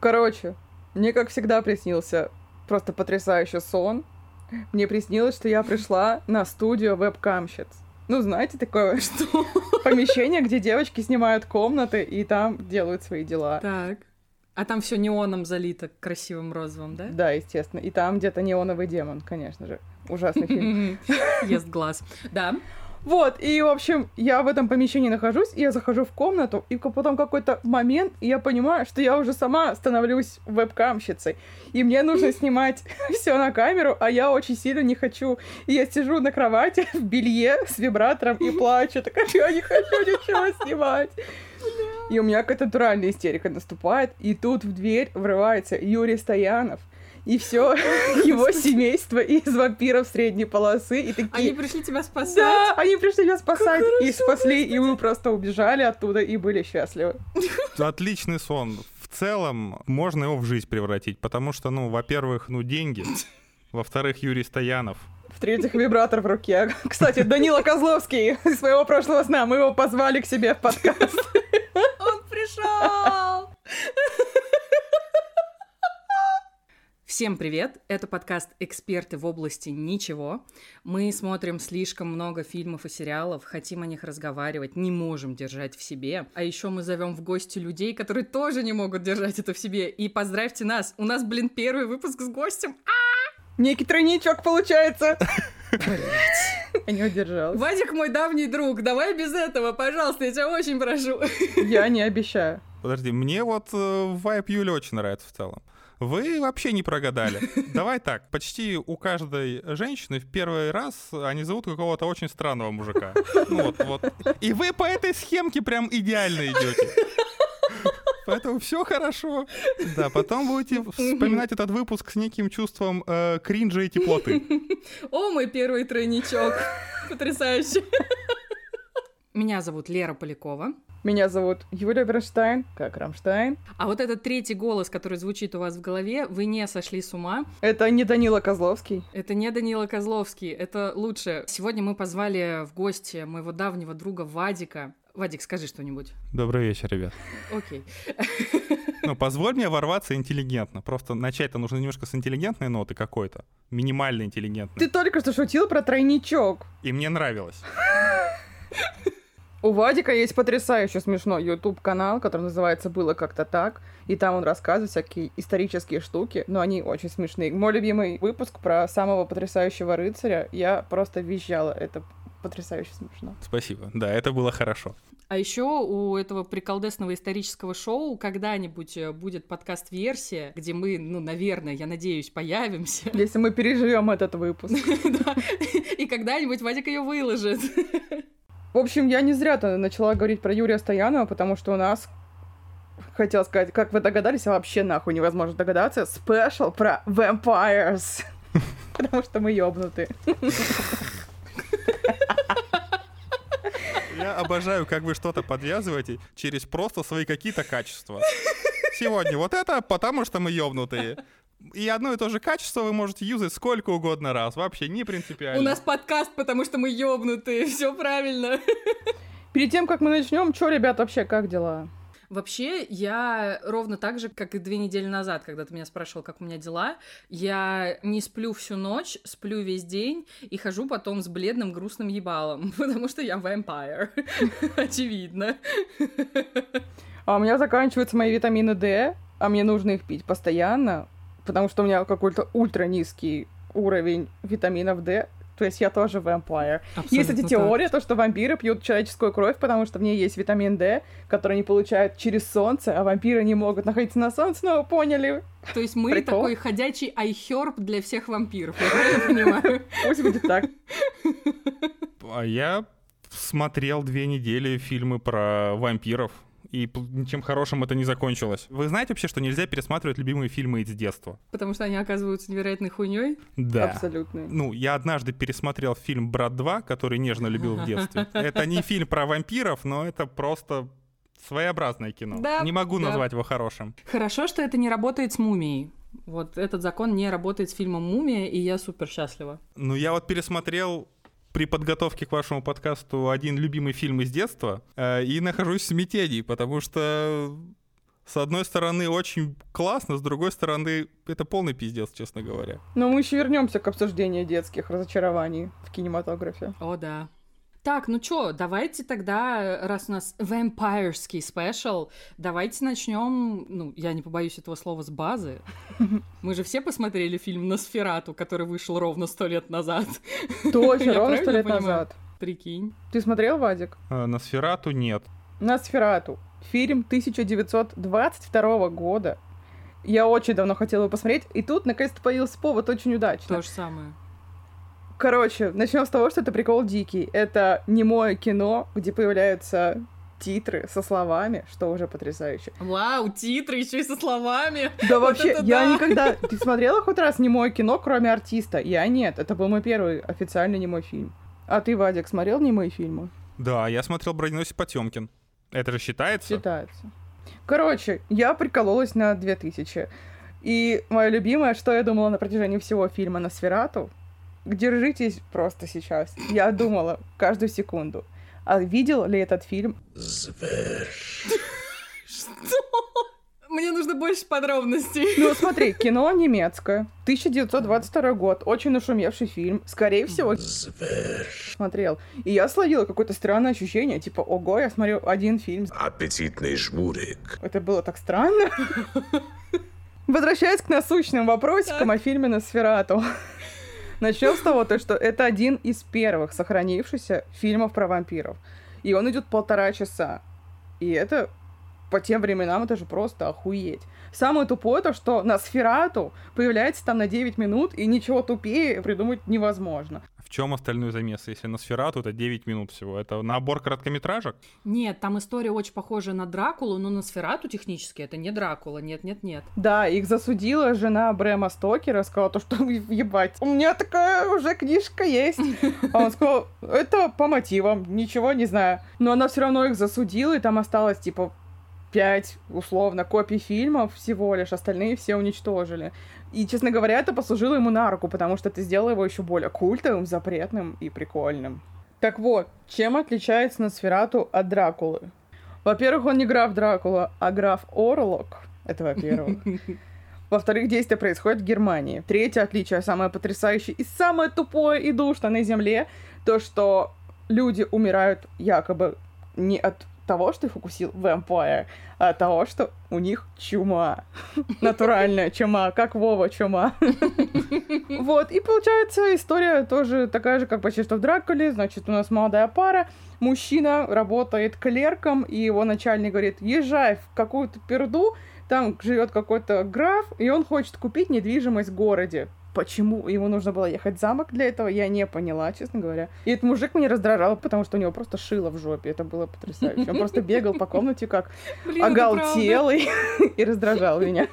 Короче, мне, как всегда, приснился просто потрясающий сон. Мне приснилось, что я пришла на студию вебкамщиц. Ну, знаете, такое Что? помещение, где девочки снимают комнаты и там делают свои дела. Так. А там все неоном залито красивым розовым, да? Да, естественно. И там где-то неоновый демон, конечно же. Ужасный фильм. Ест глаз. Да. Вот, и, в общем, я в этом помещении нахожусь, и я захожу в комнату, и потом какой-то момент, и я понимаю, что я уже сама становлюсь вебкамщицей, и мне нужно снимать все на камеру, а я очень сильно не хочу. И я сижу на кровати в белье с вибратором и плачу, такая, я не хочу ничего снимать. И у меня какая-то натуральная истерика наступает, и тут в дверь врывается Юрий Стоянов, и все его семейство из вампиров средней полосы, и такие... Они пришли тебя спасать. Да, они пришли меня спасать и хорошо, спасли, и мы просто убежали оттуда и были счастливы. Отличный сон. В целом, можно его в жизнь превратить, потому что, ну, во-первых, ну, деньги. Во-вторых, Юрий Стоянов. В-третьих, вибратор в руке. Кстати, Данила Козловский из своего прошлого сна, мы его позвали к себе в подкаст. Он пришел! Всем привет! Это подкаст «Эксперты в области ничего». Мы смотрим слишком много фильмов и сериалов, хотим о них разговаривать, не можем держать в себе. А еще мы зовем в гости людей, которые тоже не могут держать это в себе. И поздравьте нас! У нас, блин, первый выпуск с гостем. Некий тройничок получается. Я не удержалась. Вадик мой давний друг, давай без этого, пожалуйста, я тебя очень прошу. Я не обещаю. Подожди, мне вот э, вайп Юли очень нравится в целом. Вы вообще не прогадали. Давай так, почти у каждой женщины в первый раз они зовут какого-то очень странного мужика. Ну вот, вот. И вы по этой схемке прям идеально идете. Поэтому все хорошо. Да, потом будете вспоминать этот выпуск с неким чувством э, кринжа и теплоты. О, мой первый тройничок. Потрясающе. Меня зовут Лера Полякова. Меня зовут Юлия Бернштейн, как Рамштайн. А вот этот третий голос, который звучит у вас в голове, вы не сошли с ума. Это не Данила Козловский. Это не Данила Козловский, это лучше. Сегодня мы позвали в гости моего давнего друга Вадика. Вадик, скажи что-нибудь. Добрый вечер, ребят. Окей. Ну, позволь мне ворваться интеллигентно. Просто начать-то нужно немножко с интеллигентной ноты какой-то. Минимально интеллигентной. Ты только что шутил про тройничок. И мне нравилось. У Вадика есть потрясающе смешной YouTube канал, который называется «Было как-то так», и там он рассказывает всякие исторические штуки, но они очень смешные. Мой любимый выпуск про самого потрясающего рыцаря, я просто визжала, это потрясающе смешно. Спасибо. Да, это было хорошо. А еще у этого приколдесного исторического шоу когда-нибудь э, будет подкаст-версия, где мы, ну, наверное, я надеюсь, появимся. Если мы переживем этот выпуск. И когда-нибудь Вадик ее выложит. В общем, я не зря-то начала говорить про Юрия Стоянова, потому что у нас, хотела сказать, как вы догадались, а вообще нахуй невозможно догадаться, спешл про vampires. Потому что мы ёбнуты. Я обожаю, как вы что-то подвязываете через просто свои какие-то качества. Сегодня вот это, потому что мы ёбнутые. И одно и то же качество вы можете юзать сколько угодно раз. Вообще не принципиально. У нас подкаст, потому что мы ёбнутые, все правильно. Перед тем, как мы начнем, чё, ребят, вообще, как дела? Вообще, я ровно так же, как и две недели назад, когда ты меня спрашивал, как у меня дела, я не сплю всю ночь, сплю весь день и хожу потом с бледным грустным ебалом, потому что я вампир. Очевидно. А у меня заканчиваются мои витамины D, а мне нужно их пить постоянно, потому что у меня какой-то ультра низкий уровень витаминов D. То есть я тоже вампир. Есть, кстати, теория, то, что вампиры пьют человеческую кровь, потому что в ней есть витамин D, который они получают через солнце, а вампиры не могут находиться на солнце, но вы поняли. То есть мы Прикол. такой ходячий айхерб для всех вампиров, я правильно понимаю? Пусть будет так. А я смотрел две недели фильмы про вампиров. И ничем хорошим это не закончилось. Вы знаете вообще, что нельзя пересматривать любимые фильмы из детства? Потому что они оказываются невероятной хуйней. Да. Абсолютно. Ну, я однажды пересмотрел фильм «Брат 2», который нежно любил в детстве. Это не фильм про вампиров, но это просто своеобразное кино. Да, не могу да. назвать его хорошим. Хорошо, что это не работает с мумией. Вот этот закон не работает с фильмом «Мумия», и я супер счастлива. Ну, я вот пересмотрел при подготовке к вашему подкасту один любимый фильм из детства э, и нахожусь в смятении, потому что С одной стороны, очень классно, с другой стороны, это полный пиздец, честно говоря. Но мы еще вернемся к обсуждению детских разочарований в кинематографе. О, да. Так, ну чё, давайте тогда, раз у нас вампирский спешл, давайте начнем, ну, я не побоюсь этого слова, с базы. Мы же все посмотрели фильм «Носферату», который вышел ровно сто лет назад. Точно, ровно сто лет понимаю? назад. Прикинь. Ты смотрел, Вадик? А, на Сферату нет. Носферату. Фильм 1922 года. Я очень давно хотела его посмотреть, и тут наконец-то появился повод очень удачно. То же самое. Короче, начнем с того, что это прикол дикий. Это немое кино, где появляются титры со словами, что уже потрясающе. Вау, титры еще и со словами. Да вообще, это я да. никогда... Ты смотрела хоть раз немое кино, кроме артиста? Я нет. Это был мой первый официальный немой фильм. А ты, Вадик, смотрел немые фильмы? Да, я смотрел «Броненосец Потемкин». Это же считается? Считается. Короче, я прикололась на 2000. И мое любимое, что я думала на протяжении всего фильма на Сферату, держитесь просто сейчас. Я думала каждую секунду. А видел ли этот фильм? Мне нужно больше подробностей. Ну, смотри, кино немецкое, 1922 год, очень нашумевший фильм, скорее всего, смотрел. И я словила какое-то странное ощущение, типа, ого, я смотрю один фильм. Аппетитный жмурик. Это было так странно. Возвращаясь к насущным вопросикам о фильме «Носферату». Начнем с того, то, что это один из первых сохранившихся фильмов про вампиров. И он идет полтора часа. И это по тем временам это же просто охуеть. Самое тупое то, что на Сферату появляется там на 9 минут, и ничего тупее придумать невозможно. В чем остальной замес? Если на Сферату, это 9 минут всего. Это набор короткометражек? Нет, там история очень похожа на Дракулу, но на Сферату технически это не Дракула, нет-нет-нет. Да, их засудила жена Брэма Стокера, сказала то, что ебать, у меня такая уже книжка есть. А он сказал, это по мотивам, ничего не знаю. Но она все равно их засудила, и там осталось типа пять, условно, копий фильмов всего лишь, остальные все уничтожили. И, честно говоря, это послужило ему на руку, потому что это сделало его еще более культовым, запретным и прикольным. Так вот, чем отличается Носферату от Дракулы? Во-первых, он не граф Дракула, а граф Орлок. Это во-первых. Во-вторых, действие происходит в Германии. Третье отличие, самое потрясающее и самое тупое и душное на Земле, то, что люди умирают якобы не от того, что их укусил вампир, а того, что у них чума. Натуральная чума, как Вова чума. Вот, и получается история тоже такая же, как почти что в Дракуле. Значит, у нас молодая пара, мужчина работает клерком, и его начальник говорит, езжай в какую-то перду, там живет какой-то граф, и он хочет купить недвижимость в городе. Почему ему нужно было ехать в замок для этого, я не поняла, честно говоря. И этот мужик меня раздражал, потому что у него просто шило в жопе. Это было потрясающе. Он просто бегал по комнате как оголтелый и раздражал меня.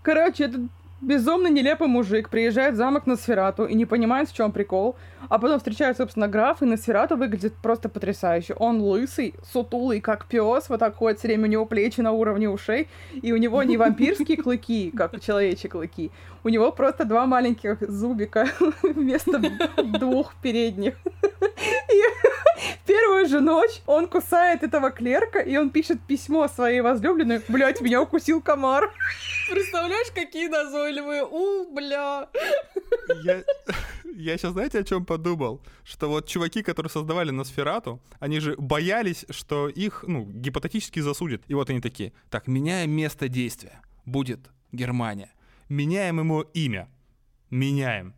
Короче, этот безумно нелепый мужик приезжает в замок на Сферату и не понимает, в чем прикол, а потом встречает, собственно, граф, и на Сферату выглядит просто потрясающе. Он лысый, сутулый, как пес, вот так ходит все время, у него плечи на уровне ушей, и у него не вампирские клыки, как человечьи клыки, у него просто два маленьких зубика вместо двух передних. И первую же ночь он кусает этого клерка, и он пишет письмо своей возлюбленной. Блять, меня укусил комар. Представляешь, какие назойливые. У, бля. Я, я сейчас, знаете, о чем подумал? Что вот чуваки, которые создавали Носферату, они же боялись, что их, ну, гипотетически засудят. И вот они такие, так, меняем место действия. Будет Германия. Меняем ему имя. Меняем.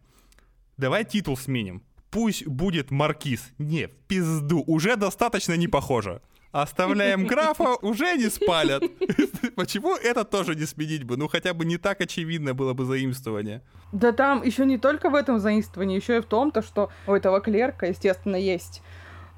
Давай титул сменим. Пусть будет Маркиз. Не, в пизду. Уже достаточно не похоже. Оставляем графа, уже не спалят. Почему это тоже не сменить бы? Ну, хотя бы не так очевидно было бы заимствование. Да там еще не только в этом заимствовании, еще и в том, то, что у этого клерка, естественно, есть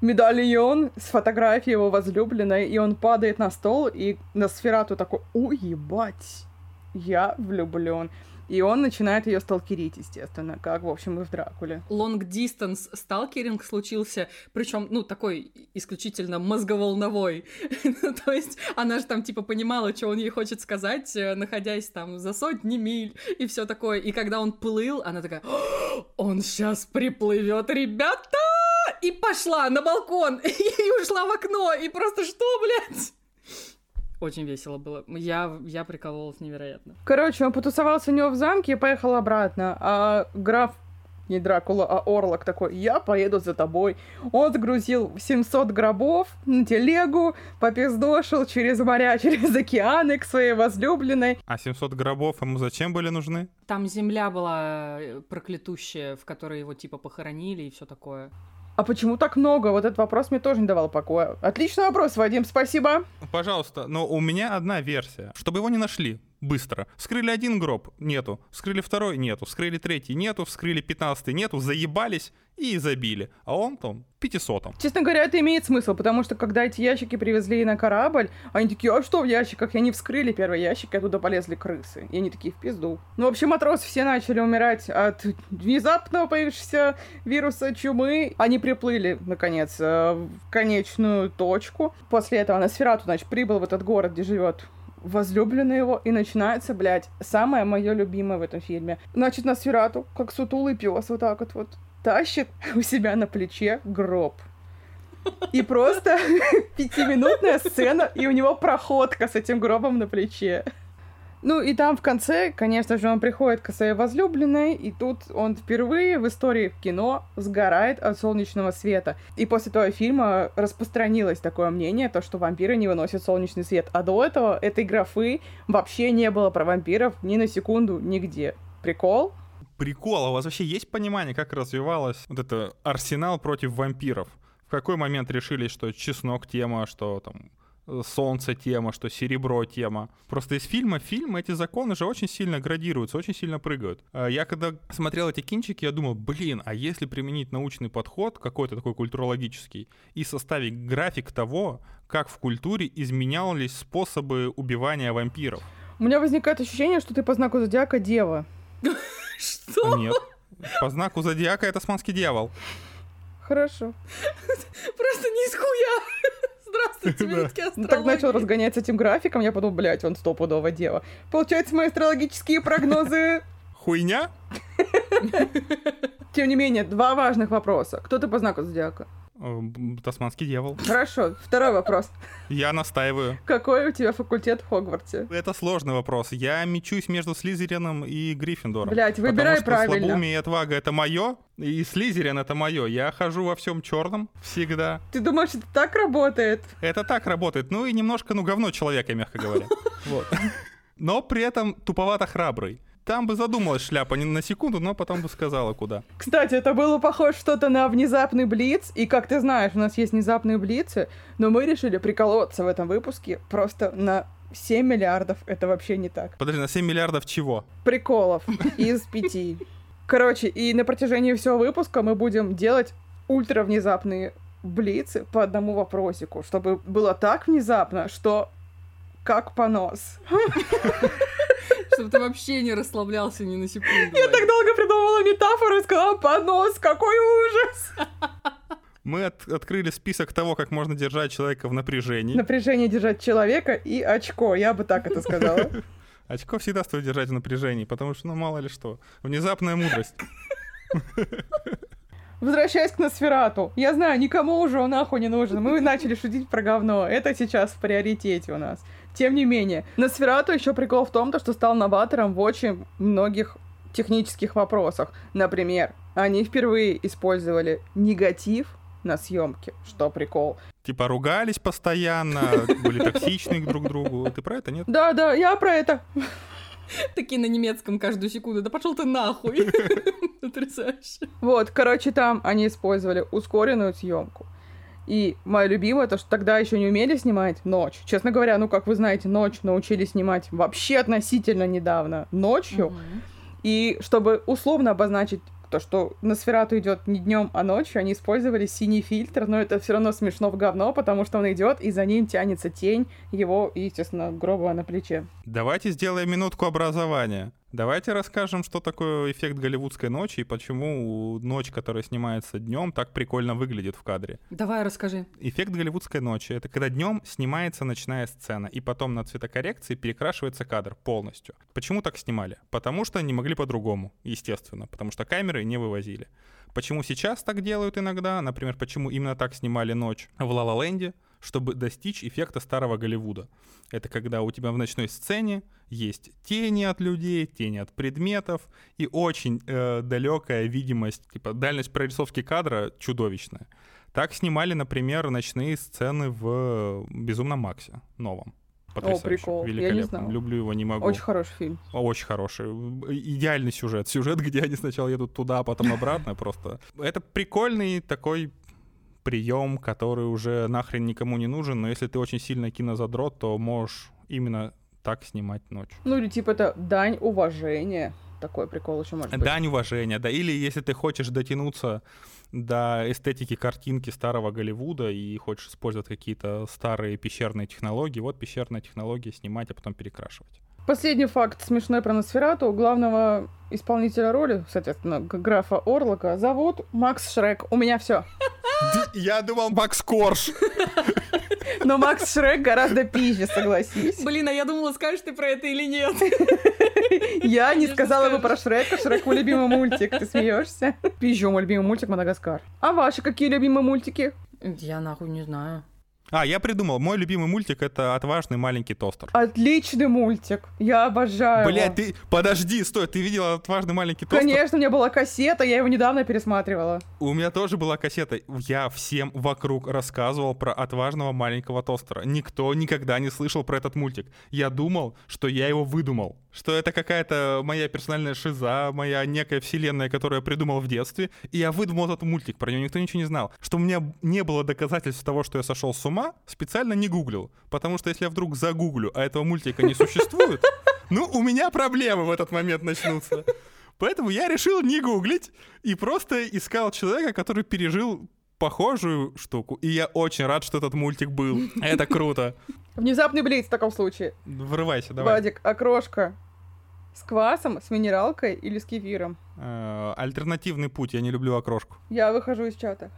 медальон с фотографией его возлюбленной, и он падает на стол, и на сферату такой, уебать, я влюблен. И он начинает ее сталкерить, естественно, как, в общем, и в Дракуле. Long-distance сталкеринг случился, причем, ну, такой исключительно мозговолновой. То есть она же там, типа, понимала, что он ей хочет сказать, э, находясь там за сотни миль и все такое. И когда он плыл, она такая, «О, он сейчас приплывет, ребята! И пошла на балкон, и ушла в окно, и просто что, блядь? Очень весело было. Я, я прикололась невероятно. Короче, он потусовался у него в замке и поехал обратно. А граф не Дракула, а Орлок такой, я поеду за тобой. Он загрузил 700 гробов на телегу, попиздошил через моря, через океаны к своей возлюбленной. А 700 гробов ему зачем были нужны? Там земля была э, проклятущая, в которой его типа похоронили и все такое. А почему так много? Вот этот вопрос мне тоже не давал покоя. Отличный вопрос, Вадим, спасибо. Пожалуйста, но у меня одна версия. Чтобы его не нашли быстро. Вскрыли один гроб, нету. Вскрыли второй, нету. Вскрыли третий, нету. Вскрыли пятнадцатый, нету. Заебались и забили. А он там пятисотом. Честно говоря, это имеет смысл, потому что когда эти ящики привезли на корабль, они такие, а что в ящиках? И они вскрыли первый ящик, и оттуда полезли крысы. И они такие, в пизду. Ну, в общем, матросы все начали умирать от внезапно появившегося вируса чумы. Они приплыли, наконец, э, в конечную точку. После этого на Сферату, значит, прибыл в этот город, где живет возлюбленный его, и начинается, блядь, самое мое любимое в этом фильме. Значит, на Сферату, как сутулый пес, вот так вот, вот тащит у себя на плече гроб. И просто пятиминутная сцена, и у него проходка с этим гробом на плече. Ну и там в конце, конечно же, он приходит к своей возлюбленной, и тут он впервые в истории кино сгорает от солнечного света. И после того фильма распространилось такое мнение, то, что вампиры не выносят солнечный свет. А до этого этой графы вообще не было про вампиров ни на секунду нигде. Прикол? Прикол, а у вас вообще есть понимание, как развивалась вот это арсенал против вампиров? В какой момент решили, что чеснок тема, что там солнце тема, что серебро тема. Просто из фильма в фильм эти законы же очень сильно градируются, очень сильно прыгают. А я когда смотрел эти кинчики, я думал, блин, а если применить научный подход, какой-то такой культурологический, и составить график того, как в культуре изменялись способы убивания вампиров? У меня возникает ощущение, что ты по знаку зодиака дева. Что? Нет. По знаку зодиака это османский дьявол. Хорошо. Просто не из хуя. Здравствуйте, минутки Ну, так начал астрологии. разгоняться этим графиком, я подумал, блядь, он стопудово дева. Получается, мои астрологические прогнозы... Хуйня? Тем не менее, два важных вопроса. Кто ты по знаку зодиака? Тасманский дьявол. Хорошо, второй вопрос. Я настаиваю. Какой у тебя факультет в Хогвартсе? Это сложный вопрос. Я мечусь между Слизерином и Гриффиндором. Блядь, выбирай потому что правильно. слабоумие и отвага это мое, и Слизерин это мое. Я хожу во всем черном всегда. Ты думаешь, это так работает? Это так работает. Ну и немножко, ну, говно человека, мягко говоря. Вот. Но при этом туповато храбрый. Там бы задумалась шляпа не на секунду, но потом бы сказала, куда. Кстати, это было похоже что-то на внезапный блиц. И как ты знаешь, у нас есть внезапные блицы, но мы решили приколоться в этом выпуске просто на 7 миллиардов. Это вообще не так. Подожди, на 7 миллиардов чего? Приколов из пяти. Короче, и на протяжении всего выпуска мы будем делать ультра внезапные блицы по одному вопросику, чтобы было так внезапно, что как понос. Чтобы ты вообще не расслаблялся ни на секунду. Я так долго придумывала метафору и сказала понос, какой ужас! Мы от- открыли список того, как можно держать человека в напряжении. Напряжение держать человека и очко, я бы так это сказала. Очко всегда стоит держать в напряжении, потому что, ну, мало ли что. Внезапная мудрость. Возвращаясь к Носферату. Я знаю, никому уже он нахуй не нужен. Мы начали шутить про говно. Это сейчас в приоритете у нас. Тем не менее, Носферату еще прикол в том, то, что стал новатором в очень многих технических вопросах. Например, они впервые использовали негатив на съемке, что прикол. Типа ругались постоянно, были токсичны друг к другу. Ты про это нет? Да, да, я про это. Такие на немецком каждую секунду. Да пошел ты нахуй. Потрясающе. Вот, короче, там они использовали ускоренную съемку. И мое любимое, то, что тогда еще не умели снимать ночь. Честно говоря, ну, как вы знаете, ночь научились снимать вообще относительно недавно ночью. Мгм. И чтобы условно обозначить то, что на сферату идет не днем, а ночью, они использовали синий фильтр, но это все равно смешно в говно, потому что он идет, и за ним тянется тень его, и, естественно, гроба на плече. Давайте сделаем минутку образования. Давайте расскажем, что такое эффект голливудской ночи и почему ночь, которая снимается днем, так прикольно выглядит в кадре. Давай расскажи. Эффект голливудской ночи — это когда днем снимается ночная сцена, и потом на цветокоррекции перекрашивается кадр полностью. Почему так снимали? Потому что не могли по-другому, естественно, потому что камеры не вывозили. Почему сейчас так делают иногда? Например, почему именно так снимали ночь в «Ла Ла Ленде»? чтобы достичь эффекта старого Голливуда. Это когда у тебя в ночной сцене есть тени от людей, тени от предметов и очень э, далекая видимость, типа дальность прорисовки кадра чудовищная. Так снимали, например, ночные сцены в «Безумном Максе» новом. О, прикол. Я не знала. Люблю его, не могу. Очень хороший фильм. Очень хороший. Идеальный сюжет. Сюжет, где они сначала едут туда, а потом обратно просто. Это прикольный такой прием, который уже нахрен никому не нужен, но если ты очень сильно кинозадрот, то можешь именно так снимать ночь. Ну или типа это дань уважения. Такой прикол еще может быть. Дань уважения, да. Или если ты хочешь дотянуться до эстетики картинки старого Голливуда и хочешь использовать какие-то старые пещерные технологии, вот пещерная технология снимать, а потом перекрашивать. Последний факт смешной про Носферату. Главного исполнителя роли, соответственно, графа Орлока, зовут Макс Шрек. У меня все. Я думал Макс Корж. Но Макс Шрек гораздо пизже, согласись. Блин, а я думала, скажешь ты про это или нет. Я не сказала бы про Шрека. Шрек мой любимый мультик. Ты смеешься? Пизжу мой любимый мультик Мадагаскар. А ваши какие любимые мультики? Я нахуй не знаю. А, я придумал. Мой любимый мультик это «Отважный маленький тостер». Отличный мультик. Я обожаю Блядь, ты... Подожди, стой, ты видела «Отважный маленький тостер»? Конечно, у меня была кассета, я его недавно пересматривала. У меня тоже была кассета. Я всем вокруг рассказывал про «Отважного маленького тостера». Никто никогда не слышал про этот мультик. Я думал, что я его выдумал что это какая-то моя персональная шиза, моя некая вселенная, которую я придумал в детстве, и я выдумал этот мультик, про него никто ничего не знал. Что у меня не было доказательств того, что я сошел с ума, специально не гуглил. Потому что если я вдруг загуглю, а этого мультика не существует, ну, у меня проблемы в этот момент начнутся. Поэтому я решил не гуглить и просто искал человека, который пережил похожую штуку. И я очень рад, что этот мультик был. Это круто. Внезапный блиц в таком случае. Врывайся, давай. Вадик, окрошка с квасом, с минералкой или с кефиром? Э, альтернативный путь, я не люблю окрошку. Я выхожу из чата.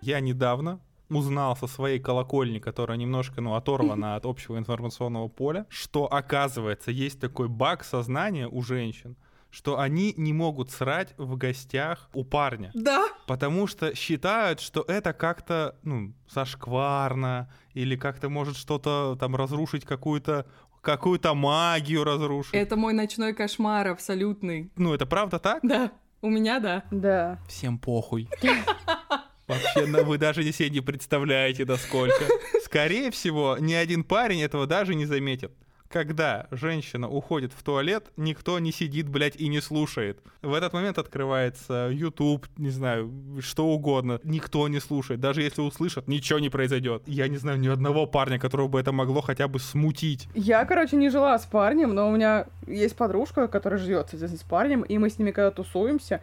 Я недавно узнал со своей колокольни, которая немножко, ну, оторвана от общего информационного поля, что, оказывается, есть такой баг сознания у женщин, что они не могут срать в гостях у парня. Да. Потому что считают, что это как-то, ну, зашкварно, или как-то может что-то там разрушить какую-то какую-то магию разрушить. Это мой ночной кошмар абсолютный. Ну, это правда так? Да. У меня да. Да. Всем похуй. Вообще, ну, вы даже себе не представляете, насколько. Скорее всего, ни один парень этого даже не заметит когда женщина уходит в туалет, никто не сидит, блядь, и не слушает. В этот момент открывается YouTube, не знаю, что угодно. Никто не слушает. Даже если услышат, ничего не произойдет. Я не знаю ни одного парня, которого бы это могло хотя бы смутить. Я, короче, не жила с парнем, но у меня есть подружка, которая живет, с парнем, и мы с ними когда тусуемся,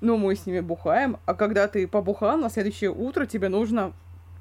ну, мы с ними бухаем, а когда ты побухал, на следующее утро тебе нужно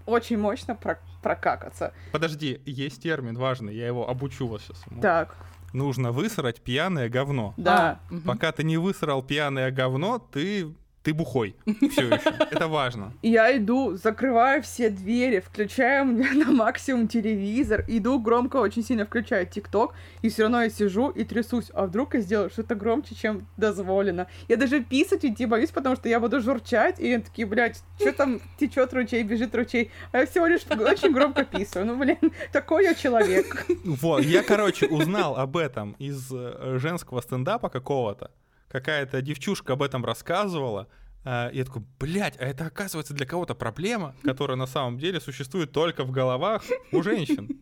очень мощно про прокакаться. Подожди, есть термин важный, я его обучу вас сейчас. Так. Нужно высрать пьяное говно. Да. А, Пока ты не высрал пьяное говно, ты ты бухой. Все еще. Это важно. Я иду, закрываю все двери, включаю на максимум телевизор, иду громко, очень сильно включаю ТикТок, и все равно я сижу и трясусь. А вдруг я сделаю что-то громче, чем дозволено. Я даже писать идти боюсь, потому что я буду журчать, и такие, блядь, что там течет ручей, бежит ручей. А я всего лишь очень громко писаю. Ну, блин, такой я человек. Вот, я, короче, узнал об этом из э, женского стендапа какого-то какая-то девчушка об этом рассказывала, Uh, я такой, блядь, а это оказывается для кого-то проблема, которая на самом деле существует только в головах у женщин.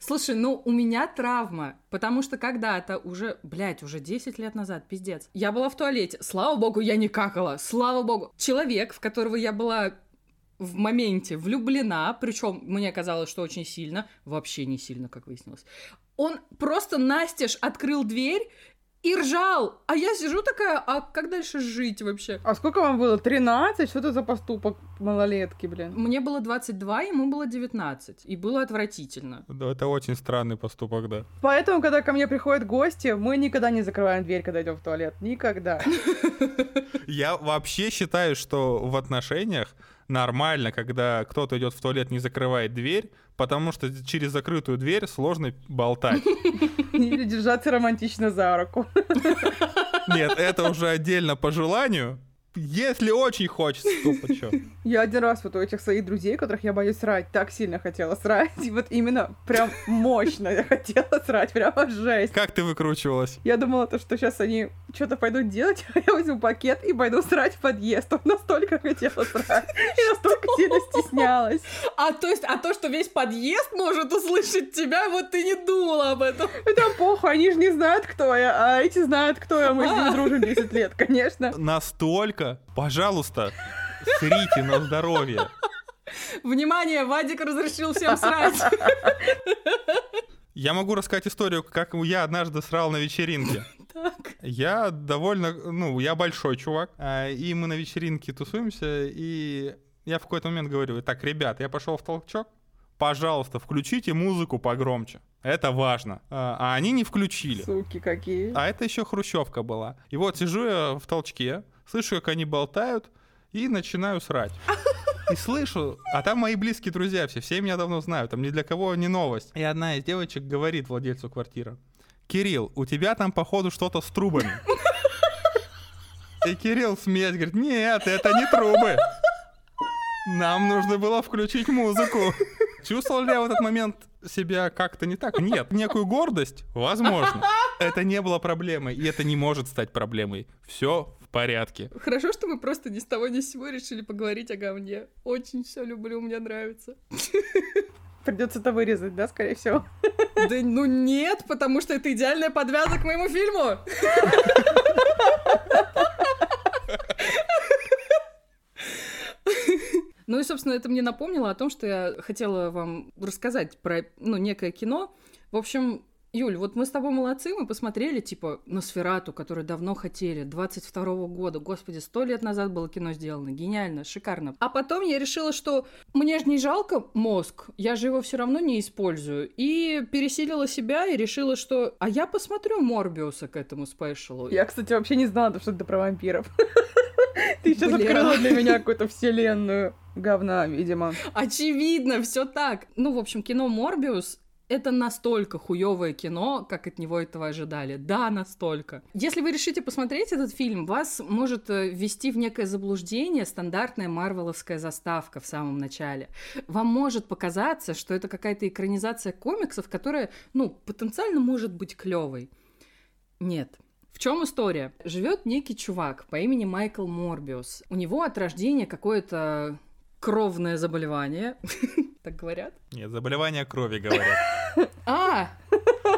Слушай, ну у меня травма, потому что когда-то уже, блядь, уже 10 лет назад, пиздец, я была в туалете, слава богу, я не какала, слава богу. Человек, в которого я была в моменте влюблена, причем мне казалось, что очень сильно, вообще не сильно, как выяснилось, он просто настежь открыл дверь и ржал. А я сижу такая, а как дальше жить вообще? А сколько вам было? 13? Что это за поступок малолетки, блин? Мне было 22, ему было 19. И было отвратительно. Да, это очень странный поступок, да. Поэтому, когда ко мне приходят гости, мы никогда не закрываем дверь, когда идем в туалет. Никогда. Я вообще считаю, что в отношениях нормально, когда кто-то идет в туалет, не закрывает дверь, потому что через закрытую дверь сложно болтать. Или держаться романтично за руку. Нет, это уже отдельно по желанию. Если очень хочется, то почему? Я один раз вот у этих своих друзей, которых я боюсь срать, так сильно хотела срать. И вот именно прям мощно я хотела срать, прямо жесть. Как ты выкручивалась? Я думала, то, что сейчас они что-то пойдут делать, а я возьму пакет и пойду срать в подъезд. Вот настолько хотела срать. И настолько сильно стеснялась. А то есть, а то, что весь подъезд может услышать тебя, вот ты не думала об этом. Это похуй, они же не знают, кто я, а эти знают, кто я. Мы с ними дружим 10 лет, конечно. Настолько? Пожалуйста, срите на здоровье. Внимание, Вадик разрешил всем срать. Я могу рассказать историю, как я однажды срал на вечеринке. Так. Я довольно, ну, я большой чувак, а, и мы на вечеринке тусуемся, и я в какой-то момент говорю, так, ребят, я пошел в толчок, пожалуйста, включите музыку погромче. Это важно. А, а они не включили. Суки какие. А это еще хрущевка была. И вот сижу я в толчке, слышу, как они болтают, и начинаю срать. И слышу, а там мои близкие друзья все, все меня давно знают, там ни для кого не новость. И одна из девочек говорит владельцу квартиры, Кирилл, у тебя там, походу, что-то с трубами. И Кирилл смеясь говорит, нет, это не трубы. Нам нужно было включить музыку. Чувствовал ли я в этот момент себя как-то не так? Нет. Некую гордость? Возможно. Это не было проблемой, и это не может стать проблемой. Все в порядке. Хорошо, что мы просто ни с того ни с сего решили поговорить о говне. Очень все люблю, мне нравится. Придется это вырезать, да, скорее всего? Да ну нет, потому что это идеальная подвязка к моему фильму. Ну и, собственно, это мне напомнило о том, что я хотела вам рассказать про, ну, некое кино. В общем, Юль, вот мы с тобой молодцы, мы посмотрели, типа, на Сферату, которую давно хотели, 22 года, господи, сто лет назад было кино сделано, гениально, шикарно. А потом я решила, что мне же не жалко мозг, я же его все равно не использую, и пересилила себя и решила, что, а я посмотрю Морбиуса к этому спешалу. Я, кстати, вообще не знала, что это про вампиров. Ты сейчас открыла для меня какую-то вселенную говна, видимо. Очевидно, все так. Ну, в общем, кино Морбиус это настолько хуевое кино, как от него этого ожидали. Да, настолько. Если вы решите посмотреть этот фильм, вас может э, ввести в некое заблуждение стандартная марвеловская заставка в самом начале. Вам может показаться, что это какая-то экранизация комиксов, которая, ну, потенциально может быть клевой. Нет. В чем история? Живет некий чувак по имени Майкл Морбиус. У него от рождения какое-то кровное заболевание. Так говорят? Нет, заболевание крови, говорят. А,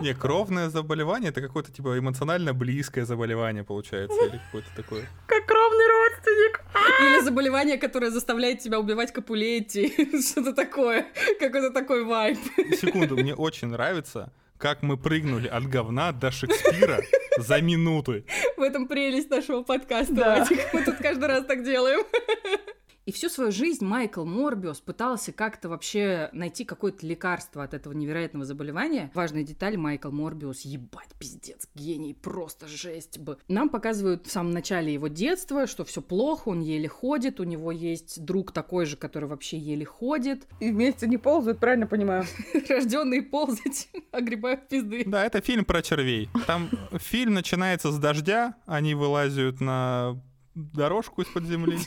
Не, кровное заболевание это какое-то типа эмоционально близкое заболевание получается или какое-то такое. Как кровный родственник. или заболевание, которое заставляет тебя убивать Капулетти. Что-то такое. Какой-то такой вайб. Секунду, мне очень нравится, как мы прыгнули от говна до Шекспира за минуты. В этом прелесть нашего подкаста, Да. Мы тут каждый раз так делаем. И всю свою жизнь Майкл Морбиус пытался как-то вообще найти какое-то лекарство от этого невероятного заболевания. Важная деталь, Майкл Морбиус, ебать, пиздец, гений, просто жесть бы. Нам показывают в самом начале его детства, что все плохо, он еле ходит, у него есть друг такой же, который вообще еле ходит. И вместе не ползают, правильно понимаю? Рожденные ползать, огребают пизды. Да, это фильм про червей. Там фильм начинается с дождя, они вылазят на дорожку из-под земли.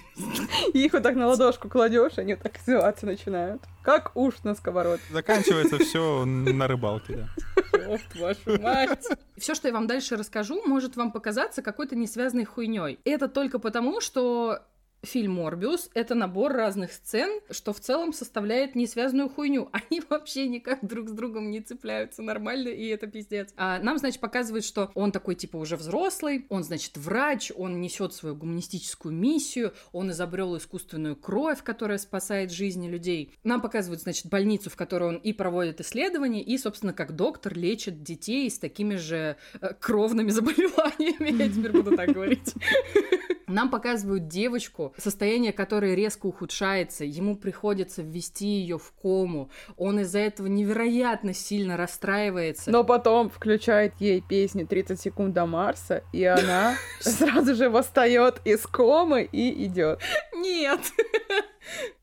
И их вот так на ладошку кладешь, они вот так извиваться начинают. Как уж на сковород. Заканчивается все на рыбалке, да. Ёб вашу мать. Все, что я вам дальше расскажу, может вам показаться какой-то несвязанной хуйней. Это только потому, что Фильм «Морбиус» — это набор разных сцен, что в целом составляет несвязанную хуйню. Они вообще никак друг с другом не цепляются нормально, и это пиздец. А нам, значит, показывают, что он такой, типа, уже взрослый, он, значит, врач, он несет свою гуманистическую миссию, он изобрел искусственную кровь, которая спасает жизни людей. Нам показывают, значит, больницу, в которой он и проводит исследования, и, собственно, как доктор лечит детей с такими же э, кровными заболеваниями, я теперь буду так говорить. Нам показывают девочку, состояние которой резко ухудшается, ему приходится ввести ее в кому, он из-за этого невероятно сильно расстраивается. Но потом включает ей песню «30 секунд до Марса», и она сразу же восстает из комы и идет. Нет!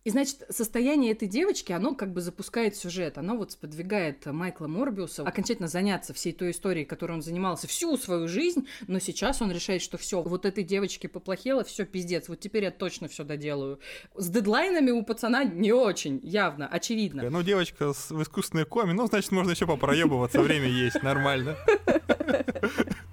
И, значит, состояние этой девочки, оно как бы запускает сюжет, оно вот сподвигает Майкла Морбиуса окончательно заняться всей той историей, которой он занимался всю свою жизнь, но сейчас он решает, что все, вот этой девочке поплохело, все пиздец, вот теперь я точно все доделаю. С дедлайнами у пацана не очень, явно, очевидно. Ну, девочка с, в искусственной коме, ну, значит, можно еще попроебываться, время есть, нормально.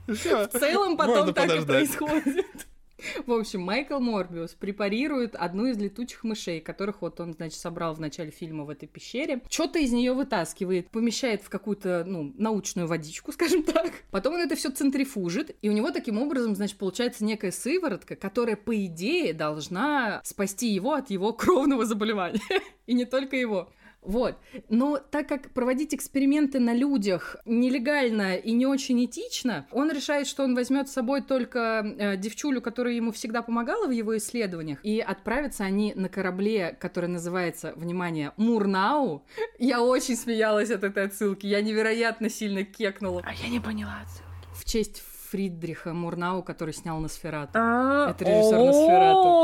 В целом потом так и происходит. В общем, Майкл Морбиус препарирует одну из летучих мышей, которых вот он, значит, собрал в начале фильма в этой пещере. Что-то из нее вытаскивает, помещает в какую-то, ну, научную водичку, скажем так. Потом он это все центрифужит, и у него таким образом, значит, получается некая сыворотка, которая, по идее, должна спасти его от его кровного заболевания. И не только его. Вот. Но так как проводить эксперименты на людях нелегально и не очень этично, он решает, что он возьмет с собой только э, девчулю, которая ему всегда помогала в его исследованиях, и отправятся они на корабле, который называется, внимание, Мурнау. Я очень смеялась от этой отсылки, я невероятно сильно кекнула. А я не поняла отсылки. В честь Фридриха Мурнау, который снял Носферату. А, Это режиссер Носферату.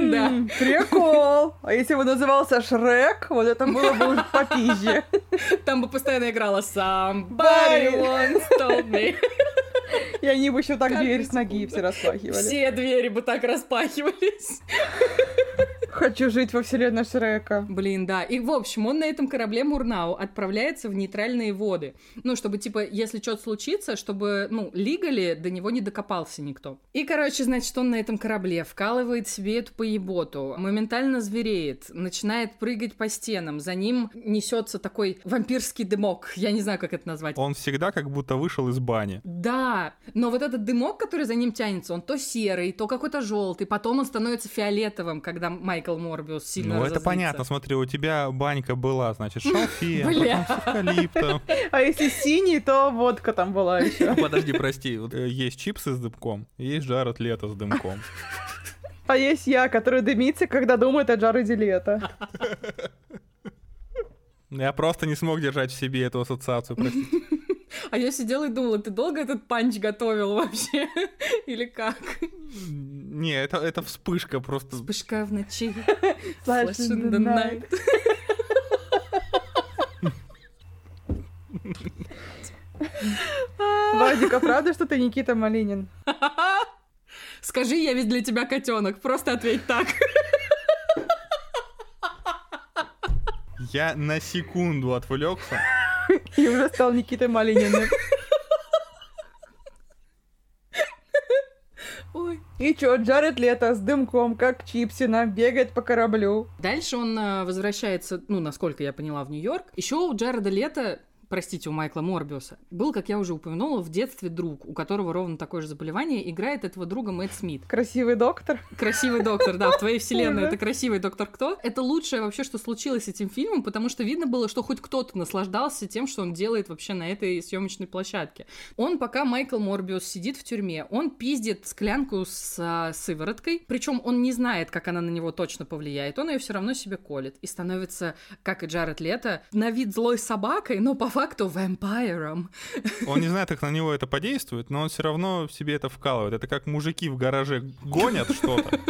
Да. Прикол. А если бы назывался Шрек, вот это было бы уже попизже. Там бы постоянно играла Somebody once told me. И они бы еще так дверь без с ноги все распахивали. Все двери бы так распахивались. Хочу жить во вселенной Шрека. Блин, да. И, в общем, он на этом корабле Мурнау отправляется в нейтральные воды. Ну, чтобы, типа, если что-то случится, чтобы, ну, лигали, до него не докопался никто. И, короче, значит, он на этом корабле вкалывает себе эту поеботу, моментально звереет, начинает прыгать по стенам. За ним несется такой вампирский дымок. Я не знаю, как это назвать. Он всегда как будто вышел из бани. Да, но вот этот дымок, который за ним тянется, он то серый, то какой-то желтый, потом он становится фиолетовым, когда Майкл Морбиус сильно Ну, это понятно, смотри, у тебя банька была, значит, шалфей, Бля. потом. А если синий, то водка там была еще. Подожди, прости, вот, э, есть чипсы с дымком, есть Джаред Лето с дымком. А есть я, который дымится, когда думает о Джареде Лето. Я просто не смог держать в себе эту ассоциацию, простите. А я сидела и думала, ты долго этот панч готовил вообще? Или как? Не, это, это вспышка просто. Вспышка в ночи, Flash flash in the night. Вадик, а правда, что ты Никита Малинин? Скажи, я ведь для тебя котенок. Просто ответь так. Я на секунду отвлекся. И уже стал Никитой Малининым. Ой. И чё, Джаред Лето с дымком, как Чипсина, бегает по кораблю. Дальше он э, возвращается, ну, насколько я поняла, в Нью-Йорк. Еще у Джареда Лето простите, у Майкла Морбиуса, был, как я уже упомянула, в детстве друг, у которого ровно такое же заболевание, играет этого друга Мэтт Смит. Красивый доктор. Красивый доктор, да, в твоей вселенной это красивый доктор кто? Это лучшее вообще, что случилось с этим фильмом, потому что видно было, что хоть кто-то наслаждался тем, что он делает вообще на этой съемочной площадке. Он, пока Майкл Морбиус сидит в тюрьме, он пиздит склянку с а, сывороткой, причем он не знает, как она на него точно повлияет, он ее все равно себе колет и становится, как и Джаред Лето, на вид злой собакой, но по факту вампиром. Он не знает, как на него это подействует, но он все равно в себе это вкалывает. Это как мужики в гараже гонят что-то.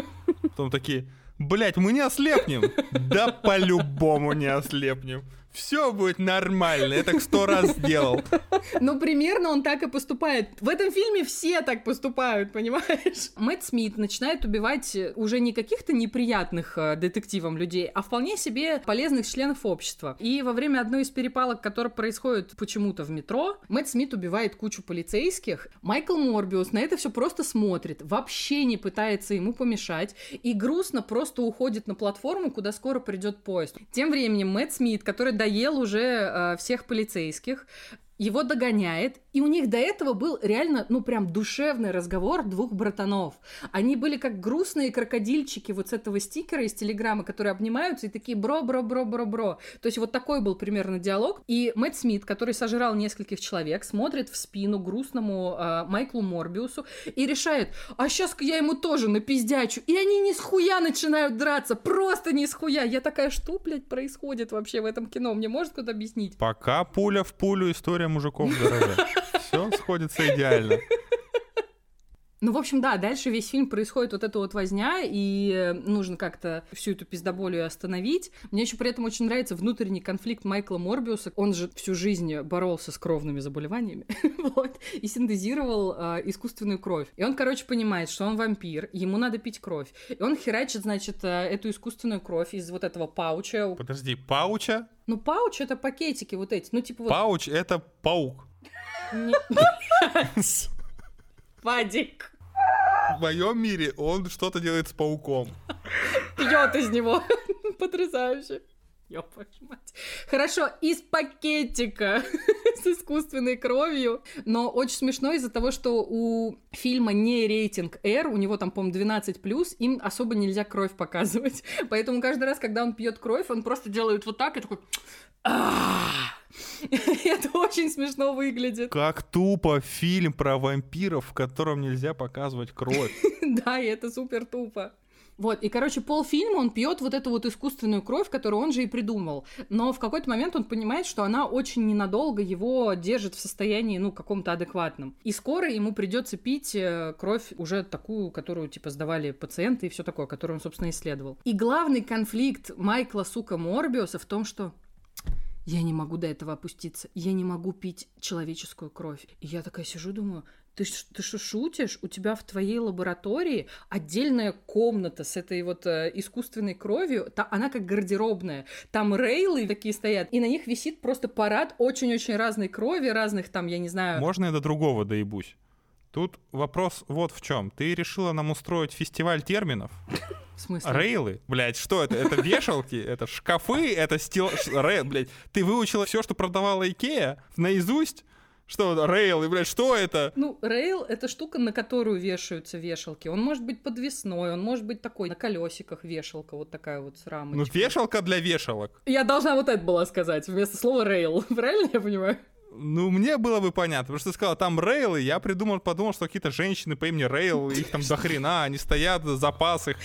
Потом такие, блять, мы не ослепнем. Да по-любому не ослепнем. Все будет нормально, я так сто раз сделал. Ну, примерно он так и поступает. В этом фильме все так поступают, понимаешь? Мэтт Смит начинает убивать уже не каких-то неприятных э, детективам людей, а вполне себе полезных членов общества. И во время одной из перепалок, которая происходит почему-то в метро, Мэтт Смит убивает кучу полицейских. Майкл Морбиус на это все просто смотрит, вообще не пытается ему помешать и грустно просто уходит на платформу, куда скоро придет поезд. Тем временем Мэтт Смит, который доел уже э, всех полицейских, его догоняет, и у них до этого был реально, ну, прям душевный разговор двух братанов. Они были как грустные крокодильчики вот с этого стикера из Телеграма, которые обнимаются и такие бро-бро-бро-бро-бро. То есть вот такой был примерно диалог. И Мэтт Смит, который сожрал нескольких человек, смотрит в спину грустному э, Майклу Морбиусу и решает, а сейчас я ему тоже напиздячу. И они не с хуя начинают драться, просто не с хуя. Я такая, что, блядь, происходит вообще в этом кино? Мне может кто-то объяснить? Пока пуля в пулю, история мужиков гараже. Все сходится идеально. Ну, в общем, да, дальше весь фильм происходит вот эта вот возня, и э, нужно как-то всю эту пиздоболию остановить. Мне еще при этом очень нравится внутренний конфликт Майкла Морбиуса. Он же всю жизнь боролся с кровными заболеваниями, вот, и синтезировал э, искусственную кровь. И он, короче, понимает, что он вампир, ему надо пить кровь. И он херачит, значит, э, эту искусственную кровь из вот этого пауча. Подожди, пауча? Ну, пауч — это пакетики вот эти, ну, типа вот... Пауч — это паук. Вадик В моем мире он что-то делает с пауком. пьет из него. Потрясающе. Ёб вашу мать. Хорошо, из пакетика с искусственной кровью. Но очень смешно из-за того, что у фильма не рейтинг R, у него там, по-моему, 12+, им особо нельзя кровь показывать. Поэтому каждый раз, когда он пьет кровь, он просто делает вот так и такой... Это очень смешно выглядит. Как тупо фильм про вампиров, в котором нельзя показывать кровь. Да, и это супер тупо. Вот, и, короче, полфильма он пьет вот эту вот искусственную кровь, которую он же и придумал. Но в какой-то момент он понимает, что она очень ненадолго его держит в состоянии, ну, каком-то адекватном. И скоро ему придется пить э, кровь уже такую, которую, типа, сдавали пациенты и все такое, которую он, собственно, исследовал. И главный конфликт Майкла, сука, Морбиуса в том, что я не могу до этого опуститься, я не могу пить человеческую кровь. И я такая сижу, думаю, ты, ты что, шутишь? У тебя в твоей лаборатории отдельная комната с этой вот э, искусственной кровью, та- она как гардеробная. Там рейлы такие стоят, и на них висит просто парад очень-очень разной крови, разных там, я не знаю... Можно я до другого доебусь? Тут вопрос вот в чем. Ты решила нам устроить фестиваль терминов? В смысле? Рейлы? Блять, что это? Это вешалки? Это шкафы? Это стил... ш- Ре... Блять, ты выучила все, что продавала Икея наизусть? Что, рейлы, блядь, что это? Ну, рейл — это штука, на которую вешаются вешалки. Он может быть подвесной, он может быть такой на колесиках вешалка, вот такая вот с Ну, рамочкой. вешалка для вешалок. Я должна вот это была сказать вместо слова рейл. Правильно я понимаю? Ну, мне было бы понятно, потому что ты сказала, там рейлы, я придумал, подумал, что какие-то женщины по имени Рейл, их там до хрена, они стоят, запас их.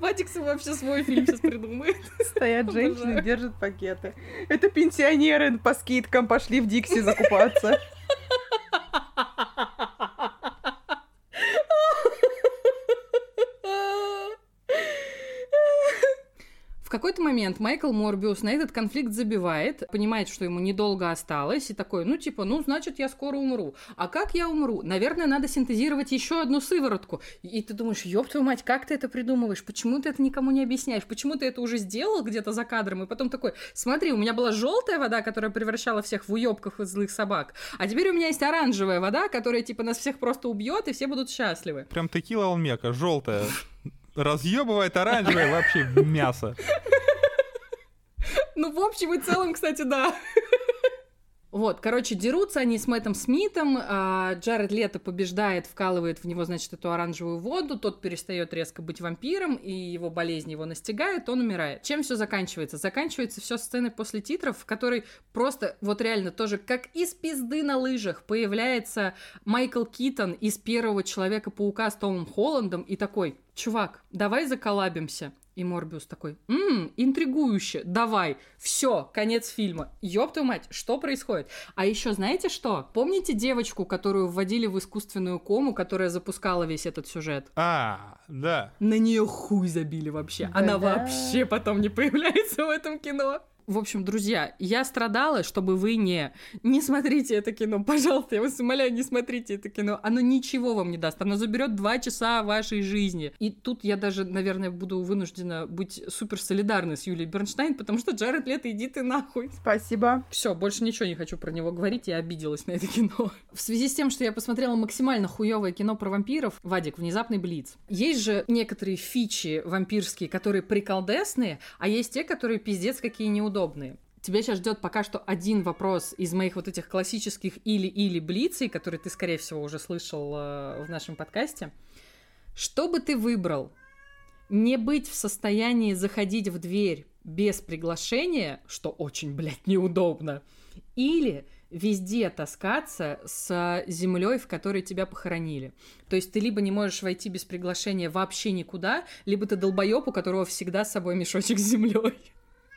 Вадик сам вообще свой фильм сейчас придумает. Стоят женщины, держат пакеты. Это пенсионеры по скидкам пошли в Дикси закупаться. В какой-то момент Майкл Морбиус на этот конфликт забивает, понимает, что ему недолго осталось, и такой, ну, типа, ну, значит, я скоро умру. А как я умру? Наверное, надо синтезировать еще одну сыворотку. И ты думаешь, ёб твою мать, как ты это придумываешь? Почему ты это никому не объясняешь? Почему ты это уже сделал где-то за кадром? И потом такой, смотри, у меня была желтая вода, которая превращала всех в уёбков и злых собак, а теперь у меня есть оранжевая вода, которая, типа, нас всех просто убьет, и все будут счастливы. Прям текила Олмека, желтая. Разъебывает оранжевое вообще мясо. Ну, в общем и целом, кстати, да. Вот, короче, дерутся они с Мэттом Смитом, а Джаред Лето побеждает, вкалывает в него, значит, эту оранжевую воду, тот перестает резко быть вампиром, и его болезнь его настигает, он умирает. Чем все заканчивается? Заканчивается все сцены после титров, в которой просто, вот реально, тоже как из пизды на лыжах появляется Майкл Китон из первого Человека-паука с Томом Холландом и такой, чувак, давай заколабимся. И Морбиус такой, ммм, интригующе, давай, все, конец фильма. Ёб твою мать, что происходит? А еще знаете что? Помните девочку, которую вводили в искусственную кому, которая запускала весь этот сюжет? А, да. На нее хуй забили вообще. Она Да-да. вообще потом не появляется в этом кино. В общем, друзья, я страдала, чтобы вы не... Не смотрите это кино, пожалуйста, я вас умоляю, не смотрите это кино. Оно ничего вам не даст, оно заберет два часа вашей жизни. И тут я даже, наверное, буду вынуждена быть супер солидарной с Юлией Бернштейн, потому что Джаред Лето, иди ты нахуй. Спасибо. Все, больше ничего не хочу про него говорить, я обиделась на это кино. В связи с тем, что я посмотрела максимально хуевое кино про вампиров, Вадик, внезапный блиц. Есть же некоторые фичи вампирские, которые приколдесные, а есть те, которые пиздец какие неудобные удобные. Тебя сейчас ждет пока что один вопрос из моих вот этих классических или-или блицей, которые ты, скорее всего, уже слышал э, в нашем подкасте. Что бы ты выбрал? Не быть в состоянии заходить в дверь без приглашения, что очень, блядь, неудобно, или везде таскаться с землей, в которой тебя похоронили. То есть ты либо не можешь войти без приглашения вообще никуда, либо ты долбоеб, у которого всегда с собой мешочек с землей.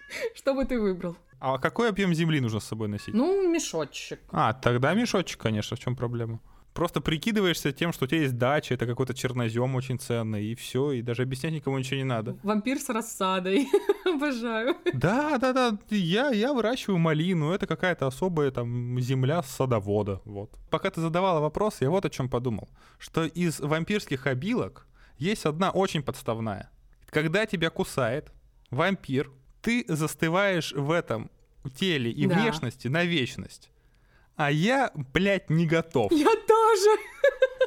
Что бы ты выбрал? А какой объем земли нужно с собой носить? Ну, мешочек. А, тогда мешочек, конечно, в чем проблема? Просто прикидываешься тем, что у тебя есть дача, это какой-то чернозем очень ценный, и все, и даже объяснять никому ничего не надо. Вампир с рассадой. Обожаю. Да, да, да. Я, я выращиваю малину, это какая-то особая там земля садовода. Вот. Пока ты задавала вопрос, я вот о чем подумал. Что из вампирских обилок есть одна очень подставная. Когда тебя кусает вампир, ты застываешь в этом теле и да. внешности на вечность. А я, блядь, не готов. Я тоже.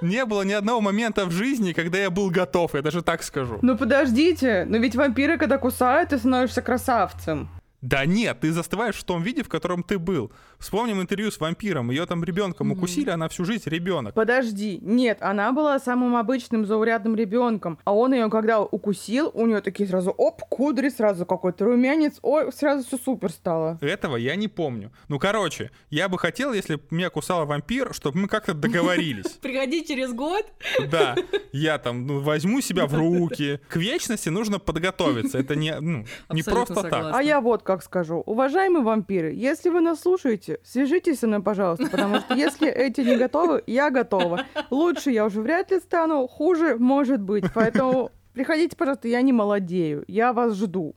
Не было ни одного момента в жизни, когда я был готов, я даже так скажу. Ну подождите, но ведь вампиры, когда кусают, ты становишься красавцем. Да нет, ты застываешь в том виде, в котором ты был. Вспомним интервью с вампиром. Ее там ребенком mm-hmm. укусили, она всю жизнь ребенок. Подожди, нет, она была самым обычным заурядным ребенком. А он ее, когда укусил, у нее такие сразу оп, кудри, сразу какой-то румянец, ой, сразу все супер стало. Этого я не помню. Ну, короче, я бы хотел, если бы меня кусала вампир, чтобы мы как-то договорились. Приходи через год. Да, я там ну, возьму себя в руки. К вечности нужно подготовиться. Это не, ну, не просто так. А я вот как скажу. Уважаемые вампиры, если вы нас слушаете, свяжитесь со мной, пожалуйста, потому что если эти не готовы, я готова. Лучше я уже вряд ли стану, хуже может быть. Поэтому приходите, пожалуйста, я не молодею, я вас жду.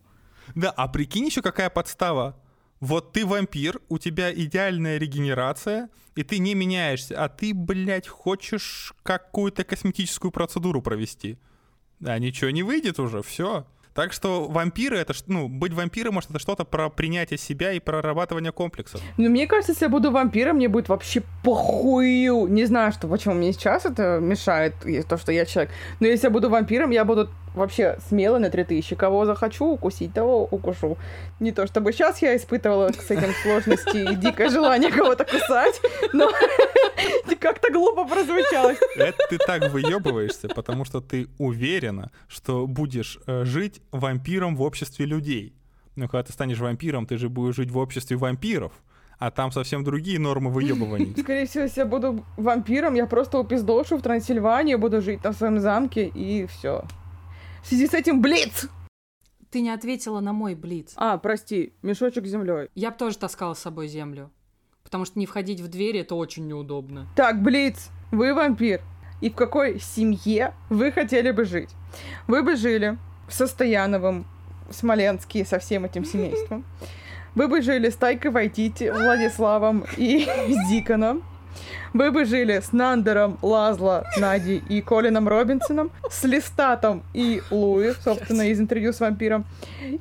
Да, а прикинь еще какая подстава. Вот ты вампир, у тебя идеальная регенерация, и ты не меняешься, а ты, блядь, хочешь какую-то косметическую процедуру провести. А ничего не выйдет уже, все. Так что вампиры это, ну, быть вампиром, может, это что-то про принятие себя и прорабатывание комплексов. Ну, мне кажется, если я буду вампиром, мне будет вообще похую. Не знаю, что, почему мне сейчас это мешает, то, что я человек. Но если я буду вампиром, я буду вообще смело на 3000. Кого захочу укусить, того укушу. Не то чтобы сейчас я испытывала с этим сложности и дикое желание кого-то кусать, но как-то глупо прозвучало. Это ты так выебываешься, потому что ты уверена, что будешь э, жить вампиром в обществе людей. Ну, когда ты станешь вампиром, ты же будешь жить в обществе вампиров а там совсем другие нормы выебываний. Скорее всего, если я буду вампиром, я просто упиздошу в Трансильвании, буду жить на своем замке, и все. В связи с этим Блиц! Ты не ответила на мой Блиц. А, прости, мешочек с землей. Я бы тоже таскала с собой землю. Потому что не входить в двери это очень неудобно. Так, Блиц, вы вампир. И в какой семье вы хотели бы жить? Вы бы жили в Состояновом, в со всем этим семейством. Вы бы жили с Тайкой Вайтити, Владиславом и с Диконом. Вы бы жили с Нандером, Лазло, Нади и Колином Робинсоном, с Листатом и Луи, собственно, из интервью с вампиром,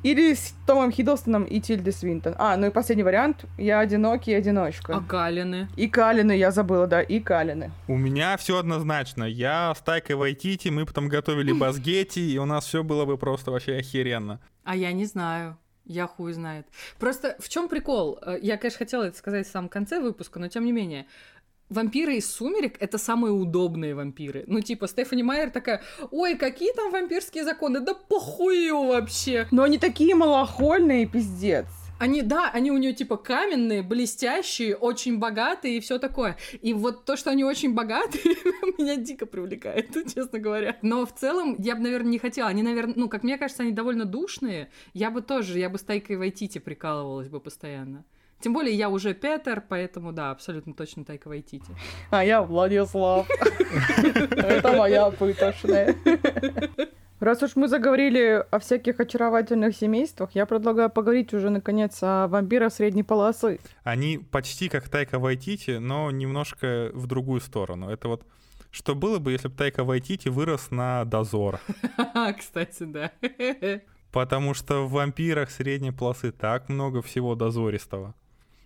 или с Томом Хиддлстоном и Тильдой Свинтон. А, ну и последний вариант. Я одинокий одиночка. А Калины? И Калины, я забыла, да, и Калины. У меня все однозначно. Я с Тайкой Вайтити, мы потом готовили Базгети, и у нас все было бы просто вообще охеренно. А я не знаю. Я хуй знает. Просто в чем прикол? Э, я, конечно, хотела это сказать в самом конце выпуска, но тем не менее вампиры из «Сумерек» — это самые удобные вампиры. Ну, типа, Стефани Майер такая, ой, какие там вампирские законы, да похую вообще. Но они такие малохольные, пиздец. Они, да, они у нее типа каменные, блестящие, очень богатые и все такое. И вот то, что они очень богатые, меня дико привлекает, честно говоря. Но в целом я бы, наверное, не хотела. Они, наверное, ну, как мне кажется, они довольно душные. Я бы тоже, я бы с Тайкой Вайтити прикалывалась бы постоянно. Тем более я уже Петер, поэтому да, абсолютно точно Тайка Вайтити. А я Владислав. Это моя пытошная. Раз уж мы заговорили о всяких очаровательных семействах, я предлагаю поговорить уже, наконец, о вампирах средней полосы. Они почти как Тайка Вайтити, но немножко в другую сторону. Это вот что было бы, если бы Тайка Вайтити вырос на дозор? Кстати, да. Потому что в вампирах средней полосы так много всего дозористого.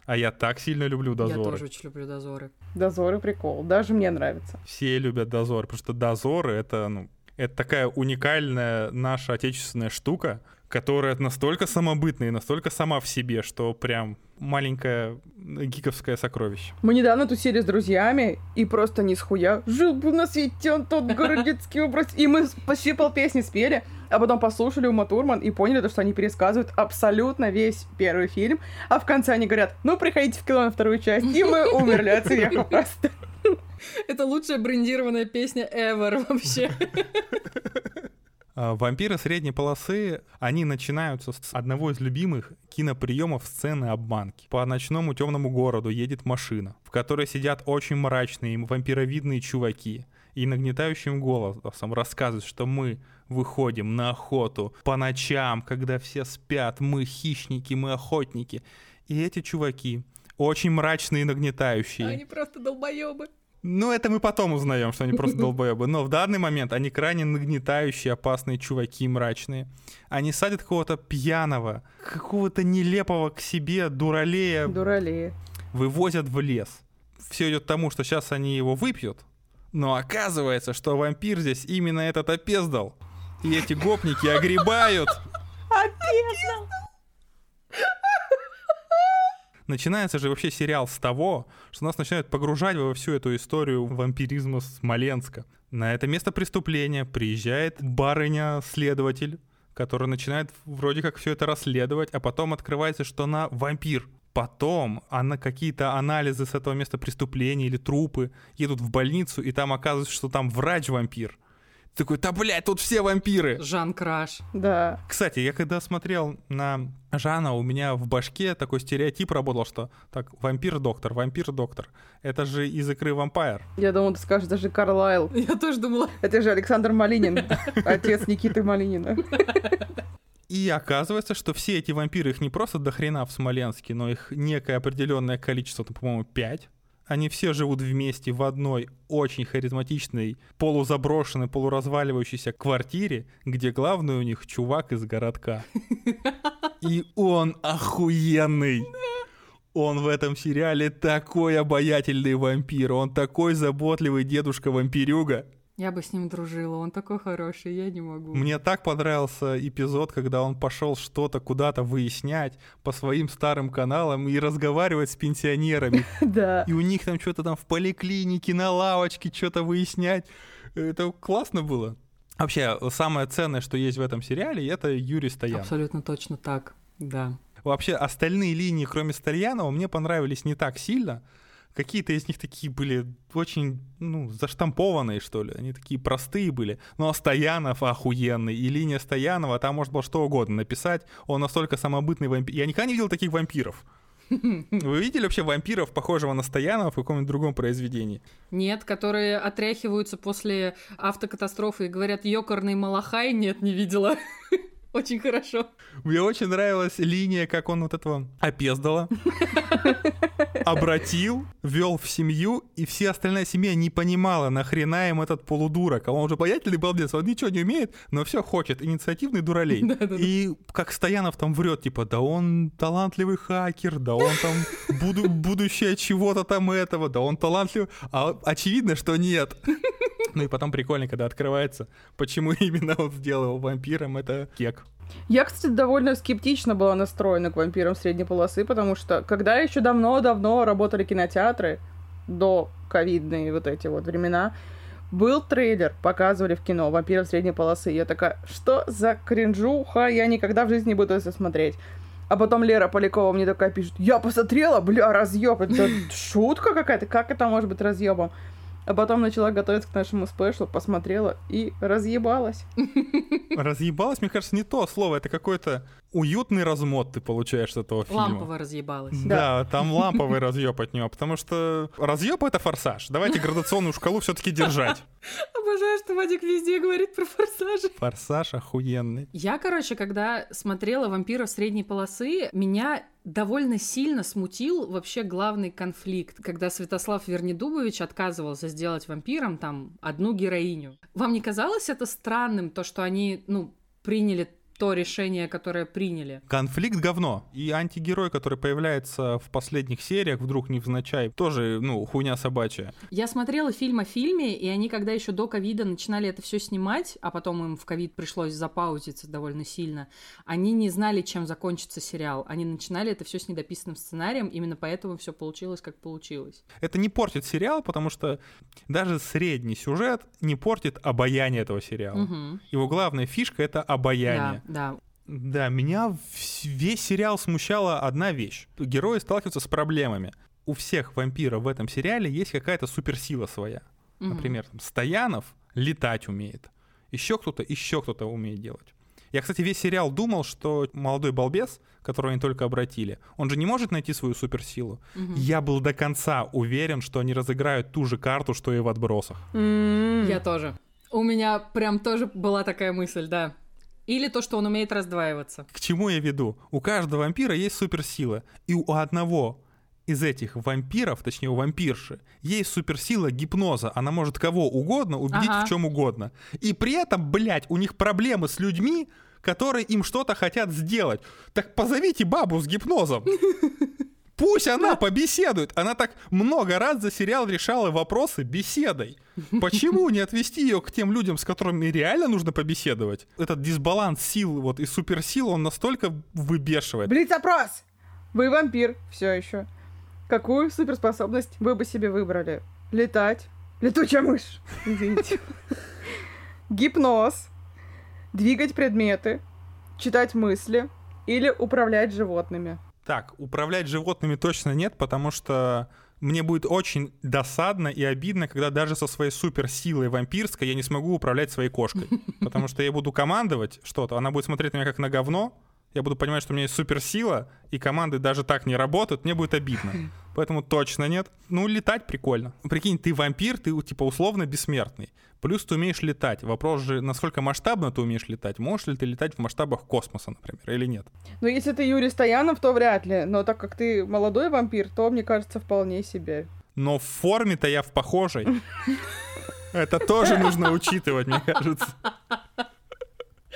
А я так сильно люблю Я дозоры. тоже очень люблю дозоры. Дозоры прикол. Даже мне нравится. Все любят дозоры, потому что дозоры это, ну, это такая уникальная наша отечественная штука, которая настолько самобытная и настолько сама в себе, что прям маленькое гиковское сокровище. Мы недавно тусили с друзьями, и просто не схуя. Жил бы на свете он тот городецкий образ. И мы почти полпесни спели, а потом послушали Ума Турман и поняли, то, что они пересказывают абсолютно весь первый фильм. А в конце они говорят, ну, приходите в кино на вторую часть. И мы умерли от смеха просто. Это лучшая брендированная песня ever вообще. А, Вампиры средней полосы, они начинаются с одного из любимых киноприемов сцены обманки. По ночному темному городу едет машина, в которой сидят очень мрачные вампировидные чуваки и нагнетающим голосом рассказывают, что мы выходим на охоту по ночам, когда все спят, мы хищники, мы охотники. И эти чуваки очень мрачные и нагнетающие. Они просто долбоебы. Ну, это мы потом узнаем, что они просто долбоебы. Но в данный момент они крайне нагнетающие, опасные чуваки, мрачные. Они садят какого-то пьяного, какого-то нелепого к себе дуралея, Дуралеи. вывозят в лес. Все идет к тому, что сейчас они его выпьют. Но оказывается, что вампир здесь именно этот опездал. И эти гопники огребают. Начинается же вообще сериал с того, что нас начинают погружать во всю эту историю вампиризма Смоленска. На это место преступления приезжает барыня-следователь, который начинает вроде как все это расследовать, а потом открывается, что она вампир. Потом она какие-то анализы с этого места преступления или трупы едут в больницу, и там оказывается, что там врач-вампир. Такой, да блядь, тут все вампиры. Жан Краш. Да. Кстати, я когда смотрел на Жана, у меня в башке такой стереотип работал, что так, вампир-доктор, вампир-доктор. Это же из игры Vampire. Я думал, ты скажешь даже Карлайл. Я тоже думала, Это же Александр Малинин, отец Никиты Малинина. И оказывается, что все эти вампиры, их не просто до хрена в Смоленске, но их некое определенное количество, там, по-моему, 5. Они все живут вместе в одной очень харизматичной, полузаброшенной, полуразваливающейся квартире, где главный у них чувак из городка. И он охуенный. Он в этом сериале такой обаятельный вампир, он такой заботливый дедушка-вампирюга. Я бы с ним дружила, он такой хороший, я не могу. Мне так понравился эпизод, когда он пошел что-то куда-то выяснять по своим старым каналам и разговаривать с пенсионерами. Да. И у них там что-то там в поликлинике, на лавочке что-то выяснять. Это классно было. Вообще, самое ценное, что есть в этом сериале, это Юрий Стоян. Абсолютно точно так, да. Вообще, остальные линии, кроме Стоянова, мне понравились не так сильно. Какие-то из них такие были очень, ну, заштампованные, что ли. Они такие простые были. Но Стоянов охуенный. И линия Стоянова, там можно было что угодно написать. Он настолько самобытный вампир. Я никогда не видел таких вампиров. Вы видели вообще вампиров, похожего на Стоянова в каком-нибудь другом произведении? Нет, которые отряхиваются после автокатастрофы и говорят «ёкарный малахай». Нет, не видела. Очень хорошо. Мне очень нравилась линия, как он вот этого опездала, обратил, вел в семью, и вся остальная семья не понимала, нахрена им этот полудурок. А он уже обаятельный балбес, он ничего не умеет, но все хочет. Инициативный дуралей. И как Стоянов там врет, типа, да он талантливый хакер, да он там буду- будущее чего-то там этого, да он талантливый. А очевидно, что нет. Ну и потом прикольно, когда открывается, почему именно он сделал вампиром, это кек. Я, кстати, довольно скептично была настроена к вампирам средней полосы, потому что когда еще давно-давно работали кинотеатры, до ковидные вот эти вот времена, был трейлер, показывали в кино «Вампиров средней полосы». Я такая, что за кринжуха? Я никогда в жизни не буду это смотреть. А потом Лера Полякова мне такая пишет, я посмотрела, бля, разъеб, это шутка какая-то, как это может быть разъебом? А потом начала готовиться к нашему спешлу, посмотрела и разъебалась. Разъебалось, мне кажется, не то слово, это какое-то уютный размот ты получаешь с этого фильма. Лампово разъебалась. Да, там ламповый разъеб от него, потому что разъеб это форсаж. Давайте градационную шкалу все-таки держать. Обожаю, что Вадик везде говорит про форсажи. Форсаж охуенный. Я, короче, когда смотрела «Вампира средней полосы», меня довольно сильно смутил вообще главный конфликт, когда Святослав Вернедубович отказывался сделать вампиром там одну героиню. Вам не казалось это странным, то, что они, ну, приняли то решение, которое приняли. Конфликт говно. И антигерой, который появляется в последних сериях, вдруг невзначай, тоже, ну, хуйня собачья. Я смотрела фильм о фильме, и они, когда еще до ковида начинали это все снимать, а потом им в ковид пришлось запаузиться довольно сильно, они не знали, чем закончится сериал. Они начинали это все с недописанным сценарием, именно поэтому все получилось, как получилось. Это не портит сериал, потому что даже средний сюжет не портит обаяние этого сериала. Мгм. Его главная фишка — это обаяние. Да, да. Да, меня весь сериал смущала одна вещь. Герои сталкиваются с проблемами. У всех вампиров в этом сериале есть какая-то суперсила своя. Мгм. Например, там, Стоянов летать умеет. Еще кто-то, еще кто-то умеет делать. Я, кстати, весь сериал думал, что молодой балбес, которого они только обратили, он же не может найти свою суперсилу. Мгм. Я был до конца уверен, что они разыграют ту же карту, что и в отбросах. Я тоже. У меня прям тоже была такая мысль, да. Или то, что он умеет раздваиваться. К чему я веду? У каждого вампира есть суперсила. И у одного из этих вампиров, точнее у вампирши, есть суперсила гипноза. Она может кого угодно убедить Ага. в чем угодно. И при этом, блядь, у них проблемы с людьми, которые им что-то хотят сделать. Так позовите бабу с гипнозом. Пусть она побеседует. Она так много раз за сериал решала вопросы беседой. Почему не отвести ее к тем людям, с которыми реально нужно побеседовать? Этот дисбаланс сил вот и суперсил, он настолько выбешивает. Блиц-опрос! Вы вампир все еще. Какую суперспособность вы бы себе выбрали? Летать? Летучая мышь. Извините. Гипноз. Двигать предметы. Читать мысли. Или управлять животными. Так, управлять животными точно нет, потому что мне будет очень досадно и обидно, когда даже со своей суперсилой вампирской я не смогу управлять своей кошкой. Потому что я буду командовать что-то, она будет смотреть на меня как на говно, я буду понимать, что у меня есть суперсила, и команды даже так не работают, мне будет обидно. Поэтому точно нет. Ну, летать прикольно. Прикинь, ты вампир, ты типа условно бессмертный. Плюс ты умеешь летать. Вопрос же, насколько масштабно ты умеешь летать. Можешь ли ты летать в масштабах космоса, например, или нет? Но если ты Юрий Стоянов, то вряд ли. Но так как ты молодой вампир, то, мне кажется, вполне себе. Но в форме-то я в похожей. Это тоже нужно учитывать, мне кажется.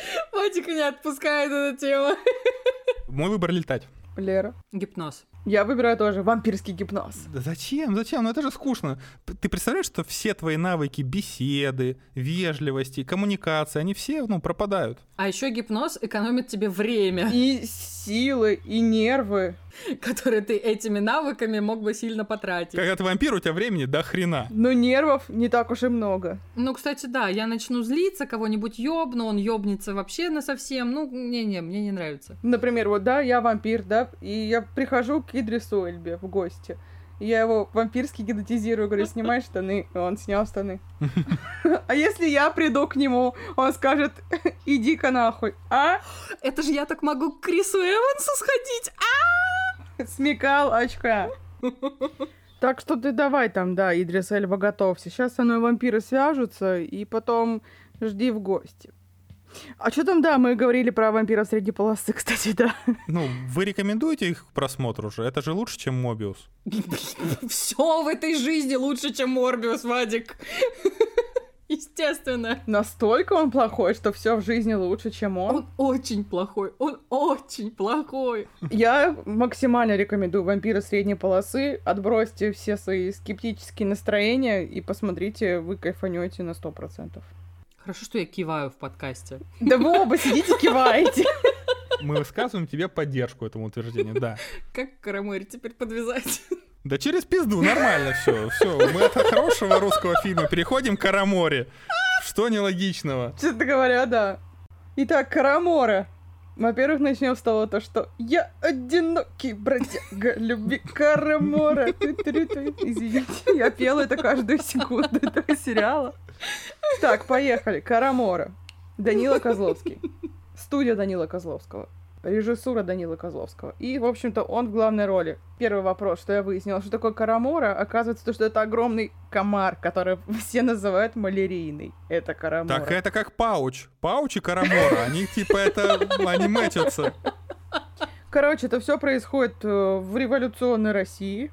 Вадик не отпускает эту тему. Мой выбор летать. Лера. Гипноз. Я выбираю тоже вампирский гипноз. Да зачем? Зачем? Ну это же скучно. Ты представляешь, что все твои навыки беседы, вежливости, коммуникации, они все, ну, пропадают. А еще гипноз экономит тебе время, И силы, и нервы. которое ты этими навыками мог бы сильно потратить. Когда ты вампир, у тебя времени до хрена. Но нервов не так уж и много. Ну, кстати, да, я начну злиться, кого-нибудь ёбну, он ёбнется вообще на совсем. Ну, не-не, мне не нравится. Например, вот, да, я вампир, да, и я прихожу к Идрису Эльбе в гости. Я его вампирски гипнотизирую, говорю, снимай штаны. Он снял штаны. А если я приду к нему, он скажет, иди-ка нахуй. А? Это же я так могу к Крису Эвансу сходить. А! Смекал очка. Так что ты давай там, да, Идрис Эльба, готовься. Сейчас со мной вампиры свяжутся, и потом жди в гости. А что там, да, мы говорили про вампира среди полосы, кстати, да. Ну, вы рекомендуете их к просмотру же? Это же лучше, чем Мобиус. Все в этой жизни лучше, чем Морбиус, Вадик. Естественно. Настолько он плохой, что все в жизни лучше, чем он. Он очень плохой. Он очень плохой. Я максимально рекомендую вампира средней полосы. Отбросьте все свои скептические настроения и посмотрите, вы кайфанете на 100%. Хорошо, что я киваю в подкасте. Да вы оба сидите, киваете. Мы высказываем тебе поддержку этому утверждению, да. Как Караморе теперь подвязать? Да через пизду, нормально все. Все, мы от хорошего русского фильма переходим к Караморе. Что нелогичного? Честно говоря, да. Итак, Карамора. Во-первых, начнем с того, то, что я одинокий бродяга любви Карамора. Извините, я пела это каждую секунду этого сериала. Так, поехали. Карамора. Данила Козловский. Студия Данила Козловского. Режиссура Данила Козловского. И, в общем-то, он в главной роли. Первый вопрос, что я выяснила, что такое карамора, оказывается, то, что это огромный комар, который все называют малярийный. Это карамора. Так это как пауч. Пауч и карамора. Они типа это... Они мэчатся. Короче, это все происходит э, в революционной России.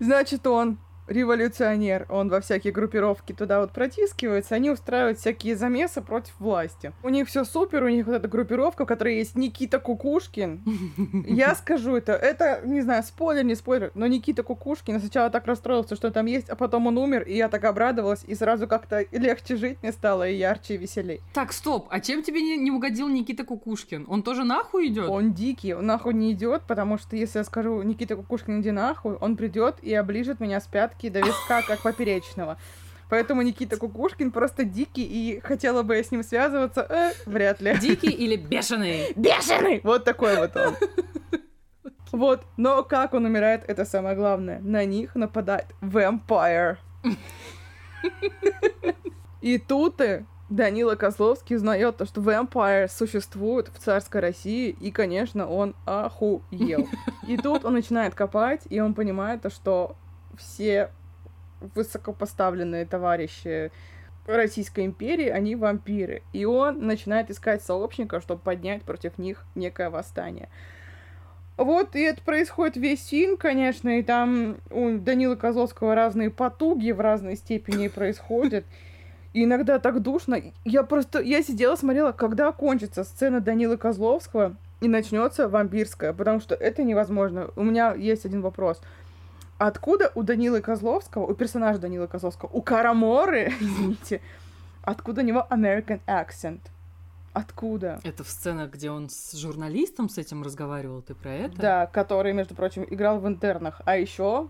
Значит, он революционер, он во всякие группировки туда вот протискивается, они устраивают всякие замесы против власти. У них все супер, у них вот эта группировка, в которой есть Никита Кукушкин. Я скажу это, это, не знаю, спойлер, не спойлер, но Никита Кукушкин сначала так расстроился, что там есть, а потом он умер, и я так обрадовалась, и сразу как-то легче жить мне стало, и ярче, и веселей. Так, стоп, а чем тебе не, не угодил Никита Кукушкин? Он тоже нахуй идет? Он дикий, он нахуй не идет, потому что если я скажу Никита Кукушкин, иди нахуй, он придет и оближет меня с пятки до виска, как поперечного. Поэтому Никита Кукушкин просто дикий, и хотела бы я с ним связываться, э, вряд ли. Дикий или бешеный? Бешеный! Вот такой вот он. Вот, но как он умирает, это самое главное. На них нападает вампир. И тут и Данила Козловский узнает то, что вампир существует в царской России, и, конечно, он охуел. И тут он начинает копать, и он понимает то, что все высокопоставленные товарищи Российской империи, они вампиры. И он начинает искать сообщников, чтобы поднять против них некое восстание. Вот, и это происходит весь фильм, конечно, и там у Данила Козловского разные потуги в разной степени происходят. И иногда так душно. Я просто, я сидела, смотрела, когда кончится сцена Данила Козловского и начнется вампирская, потому что это невозможно. У меня есть один вопрос. Откуда у Данилы Козловского, у персонажа Данилы Козловского, у Караморы, извините, откуда у него American accent? Откуда? Это в сценах, где он с журналистом с этим разговаривал, ты про это? Да, который, между прочим, играл в интернах. А еще,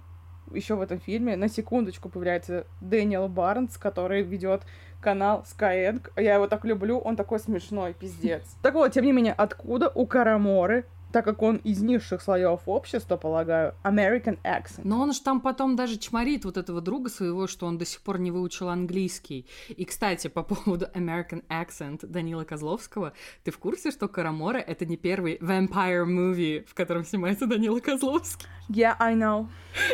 еще в этом фильме на секундочку появляется Дэниел Барнс, который ведет канал Skyeng. Я его так люблю, он такой смешной, пиздец. Так вот, тем не менее, откуда у Караморы так как он из низших слоев общества, полагаю, American accent. Но он же там потом даже чморит вот этого друга своего, что он до сих пор не выучил английский. И, кстати, по поводу American accent Данила Козловского, ты в курсе, что Карамора — это не первый vampire movie, в котором снимается Данила Козловский? Yeah, I know.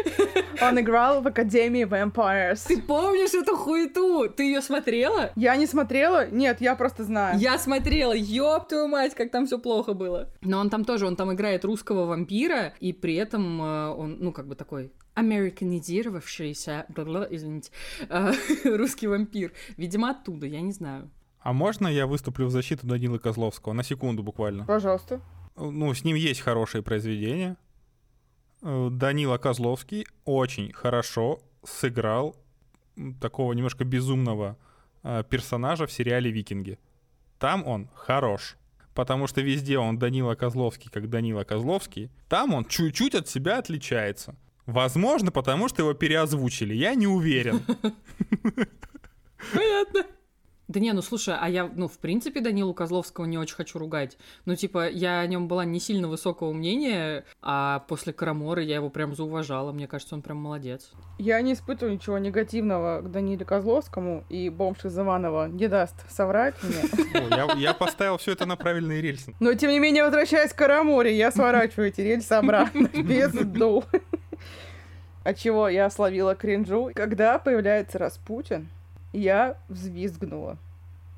Он играл в Академии Vampires. Ты помнишь эту хуету? Ты ее смотрела? Я не смотрела? Нет, я просто знаю. Я смотрела, ёб твою мать, как там все плохо было. Но он там тоже, он там играет русского вампира, и при этом э, он, ну, как бы такой американизировавшийся, извините, э, русский вампир. Видимо, оттуда, я не знаю. А можно я выступлю в защиту Данилы Козловского? На секунду буквально. Пожалуйста. Ну, с ним есть хорошие произведения. Э, Данила Козловский очень хорошо сыграл такого немножко безумного персонажа в сериале «Викинги». Там он хорош. Потому что везде он Данила Козловский, как Данила Козловский. Там он чуть-чуть от себя отличается. Возможно, потому что его переозвучили. Я не уверен. Понятно. Да не, ну слушай, а я, ну, в принципе, Данилу Козловского не очень хочу ругать. Ну, типа, я о нем была не сильно высокого мнения, а после Караморы я его прям зауважала. Мне кажется, он прям молодец. Я не испытываю ничего негативного к Даниле Козловскому, и бомж из Иванова не даст соврать мне. Я, поставил все это на правильные рельсы. Но, тем не менее, возвращаясь к Караморе, я сворачиваю эти рельсы обратно, без ду. От чего я словила кринжу, когда появляется Распутин, я взвизгнула.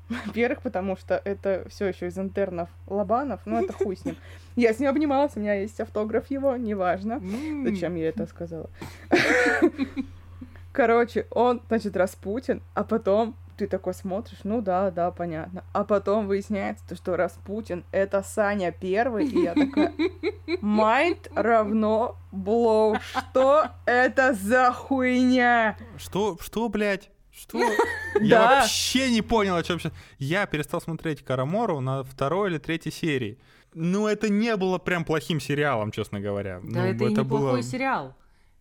Во-первых, потому что это все еще из интернов Лобанов, ну это хуй с ним. Я с ним обнималась, у меня есть автограф его, неважно. Зачем я это сказала? Короче, он, значит, Распутин, а потом ты такой смотришь, ну да, да, понятно. А потом выясняется, то, что Распутин — это Саня первый, и я такая, mind равно blow. Что это за хуйня? Что, что, блядь? Что? Я вообще не понял, о чем сейчас. Я перестал смотреть Карамору на второй или третьей серии. Ну, это не было прям плохим сериалом, честно говоря. Да, ну, это, и это неплохой было... сериал.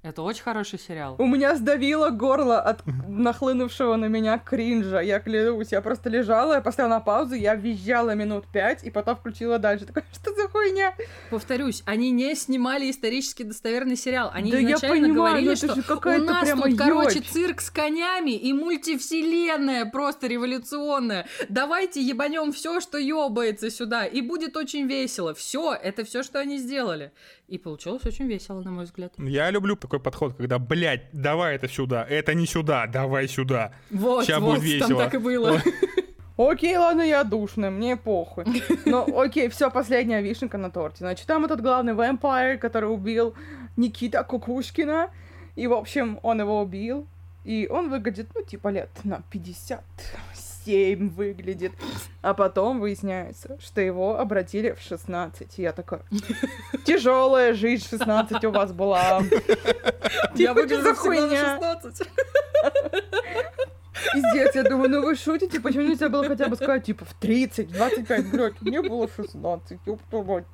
Это очень хороший сериал. У меня сдавило горло от нахлынувшего на меня кринжа. Я клянусь, я просто лежала, я поставила на паузу, я визжала минут пять, и потом включила дальше. Такая, что за хуйня? Повторюсь, они не снимали исторически достоверный сериал. Они Да я изначально понимаю, но говорили, что у нас прямо тут, короче, ёчь. цирк с конями и мультивселенная просто революционная. Давайте ебанем все, что ёбается сюда, и будет очень весело. Все, это все, что они сделали. И получилось очень весело, на мой взгляд. Я люблю такой подход, когда, блядь, давай это сюда, это не сюда, давай сюда. Вот, Ща вот, будет там весело. так и было. Окей, ладно, я душная, мне похуй. Но окей, все, последняя вишенка на торте. Значит, там этот главный вампир, который убил Никита Кукушкина. И, в общем, он его убил. И он выглядит, ну, типа лет на 57 выглядит. А потом выясняется, что его обратили в 16. И я такая, тяжелая жизнь в 16 у вас была. Я Типа, выгляжу за всегда на хуйня? 16. Пиздец, я думаю, ну вы шутите, почему нельзя было хотя бы сказать, типа, в 30, 25, блядь, мне было 16, ёб твою мать.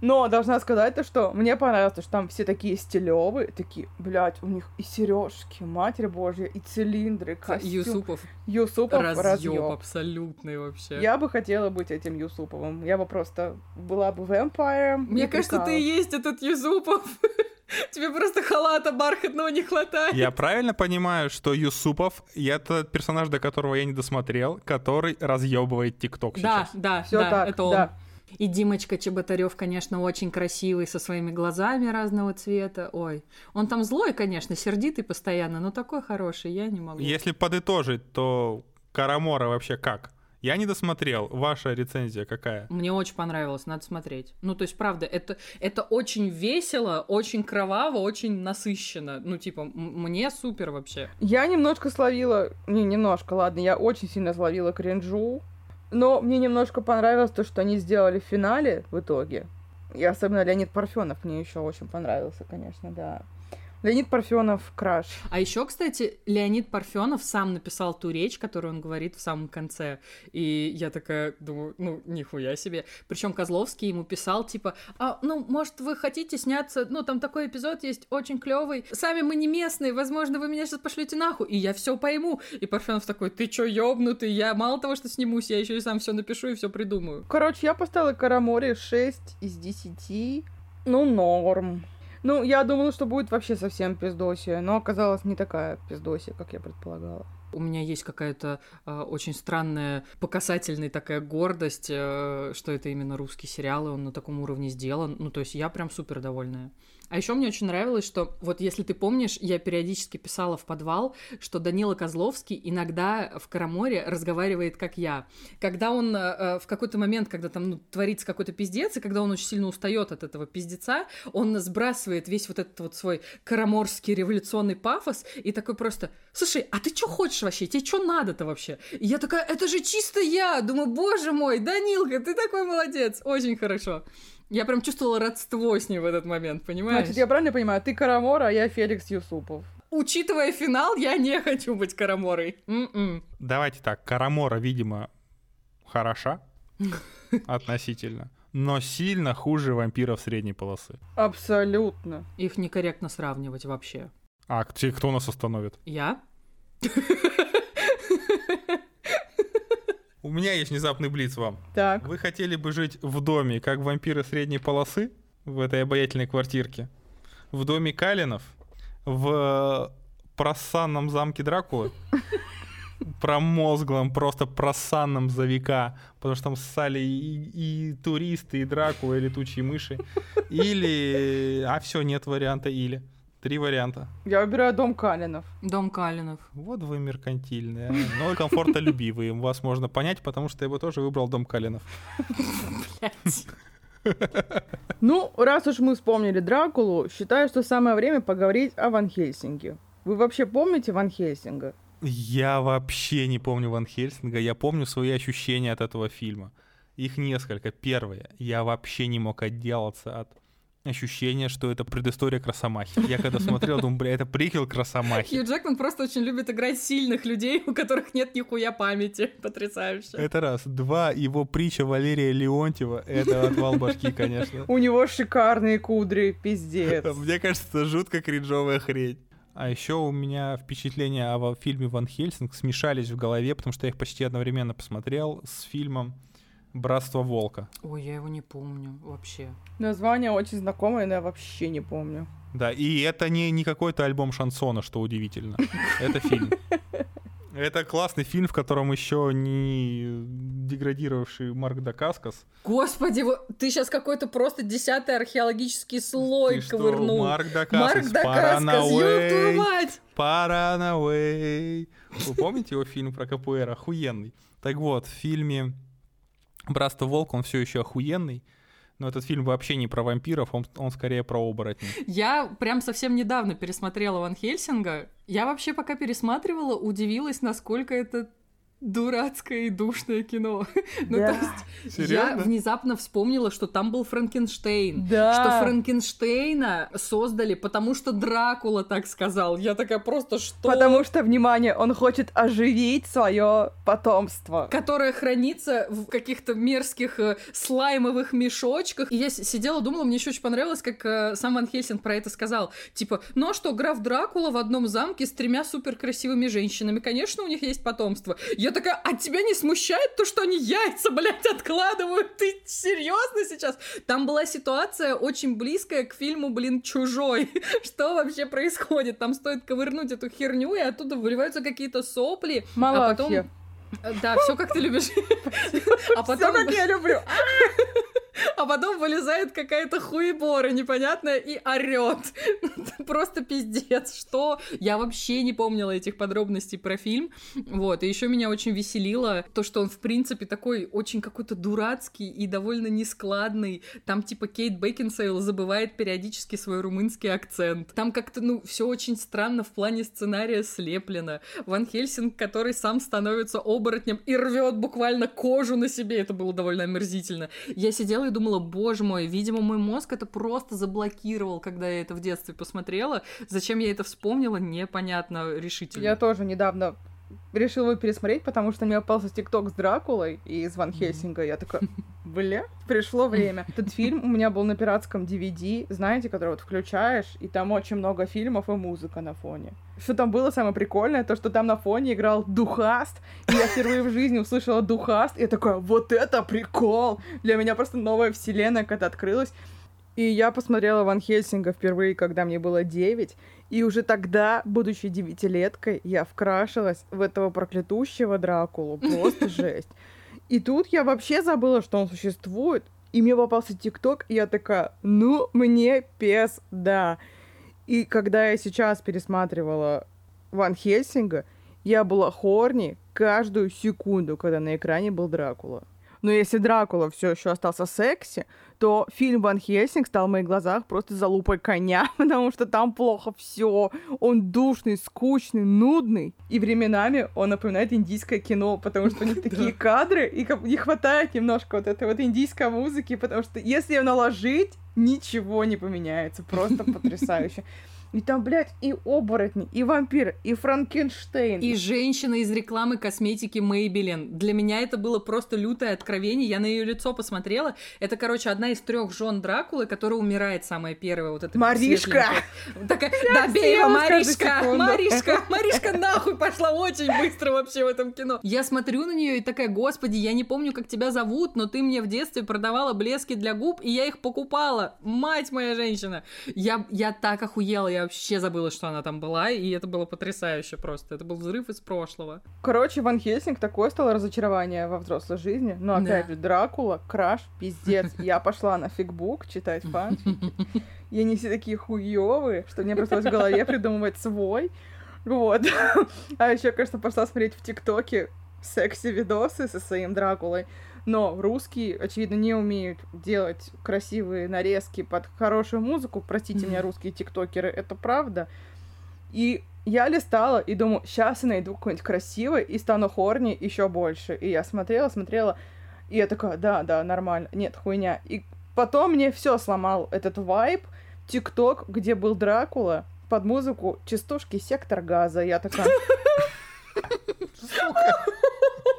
Но должна сказать то, что мне понравилось, то, что там все такие стилевые, такие, блядь, у них и сережки, матерь божья, и цилиндры, костюм. Юсупов Юсупов разъеб разъёб. абсолютный вообще. Я бы хотела быть этим Юсуповым. Я бы просто была бы вампиром. Мне кажется, ты и есть этот Юсупов. Тебе просто халата бархатного не хватает. Я правильно понимаю, что Юсупов — это персонаж, до которого я не досмотрел, который разъебывает ТикТок Да, сейчас? да, Всё да, так, это он. да. И Димочка Чеботарев, конечно, очень красивый, со своими глазами разного цвета. Ой, он там злой, конечно, сердитый постоянно, но такой хороший, я не могу. Если подытожить, то Карамора вообще как? Я не досмотрел. Ваша рецензия какая? Мне очень понравилось, надо смотреть. Ну, то есть, правда, это, это очень весело, очень кроваво, очень насыщенно. Ну, типа, мне супер вообще. Я немножко словила, не немножко, ладно, я очень сильно словила кринжу, но мне немножко понравилось то, что они сделали в финале в итоге. И особенно Леонид Парфенов мне еще очень понравился, конечно, да. Леонид Парфенов краш. А еще, кстати, Леонид Парфенов сам написал ту речь, которую он говорит в самом конце. И я такая думаю, ну, нихуя себе. Причем Козловский ему писал, типа, а, ну, может, вы хотите сняться, ну, там такой эпизод есть, очень клевый. Сами мы не местные, возможно, вы меня сейчас пошлете нахуй, и я все пойму. И Парфенов такой, ты чё, ёбнутый? Я мало того, что снимусь, я еще и сам все напишу и все придумаю. Короче, я поставила Караморе 6 из 10. Ну, норм. Ну, я думала, что будет вообще совсем пиздосия, но оказалось не такая пиздосия, как я предполагала. У меня есть какая-то э, очень странная, показательная такая гордость, э, что это именно русский сериал, и он на таком уровне сделан. Ну, то есть я прям супер довольная. А еще мне очень нравилось, что вот если ты помнишь, я периодически писала в подвал, что Данила Козловский иногда в Караморе разговаривает как я. Когда он э, э, в какой-то момент, когда там ну, творится какой-то пиздец, и когда он очень сильно устает от этого пиздеца, он сбрасывает весь вот этот вот свой караморский революционный пафос и такой просто, слушай, а ты что хочешь вообще? Тебе что надо-то вообще? И я такая, это же чисто я! Думаю, боже мой, Данилка, ты такой молодец! Очень хорошо. Я прям чувствовала родство с ним в этот момент, понимаешь? Значит, я правильно понимаю, ты Карамора, а я Феликс Юсупов. Учитывая финал, я не хочу быть Караморой. М-м. Давайте так, Карамора, видимо, хороша относительно, но сильно хуже вампиров средней полосы. Абсолютно. Их некорректно сравнивать вообще. А те, кто нас остановит? Я? У меня есть внезапный блиц вам. Так. Вы хотели бы жить в доме, как вампиры средней полосы, в этой обаятельной квартирке, в доме Калинов, в просанном замке Дракулы, промозглом, просто просанном за века, потому что там ссали и, и туристы, и Дракула, и летучие мыши, или... А все, нет варианта или. Три варианта. Я выбираю дом Калинов. Дом Калинов. Вот вы меркантильные, но комфортолюбивые. Вас можно понять, потому что я бы тоже выбрал дом Калинов. Ну, раз уж мы вспомнили Дракулу, считаю, что самое время поговорить о Ван Хельсинге. Вы вообще помните Ван Хельсинга? Я вообще не помню Ван Хельсинга, я помню свои ощущения от этого фильма. Их несколько. Первое, я вообще не мог отделаться от ощущение, что это предыстория к Росомахи. Я когда смотрел, думаю, бля, это приквел к Росомахе. Хью Джекман просто очень любит играть сильных людей, у которых нет нихуя памяти. Потрясающе. Это раз. Два, его притча Валерия Леонтьева, это отвал башки, конечно. У него шикарные кудри, пиздец. Мне кажется, это жутко кринжовая хрень. А еще у меня впечатления о фильме Ван Хельсинг смешались в голове, потому что я их почти одновременно посмотрел с фильмом Братство волка. Ой, я его не помню вообще. Название очень знакомое, но я вообще не помню. Да, и это не, не какой-то альбом шансона, что удивительно. Это фильм. Это классный фильм, в котором еще не деградировавший Марк Дакаскас. Господи, ты сейчас какой-то просто десятый археологический слой Ты ковырнул. Что? Марк Дакаскас, Марк Дакаскас, ёб твою мать! Паранауэй. Вы помните его фильм про КПР? Охуенный. Так вот, в фильме Братство Волк, он все еще охуенный. Но этот фильм вообще не про вампиров, он, он скорее про оборотней. Я прям совсем недавно пересмотрела Ван Хельсинга. Я вообще пока пересматривала, удивилась, насколько это дурацкое и душное кино. ну, Да. то есть, Серьезно? я внезапно вспомнила, что там был Франкенштейн. Да. Что Франкенштейна создали, потому что Дракула так сказал. Я такая просто, что... Потому что, внимание, он хочет оживить свое потомство. которая хранится в каких-то мерзких э, слаймовых мешочках. И я сидела, думала, мне еще очень понравилось, как э, сам Ван Хельсинг про это сказал. Типа, ну а что, граф Дракула в одном замке с тремя суперкрасивыми женщинами. Конечно, у них есть потомство. Я такая, а тебя не смущает то, что они яйца, блядь, откладывают? Ты серьезно сейчас? Там была ситуация очень близкая к фильму, блин, «Чужой». Что вообще происходит? Там стоит ковырнуть эту херню, и оттуда выливаются какие-то сопли. А потом... Э, Да, все как ты любишь. А Все, потом, как я люблю. а потом вылезает какая-то хуебора непонятная и орет. Просто пиздец. Что? Я вообще не помнила этих подробностей про фильм. Вот. И еще меня очень веселило то, что он, в принципе, такой очень какой-то дурацкий и довольно нескладный. Там, типа, Кейт Бекинсейл забывает периодически свой румынский акцент. Там как-то, ну, все очень странно в плане сценария слеплено. Ван Хельсинг, который сам становится оборотнем и рвет буквально кожу на себе. Это было довольно омерзительно. Я сидела и думала, боже мой, видимо, мой мозг это просто заблокировал, когда я это в детстве посмотрела. Зачем я это вспомнила, непонятно решительно. Я тоже недавно решила его пересмотреть, потому что мне попался ТикТок с Дракулой и из Ван Хельсинга. Я такая, бля, пришло время. Этот фильм у меня был на пиратском DVD, знаете, который вот включаешь, и там очень много фильмов и музыка на фоне. Что там было самое прикольное, то, что там на фоне играл Духаст, и я впервые в жизни услышала Духаст, и я такая, вот это прикол! Для меня просто новая вселенная когда открылась. И я посмотрела Ван Хельсинга впервые, когда мне было 9. И уже тогда, будучи девятилеткой, я вкрашилась в этого проклятущего Дракулу. Просто жесть. И тут я вообще забыла, что он существует. И мне попался ТикТок, и я такая, ну, мне пес, да. И когда я сейчас пересматривала Ван Хельсинга, я была хорни каждую секунду, когда на экране был Дракула. Но если Дракула все еще остался секси, то фильм Ван Хельсинг стал в моих глазах просто залупой коня, потому что там плохо все. Он душный, скучный, нудный. И временами он напоминает индийское кино, потому что у них такие кадры, и не хватает немножко вот этой вот индийской музыки, потому что если ее наложить, ничего не поменяется. Просто потрясающе. И там, блядь, и оборотни, и вампир, и Франкенштейн. И женщина из рекламы косметики Maybelline. Для меня это было просто лютое откровение. Я на ее лицо посмотрела. Это, короче, одна из трех жен Дракулы, которая умирает самая первая. Вот эта Маришка! Такая, да, бей каждой Маришка! Маришка! Маришка нахуй пошла очень быстро вообще в этом кино. Я смотрю на нее и такая, господи, я не помню, как тебя зовут, но ты мне в детстве продавала блески для губ, и я их покупала. Мать моя женщина! Я, я так охуела, я вообще забыла, что она там была, и это было потрясающе просто. Это был взрыв из прошлого. Короче, Ван Хельсинг такое стало разочарование во взрослой жизни. Но опять Да. же, Дракула, краш, пиздец. Я пошла на фигбук читать фанфики. И они все такие хуёвые, что мне пришлось в голове придумывать свой. Вот. А еще, конечно, пошла смотреть в ТикТоке секси-видосы со своим Дракулой. Но русские, очевидно, не умеют делать красивые нарезки под хорошую музыку. Простите меня, русские тиктокеры, это правда. И я листала и думаю, сейчас я найду какой-нибудь красивый и стану хорни еще больше. И я смотрела, смотрела, и я такая, да, да, нормально. Нет, хуйня. И Потом мне все сломал этот вайб. ТикТок, где был Дракула, под музыку частушки «Сектор газа». Я такая...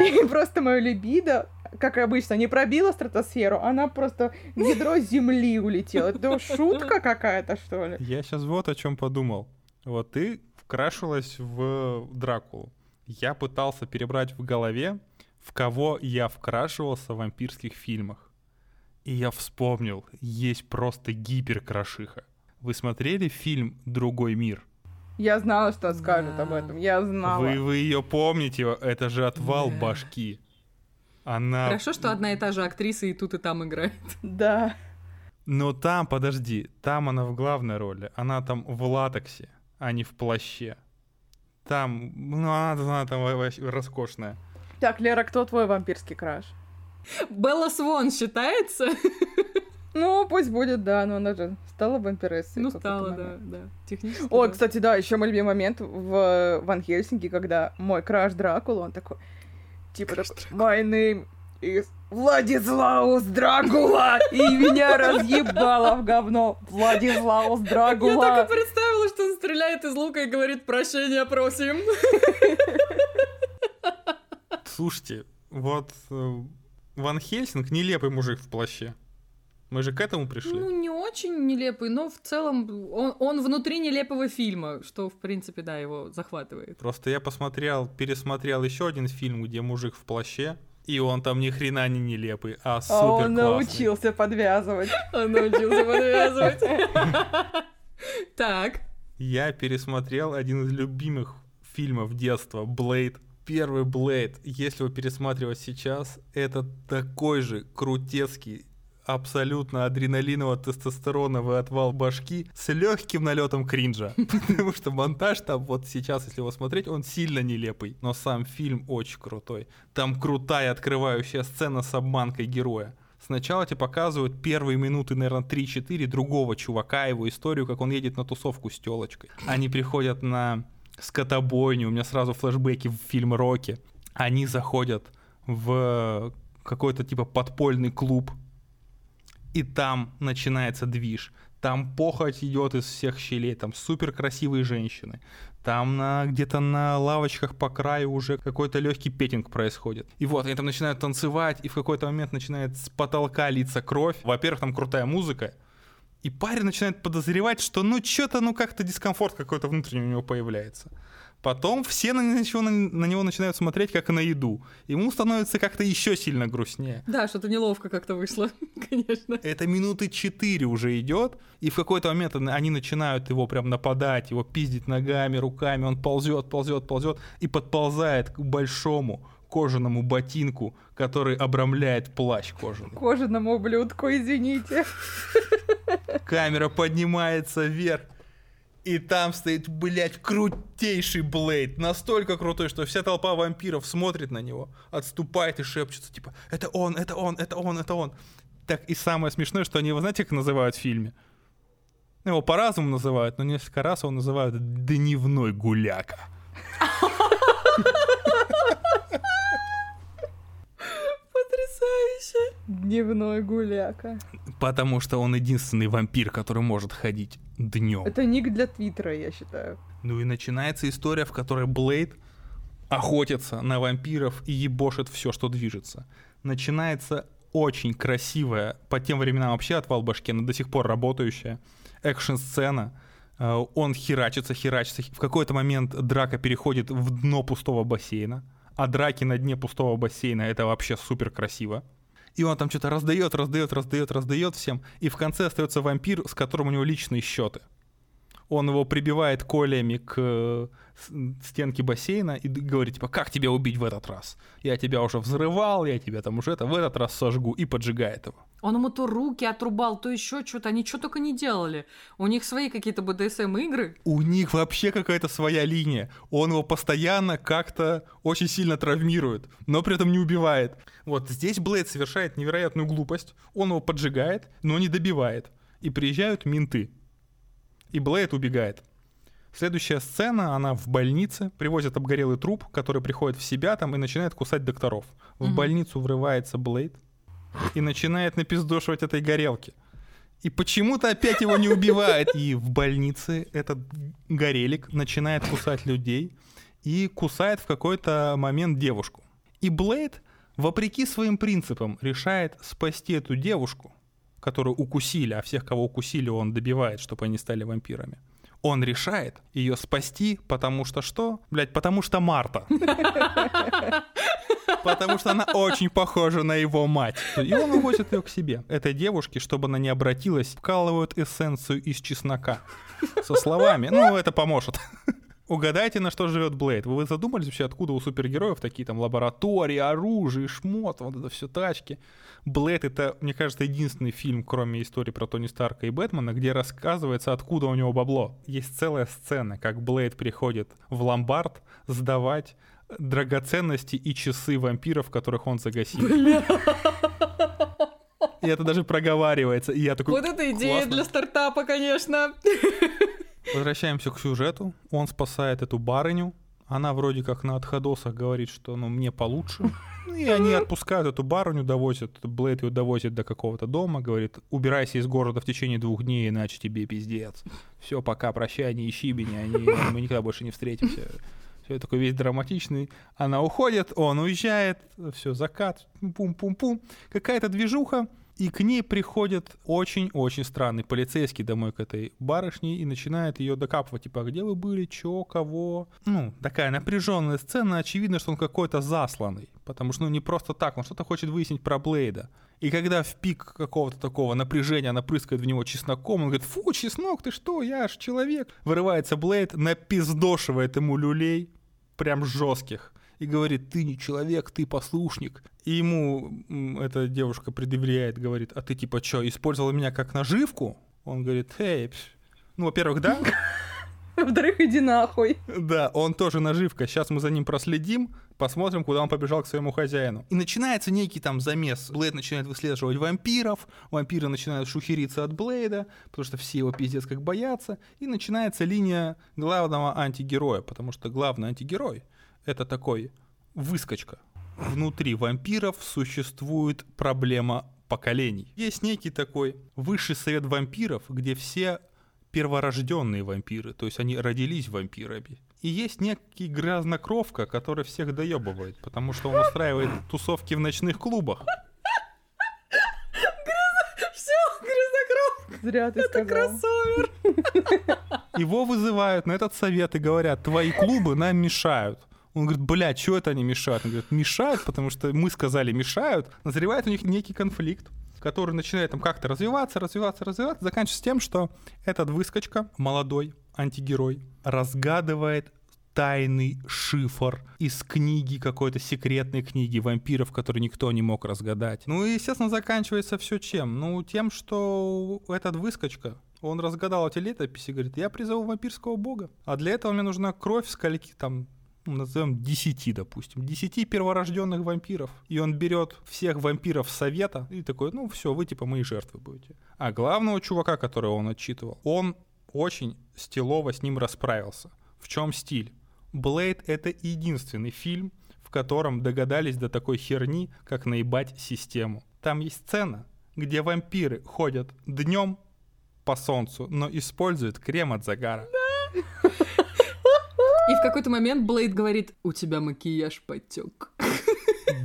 И просто мою либидо, как обычно, не пробила стратосферу, она просто в ядро земли улетела. Это шутка какая-то, что ли? Я сейчас вот о чем подумал. Вот ты вкрашилась в Дракулу. Я пытался перебрать в голове, в кого я вкрашивался в вампирских фильмах. И я вспомнил, есть просто гиперкрошиха. Вы смотрели фильм «Другой мир»? Я знала, что скажут Да. об этом. Я знала. Вы, вы ее помните? Это же отвал Да. башки. Она... Хорошо, что одна и та же актриса и тут, и там играет. Да. Но там, подожди, там она в главной роли. Она там в латексе, а не в плаще. Там, ну, она, она там вообще роскошная. Так, Лера, кто твой вампирский краш? Белла Свон считается? Ну, пусть будет, да, но она же стала вампирессой. Ну, стала, да, да. Технически. Ой, да. кстати, да, еще мой любимый момент в Ван Хельсинге, когда мой краш Дракула, он такой, типа такой, my name is Владислаус Дракула, и меня разъебало в говно, Владислаус Я так и представила, что он стреляет из лука и говорит «Прощения просим». Слушайте, вот э, Ван Хельсинг нелепый мужик в плаще. Мы же к этому пришли. Ну, не очень нелепый, но в целом он, он внутри нелепого фильма, что, в принципе, да, его захватывает. Просто я посмотрел, пересмотрел еще один фильм, где мужик в плаще, и он там ни хрена не нелепый, а супер А он научился подвязывать. Он научился подвязывать. Так. Я пересмотрел один из любимых фильмов детства, Блейд. Первый Блейд, если его пересматривать сейчас, это такой же крутецкий, абсолютно адреналиново-тестостероновый отвал башки с легким налетом кринжа. Потому что монтаж там вот сейчас, если его смотреть, он сильно нелепый. Но сам фильм очень крутой. Там крутая открывающая сцена с обманкой героя. Сначала тебе показывают первые минуты, наверное, 3-4 другого чувака, его историю, как он едет на тусовку с телочкой. Они приходят на скотобойню, у меня сразу флешбеки в фильм «Рокки». Они заходят в какой-то типа подпольный клуб, и там начинается движ. Там похоть идет из всех щелей, там супер красивые женщины. Там на, где-то на лавочках по краю уже какой-то легкий петинг происходит. И вот они там начинают танцевать, и в какой-то момент начинает с потолка литься кровь. Во-первых, там крутая музыка. И парень начинает подозревать, что ну что-то, ну как-то дискомфорт какой-то внутренний у него появляется. Потом все на него, на него начинают смотреть как на еду. Ему становится как-то еще сильно грустнее. Да, что-то неловко как-то вышло, конечно. Это минуты четыре уже идет, и в какой-то момент он- они начинают его прям нападать, его пиздить ногами, руками, он ползет, ползет, ползет и подползает к большому кожаному ботинку, который обрамляет плащ кожаный. Кожаному ублюдку, извините. Камера поднимается вверх, и там стоит, блядь, крутейший Блейд. Настолько крутой, что вся толпа вампиров смотрит на него, отступает и шепчется, типа, это он, это он, это он, это он. Так и самое смешное, что они его, знаете, как называют в фильме? Его по-разному называют, но несколько раз его называют дневной гуляка. Потрясающе. Дневной гуляка. Потому что он единственный вампир, который может ходить днем. Это ник для Твиттера, я считаю. Ну и начинается история, в которой Блейд охотится на вампиров и ебошит все, что движется. Начинается очень красивая, по тем временам вообще отвал башки, но до сих пор работающая экшн-сцена. Э, Он херачится, херачится. В какой-то момент драка переходит в дно пустого бассейна. А драки на дне пустого бассейна это вообще супер красиво. И он там что-то раздает, раздает, раздает, раздает всем. И в конце остается вампир, с которым у него личные счеты. Он его прибивает колями к э, стенке бассейна и говорит, типа, как тебя убить в этот раз? Я тебя уже взрывал, я тебя там уже это, в этот раз сожгу, и поджигает его. Он ему то руки отрубал, то еще что-то. Они что только не делали. У них свои какие-то БДСМ-игры. У них вообще какая-то своя линия. Он его постоянно как-то очень сильно травмирует, но при этом не убивает. Вот здесь Блейд совершает невероятную глупость. Он его поджигает, но не добивает. И приезжают менты. И Блейд убегает. Следующая сцена, она в больнице, привозят обгорелый труп, который приходит в себя там и начинает кусать докторов. В Мгм. больницу врывается Блейд, и начинает напиздошивать этой горелки. И почему-то опять его не убивает. И в больнице этот горелик начинает кусать людей и кусает в какой-то момент девушку. И Блейд, вопреки своим принципам, решает спасти эту девушку, которую укусили, а всех, кого укусили, он добивает, чтобы они стали вампирами. Он решает ее спасти, потому что что? Блять, потому что Марта. Потому что она очень похожа на его мать. И он увозит ее к себе. Этой девушке, чтобы она не обратилась, вкалывают эссенцию из чеснока. Со словами, ну, это поможет. Угадайте, на что живет Блейд. Вы задумались вообще, откуда у супергероев такие там лаборатории, оружие, шмот, вот это все тачки? Блейд это, мне кажется, единственный фильм, кроме истории про Тони Старка и Бэтмена, где рассказывается, откуда у него бабло. Есть целая сцена, как Блейд приходит в ломбард сдавать драгоценности и часы вампиров, которых он загасил. И это даже проговаривается. И я такой, Вот это идея «Классно». для стартапа, конечно. Возвращаемся к сюжету. Он спасает эту барыню. Она вроде как на отходосах говорит, что ну мне получше. Ну, И они отпускают эту барыню, довозят, Блейд ее довозит до какого-то дома, говорит, убирайся из города в течение двух дней, иначе тебе пиздец. Все, пока, прощай, не ищи меня, не- мы никогда больше не встретимся. Все такой весь драматичный. Она уходит, он уезжает, все, закат, пум-пум-пум. Какая-то движуха, и к ней приходит очень-очень странный полицейский домой к этой барышне и начинает ее докапывать, типа, «А где вы были, чё, кого? Ну, такая напряженная сцена, очевидно, что он какой-то засланный, потому что, ну, не просто так, он что-то хочет выяснить про Блейда. И когда в пик какого-то такого напряжения она прыскает в него чесноком, он говорит, фу, чеснок, ты что, я ж человек. Вырывается Блейд, напиздошивает ему люлей, прям жестких, и говорит, ты не человек, ты послушник. И ему эта девушка предъявляет, говорит, а ты типа что, использовала меня как наживку? Он говорит, эй, пш». ну, во-первых, да, Во-вторых, иди нахуй. да, он тоже наживка. Сейчас мы за ним проследим, посмотрим, куда он побежал к своему хозяину. И начинается некий там замес. Блейд начинает выслеживать вампиров, вампиры начинают шухериться от Блейда, потому что все его пиздец как боятся. И начинается линия главного антигероя, потому что главный антигерой — это такой выскочка. Внутри вампиров существует проблема поколений. Есть некий такой высший совет вампиров, где все перворожденные вампиры, то есть они родились вампирами. И есть некий грязнокровка, который всех доебывает, потому что он устраивает тусовки в ночных клубах. Все, грязнокровка, Зря ты это сказал. кроссовер. Его вызывают на этот совет и говорят, твои клубы нам мешают. Он говорит, бля, что это они мешают? Он говорит, мешают, потому что мы сказали мешают. Назревает у них некий конфликт, который начинает там как-то развиваться, развиваться, развиваться, заканчивается тем, что этот выскочка, молодой антигерой, разгадывает тайный шифр из книги, какой-то секретной книги вампиров, который никто не мог разгадать. Ну и, естественно, заканчивается все чем? Ну, тем, что этот выскочка, он разгадал эти летописи, говорит, я призову вампирского бога. А для этого мне нужна кровь скольки там, назовем 10, допустим, 10 перворожденных вампиров. И он берет всех вампиров совета и такой, ну все, вы типа мои жертвы будете. А главного чувака, которого он отчитывал, он очень стилово с ним расправился. В чем стиль? Блейд — это единственный фильм, в котором догадались до такой херни, как наебать систему. Там есть сцена, где вампиры ходят днем по солнцу, но используют крем от загара. И в какой-то момент Блейд говорит, у тебя макияж потек.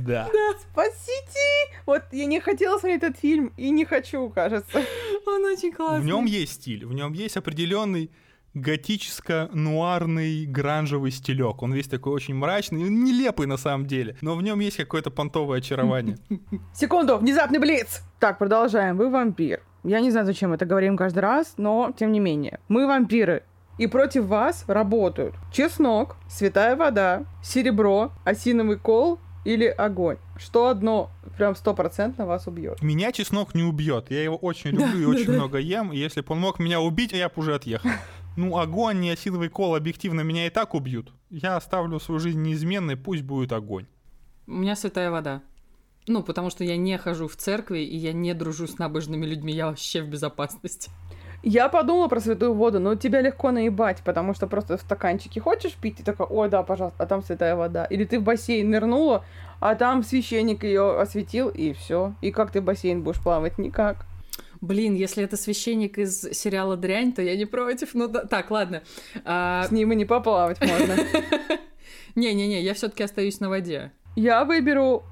Да. Спасите! Вот я не хотела смотреть этот фильм и не хочу, кажется. Он очень классный. В нем есть стиль, в нем есть определенный готическо-нуарный гранжевый стилек. Он весь такой очень мрачный, он нелепый на самом деле, но в нем есть какое-то понтовое очарование. Секунду, внезапный блиц! Так, продолжаем. Вы вампир. Я не знаю, зачем это говорим каждый раз, но тем не менее. Мы вампиры. И против вас работают чеснок, святая вода, серебро, осиновый кол или огонь. Что одно прям стопроцентно вас убьет. Меня чеснок не убьет, я его очень люблю и очень много ем, и если бы он мог меня убить, я бы уже отъехал. Ну, огонь и осиновый кол объективно меня и так убьют. Я оставлю свою жизнь неизменной, пусть будет огонь. У меня святая вода. Ну, потому что я не хожу в церкви, и я не дружу с набожными людьми, я вообще в безопасности. Я подумала про святую воду, но тебя легко наебать, потому что просто в стаканчике хочешь пить, и такая, ой, да, пожалуйста, а там святая вода. Или ты в бассейн нырнула, а там священник ее осветил, и все. И как ты в бассейн будешь плавать? Никак. Блин, если это священник из сериала «Дрянь», то я не против. Ну да, так, ладно. А... С ним и не поплавать можно. Не-не-не, я все таки остаюсь на воде. Я выберу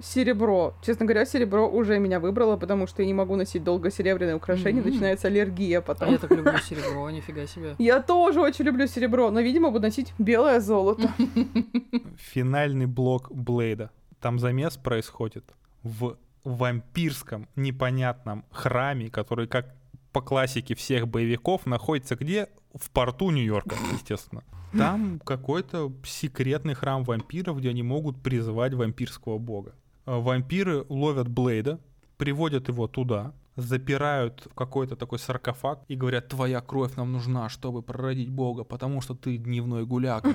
серебро. Честно говоря, серебро уже меня выбрало, потому что я не могу носить долго серебряные украшения, Мгм. начинается аллергия А потом. я так люблю серебро, нифига себе. Я тоже очень люблю серебро, но, видимо, буду носить белое золото. Финальный блок Блейда. Там замес происходит в вампирском непонятном храме, который, как по классике всех боевиков, находится где? В порту Нью-Йорка, естественно. Там какой-то секретный храм вампиров, где они могут призывать вампирского бога. А Вампиры ловят Блейда, приводят его туда, запирают в какой-то такой саркофаг и говорят, твоя кровь нам нужна, чтобы прородить бога, потому что ты дневной гуляка.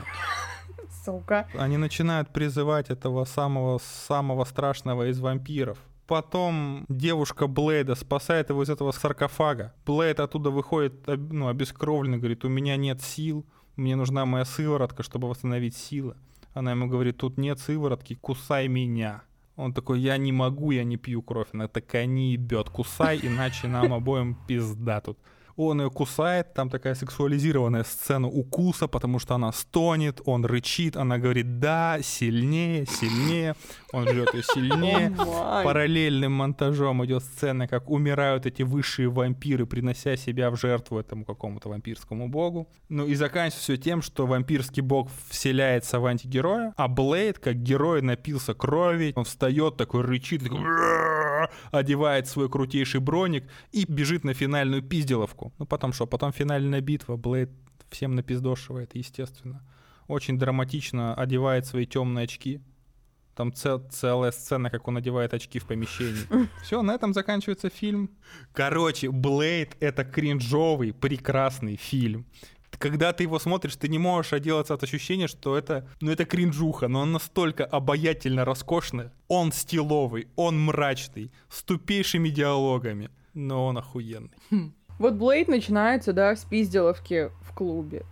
Сука. Они начинают призывать этого самого самого страшного из вампиров. Потом девушка Блейда спасает его из этого саркофага. Блейд оттуда выходит, ну, обескровленный, говорит, у меня нет сил, мне нужна моя сыворотка, чтобы восстановить силы. Она ему говорит, тут нет сыворотки, кусай меня. Он такой, я не могу, я не пью кровь. Она такая, не ебет, кусай, иначе нам обоим пизда тут. Он ее кусает, там такая сексуализированная сцена укуса, потому что она стонет, он рычит, она говорит «да», сильнее, сильнее, он жрет ее сильнее. Параллельным монтажом идет сцена, как умирают эти высшие вампиры, принося себя в жертву этому какому-то вампирскому богу. Ну и заканчивается все тем, что вампирский бог вселяется в антигероя, а Блейд, как герой, напился крови, он встает такой, рычит, такой, одевает свой крутейший броник и бежит на финальную пизделовку. Ну потом что, потом финальная битва, Блейд всем напиздошивает, естественно. Очень драматично одевает свои темные очки, там цел- целая сцена, как он надевает очки в помещении. Все, на этом заканчивается фильм. Короче, Блейд — это кринжовый, прекрасный фильм. Когда ты его смотришь, ты не можешь отделаться от ощущения, что это, ну, это кринжуха, но он настолько обаятельно роскошный. Он стиловый, он мрачный, с тупейшими диалогами, но он охуенный. Вот Блейд начинается, да, с пизделовки в клубе.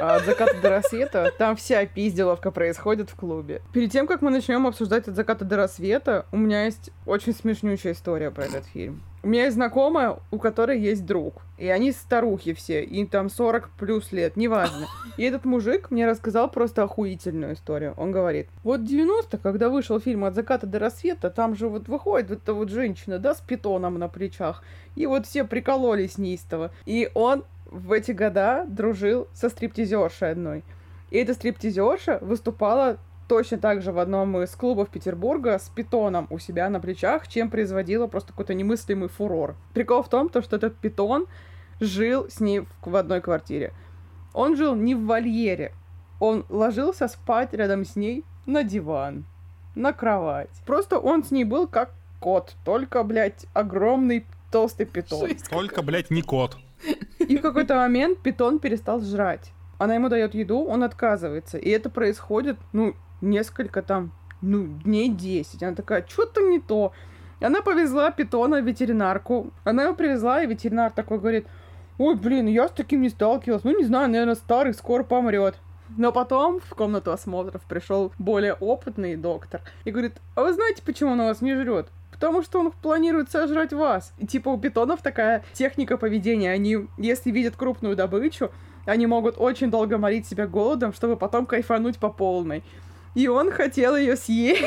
А от заката до рассвета там вся пизделовка происходит в клубе. Перед тем, как мы начнем обсуждать от заката до рассвета, у меня есть очень смешнючая история про этот фильм. У меня есть знакомая, у которой есть друг. И они старухи все, и там 40 плюс лет, неважно. И этот мужик мне рассказал просто охуительную историю. Он говорит, вот 90 когда вышел фильм «От заката до рассвета», там же вот выходит вот эта вот женщина, да, с питоном на плечах. И вот все прикололись неистово. И он в эти года дружил со стриптизершей одной. И эта стриптизерша выступала точно так же в одном из клубов Петербурга с питоном у себя на плечах, чем производила просто какой-то немыслимый фурор. Прикол в том, то, что этот питон жил с ней в, в одной квартире. Он жил не в вольере. Он ложился спать рядом с ней на диван, на кровать. Просто он с ней был как кот, только, блядь, огромный толстый питон. Жесть Только, блядь, не кот. И в какой-то момент питон перестал жрать. Она ему дает еду, он отказывается. И это происходит, ну, несколько там, ну, дней 10. Она такая, что-то не то. Она повезла питона в ветеринарку. Она его привезла, и ветеринар такой говорит, ой, блин, я с таким не сталкивалась. Ну, не знаю, наверное, старый, скоро помрет. Но потом в комнату осмотров пришел более опытный доктор и говорит, а вы знаете, почему он вас не жрет? Потому что он планирует сожрать вас. И типа у питонов такая техника поведения. Они, если видят крупную добычу, они могут очень долго морить себя голодом, чтобы потом кайфануть по полной. И он хотел ее съесть.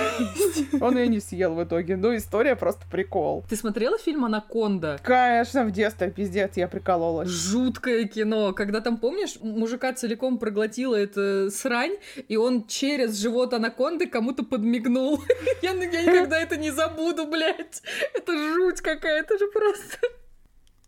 Он ее не съел в итоге. Ну, история просто прикол. Ты смотрела фильм «Анаконда»? Конечно, в детстве, пиздец, я прикололась. Жуткое кино, когда там, помнишь, мужика целиком проглотила эта срань, и он через живот анаконды кому-то подмигнул. Я, я никогда это не забуду, блядь. Это жуть какая-то же просто.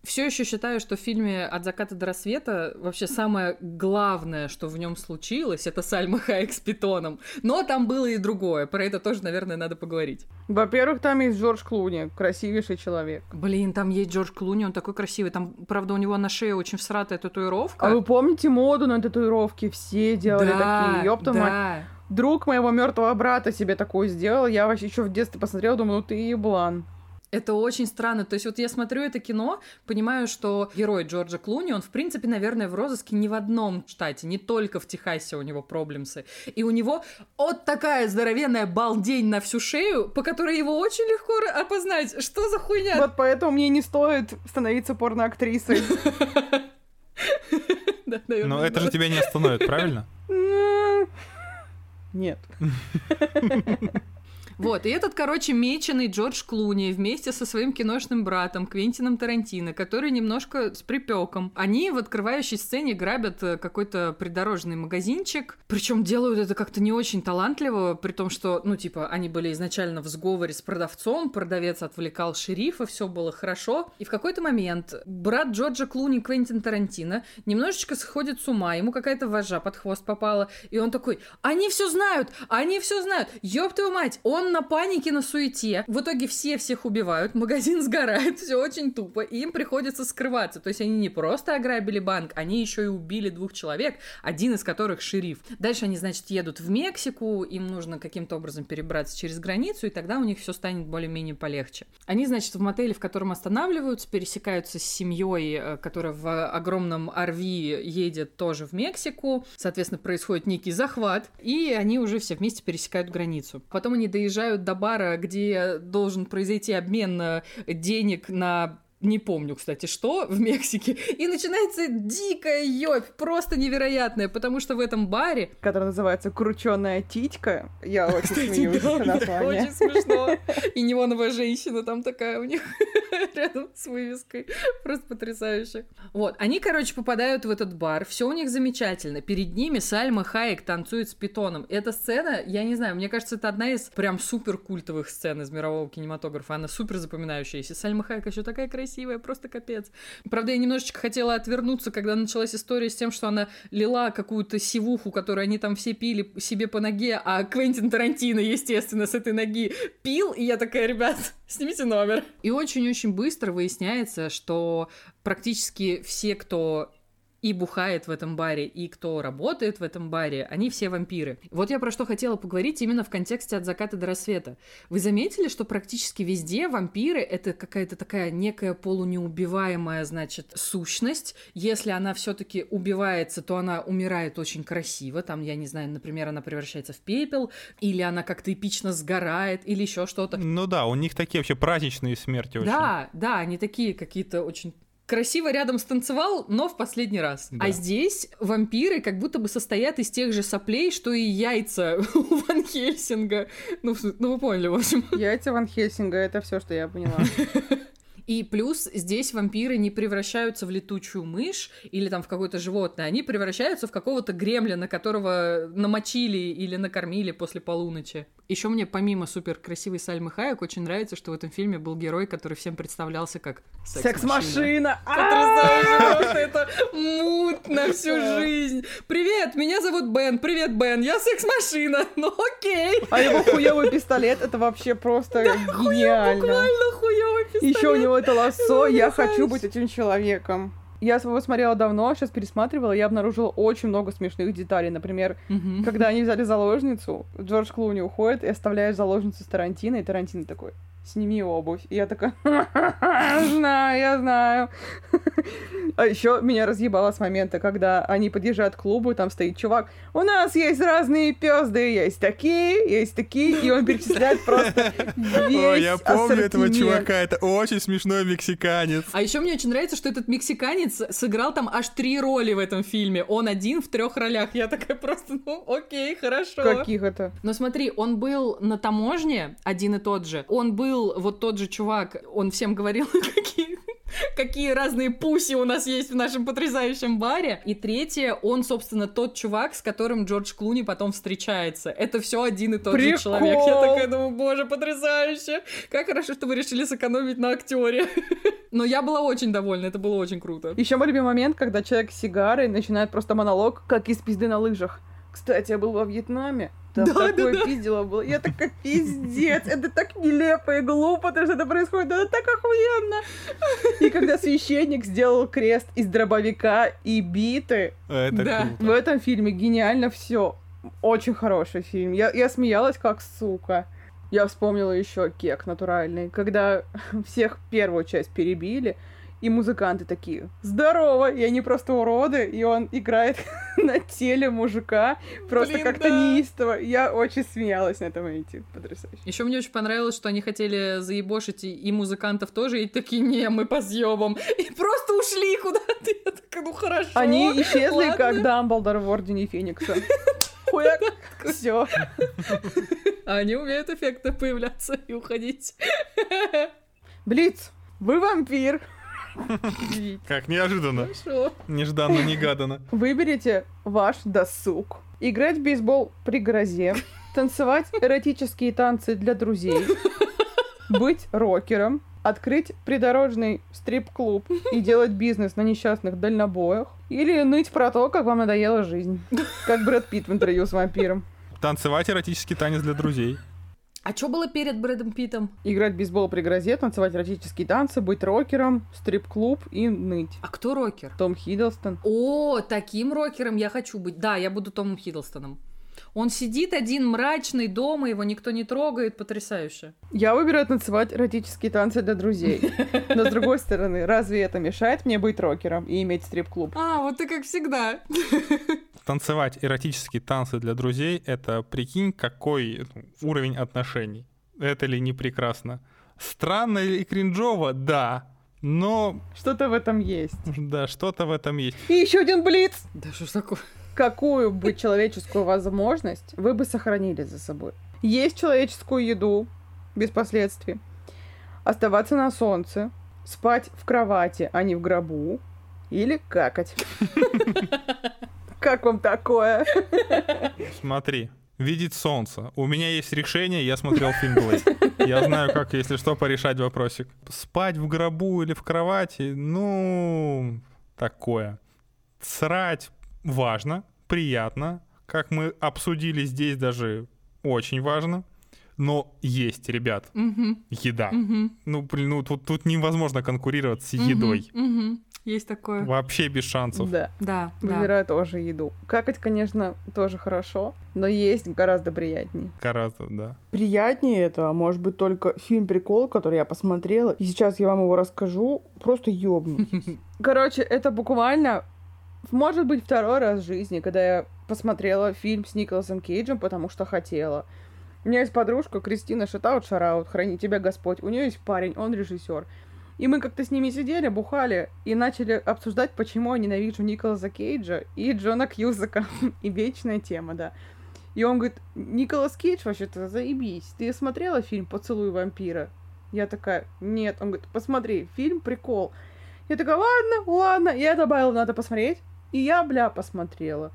Все еще считаю, что в фильме «От заката до рассвета» вообще самое главное, что в нем случилось, это Сальма Хайек с питоном. Но там было и другое. Про это тоже, наверное, надо поговорить. Во-первых, там есть Джордж Клуни, красивейший человек. Блин, там есть Джордж Клуни, он такой красивый. Там, правда, у него на шее очень всратая татуировка. А вы помните моду на татуировки? Все делали такие. Ёпта мать. да. Друг моего мертвого брата себе такую сделал. Я вообще еще в детстве посмотрела, думаю, ну ты еблан. Это очень странно. То есть вот я смотрю это кино, понимаю, что герой Джорджа Клуни, он, в принципе, наверное, в розыске не в одном штате, не только в Техасе у него проблемсы. И у него вот такая здоровенная балдень на всю шею, по которой его очень легко опознать. Что за хуйня? Вот поэтому мне не стоит становиться порноактрисой. Но это же тебя не остановит, правильно? Нет. Вот, и этот, короче, меченый Джордж Клуни вместе со своим киношным братом Квентином Тарантино, который немножко с припеком. Они в открывающей сцене грабят э, какой-то придорожный магазинчик, причем делают это как-то не очень талантливо, при том, что, ну, типа, они были изначально в сговоре с продавцом, продавец отвлекал шерифа, все было хорошо, и в какой-то момент брат Джорджа Клуни Квентин Тарантино немножечко сходит с ума, ему какая-то вожа под хвост попала, и он такой, они все знают, они все знают, ёб твою мать, он он на панике, на суете. В итоге все всех убивают, магазин сгорает, все очень тупо, и им приходится скрываться. То есть они не просто ограбили банк, они еще и убили двух человек, один из которых шериф. Дальше они, значит, едут в Мексику, им нужно каким-то образом перебраться через границу, и тогда у них все станет более-менее полегче. Они, значит, в мотеле, в котором останавливаются, пересекаются с семьей, э, которая в огромном RV едет тоже в Мексику. Соответственно, происходит некий захват, и они уже все вместе пересекают границу. Потом они доезжают доезжают до бара, где должен произойти обмен э, денег на не помню, кстати, что в Мексике, и начинается дикая ёбь, просто невероятная, потому что в этом баре... Который называется «Крученая титька», я очень кстати, смеюсь да, на Очень смешно. И неоновая женщина там такая у них рядом с вывеской. Просто потрясающе. Вот, они, короче, попадают в этот бар, все у них замечательно. Перед ними Сальма Хайек танцует с питоном. Эта сцена, я не знаю, мне кажется, это одна из прям супер культовых сцен из мирового кинематографа. Она супер запоминающаяся. Сальма Хайек еще такая красивая красивая, просто капец. Правда, я немножечко хотела отвернуться, когда началась история с тем, что она лила какую-то сивуху, которую они там все пили себе по ноге, а Квентин Тарантино, естественно, с этой ноги пил, и я такая, ребят, снимите номер. И очень-очень быстро выясняется, что практически все, кто и бухает в этом баре, и кто работает в этом баре, они все вампиры. Вот я про что хотела поговорить именно в контексте от заката до рассвета. Вы заметили, что практически везде вампиры — это какая-то такая некая полунеубиваемая, значит, сущность. Если она все таки убивается, то она умирает очень красиво. Там, я не знаю, например, она превращается в пепел, или она как-то эпично сгорает, или еще что-то. Ну да, у них такие вообще праздничные смерти очень. Да, да, они такие какие-то очень красиво рядом станцевал, но в последний раз. Да. А здесь вампиры как будто бы состоят из тех же соплей, что и яйца у Ван Хельсинга. Ну, ну вы поняли, в общем. Яйца Ван Хельсинга, это все, что я поняла. И плюс здесь вампиры не превращаются в летучую мышь или там в какое-то животное, они превращаются в какого-то гремлина, которого намочили или накормили после полуночи. Еще мне помимо супер красивой Сальмы Хайек очень нравится, что в этом фильме был герой, который всем представлялся как секс-машина. Потрясающе! Это мут на всю жизнь. Привет, меня зовут Бен. Привет, Бен. Я секс-машина. Ну окей. А его хуёвый пистолет это вообще просто гениально. Буквально хуёвый пистолет. Еще у него это лассо. Я хочу быть этим человеком. Я его смотрела давно, сейчас пересматривала, я обнаружила очень много смешных деталей. Например, когда они взяли заложницу, Джордж Клуни уходит и оставляет заложницу с Тарантино, и Тарантино такой, сними обувь. И я такая, знаю, я знаю. А еще меня разъебало с момента, когда они подъезжают к клубу, и там стоит чувак, у нас есть разные пезды, есть такие, есть такие, и он перечисляет просто весь Ой, я помню этого чувака, это очень смешной мексиканец. А еще мне очень нравится, что этот мексиканец сыграл там аж три роли в этом фильме. Он один в трех ролях. Я такая просто, ну, окей, хорошо. Каких это? Но смотри, он был на таможне один и тот же. Он был был вот тот же чувак, он всем говорил, какие, какие разные пуси у нас есть в нашем потрясающем баре. И третье, он, собственно, тот чувак, с которым Джордж Клуни потом встречается. Это все один и тот Прикол. же человек. Я такая думаю, боже, потрясающе. Как хорошо, что вы решили сэкономить на актере. Но я была очень довольна, это было очень круто. Еще мой любимый момент, когда человек с сигарой начинает просто монолог, как из пизды на лыжах. Кстати, я был во Вьетнаме. Там да, такое да, да. пиздило было. Я такая, пиздец, это так нелепо и глупо, то, что это происходит, это так охуенно. И когда священник сделал крест из дробовика и биты, это да. в этом фильме гениально все. Очень хороший фильм. Я, я смеялась как сука. Я вспомнила еще кек натуральный, когда всех первую часть перебили, и музыканты такие, здорово, и они просто уроды, и он играет на теле мужика, просто как-то да. неистово. Я очень смеялась на этом моменте, потрясающе. Еще мне очень понравилось, что они хотели заебошить и, и музыкантов тоже, и такие, не, мы по съебам. И просто ушли куда-то. Я такая, ну хорошо. Они исчезли, ладно». как Дамблдор в Ордене Феникса. Хуяк, все. А они умеют эффектно появляться и уходить. Блиц, вы вампир. Как неожиданно. Хорошо. Нежданно-негаданно. Выберите ваш досуг. Играть в бейсбол при грозе, танцевать эротические танцы для друзей, быть рокером, открыть придорожный стрип-клуб и делать бизнес на несчастных дальнобоях, или ныть про то, как вам надоела жизнь, как Брэд Питт в интервью с вампиром. Танцевать эротический танец для друзей. А что было перед Брэдом Питом? Играть в бейсбол при грозе, танцевать эротические танцы, быть рокером, стрип-клуб и ныть. А кто рокер? Том Хиддлстон. О, таким рокером я хочу быть. Да, я буду Томом Хиддлстоном. Он сидит один мрачный дома, его никто не трогает, потрясающе. Я выбираю танцевать эротические танцы для друзей. Но с другой стороны, разве это мешает мне быть рокером и иметь стрип-клуб? А, вот ты как всегда. Танцевать эротические танцы для друзей — это, прикинь, какой ну, уровень отношений. Это ли не прекрасно? Странно и кринжово, да. Но, Что-то в этом есть. да, что-то в этом есть. И еще один блиц. Да что ж такое? Какую бы человеческую возможность вы бы сохранили за собой? Есть человеческую еду без последствий. Оставаться на солнце. Спать в кровати, а не в гробу. Или какать. Как вам такое? Смотри, видеть солнце. У меня есть решение, я смотрел фильм Блейд. Я знаю, как, если что, порешать вопросик. Спать в гробу или в кровати, ну, такое. Срать важно, приятно. Как мы обсудили здесь даже очень важно. Но есть, ребят, Мгм, еда. мгм, Ну, блин, ну тут, тут невозможно конкурировать с мгм, едой. мгм. Есть такое. Вообще без шансов. Да. Да, да. Выбираю тоже еду. Какать, конечно, тоже хорошо, но есть гораздо приятнее. Гораздо, да. Приятнее это, а может быть, только фильм-прикол, который я посмотрела, и сейчас я вам его расскажу, просто ёбнутесь. Короче, это буквально, может быть, второй раз в жизни, когда я посмотрела фильм с Николасом Кейджем, потому что хотела. У меня есть подружка Кристина Шатаут Шараут, храни тебя Господь. У нее есть парень, он режиссер. И мы как-то с ними сидели, бухали и начали обсуждать, почему я ненавижу Николаса Кейджа и Джона Кьюзака. И вечная тема, да. И он говорит, Николас Кейдж вообще-то заебись. Ты смотрела фильм «Поцелуй вампира»? Я такая, нет. Он говорит, посмотри, фильм прикол. Я такая, ладно, ладно. Я добавила, надо посмотреть. И я, бля, посмотрела.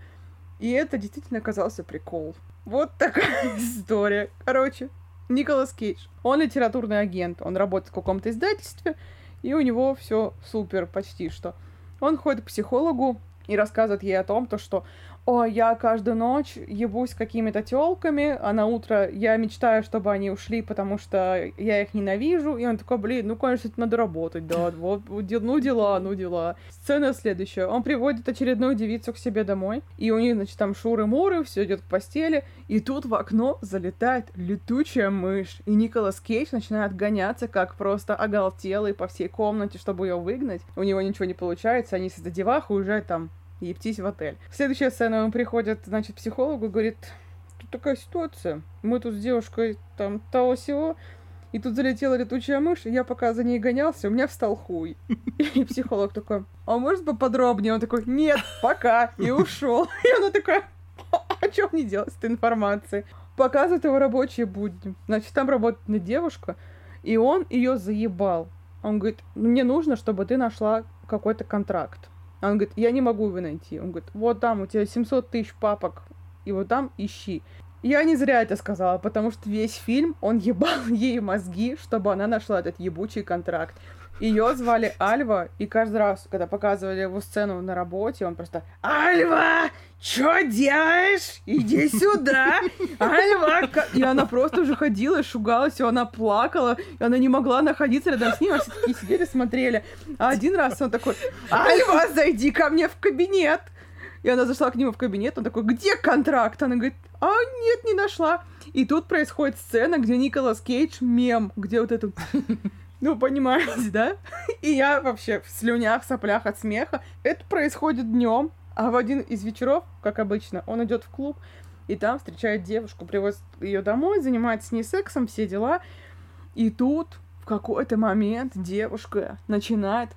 И это действительно оказался прикол. Вот такая история. Короче, Николас Кейдж. Он литературный агент. Он работает в каком-то издательстве, и у него все супер почти что. Он ходит к психологу и рассказывает ей о том, то, что о, я каждую ночь ебусь какими-то телками, а на утро я мечтаю, чтобы они ушли, потому что я их ненавижу. И он такой, блин, ну, конечно, это надо работать, да, вот, ну дела, ну дела. Сцена следующая. Он приводит очередную девицу к себе домой, и у них, значит, там шуры-муры, все идет к постели, и тут в окно залетает летучая мышь, и Николас Кейдж начинает гоняться, как просто оголтелый по всей комнате, чтобы ее выгнать. У него ничего не получается, они с этой девахой уезжают там ептись в отель. Следующая сцена, он приходит, значит, психологу и говорит, тут такая ситуация, мы тут с девушкой там того всего, и тут залетела летучая мышь, и я пока за ней гонялся, у меня встал хуй. И психолог такой, а может поподробнее? Он такой, нет, пока, и ушел. И она такая, а что мне делать с этой информацией? Показывает его рабочие будни. Значит, там работает девушка, и он ее заебал. Он говорит, мне нужно, чтобы ты нашла какой-то контракт. Он говорит, я не могу его найти. Он говорит, вот там у тебя 700 тысяч папок, и вот там ищи. Я не зря это сказала, потому что весь фильм он ебал ей мозги, чтобы она нашла этот ебучий контракт. Ее звали Альва, и каждый раз, когда показывали его сцену на работе, он просто «Альва, что делаешь? Иди сюда! Альва!» ка-» И она просто уже ходила шугалась, и она плакала, и она не могла находиться рядом с ним, а все такие сидели, смотрели. А один раз он такой «Альва, зайди ко мне в кабинет!» И она зашла к нему в кабинет, он такой, где контракт? Она говорит, а нет, не нашла. И тут происходит сцена, где Николас Кейдж мем, где вот этот ну, понимаете, да? И я вообще в слюнях, соплях от смеха. Это происходит днем, а в один из вечеров, как обычно, он идет в клуб, и там встречает девушку, привозит ее домой, занимается с ней сексом, все дела. И тут в какой-то момент девушка начинает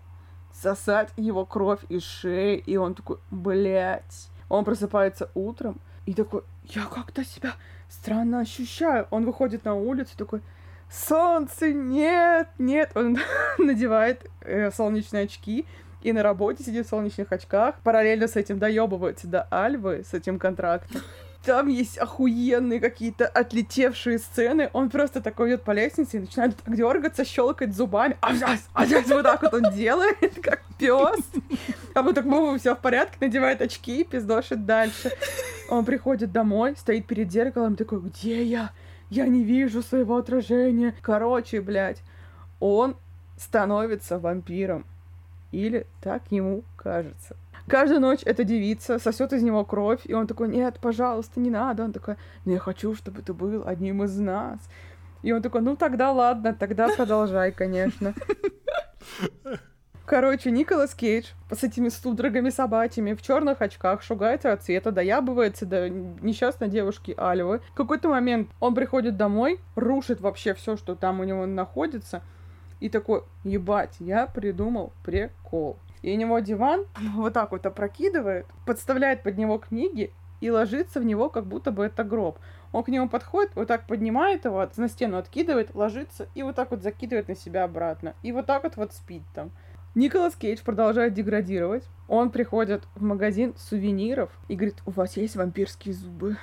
сосать его кровь из шеи, и он такой, блядь. Он просыпается утром и такой, я как-то себя странно ощущаю. Он выходит на улицу такой, солнце, нет, нет. Он надевает э, солнечные очки и на работе сидит в солнечных очках. Параллельно с этим доебывается до Альвы, с этим контрактом. Там есть охуенные какие-то отлетевшие сцены. Он просто такой идет по лестнице и начинает так дергаться, щелкать зубами. А сейчас, а сейчас вот так вот он делает, как пес. А потом так, все в порядке, надевает очки и пиздошит дальше. Он приходит домой, стоит перед зеркалом, такой, где я? Я не вижу своего отражения. Короче, блядь, он становится вампиром. Или так ему кажется. Каждую ночь эта девица сосет из него кровь, и он такой, нет, пожалуйста, не надо. Он такой, ну я хочу, чтобы ты был одним из нас. И он такой, ну тогда ладно, тогда продолжай, конечно. Короче, Николас Кейдж с этими судорогами собачьими в черных очках шугается от цвета, доябывается до несчастной девушки Альвы. В какой-то момент он приходит домой, рушит вообще все, что там у него находится, и такой, ебать, я придумал прикол. И у него диван вот так вот опрокидывает, подставляет под него книги и ложится в него, как будто бы это гроб. Он к нему подходит, вот так поднимает его, на стену откидывает, ложится и вот так вот закидывает на себя обратно. И вот так вот вот спит там. Николас Кейдж продолжает деградировать. Он приходит в магазин сувениров и говорит, у вас есть вампирские зубы?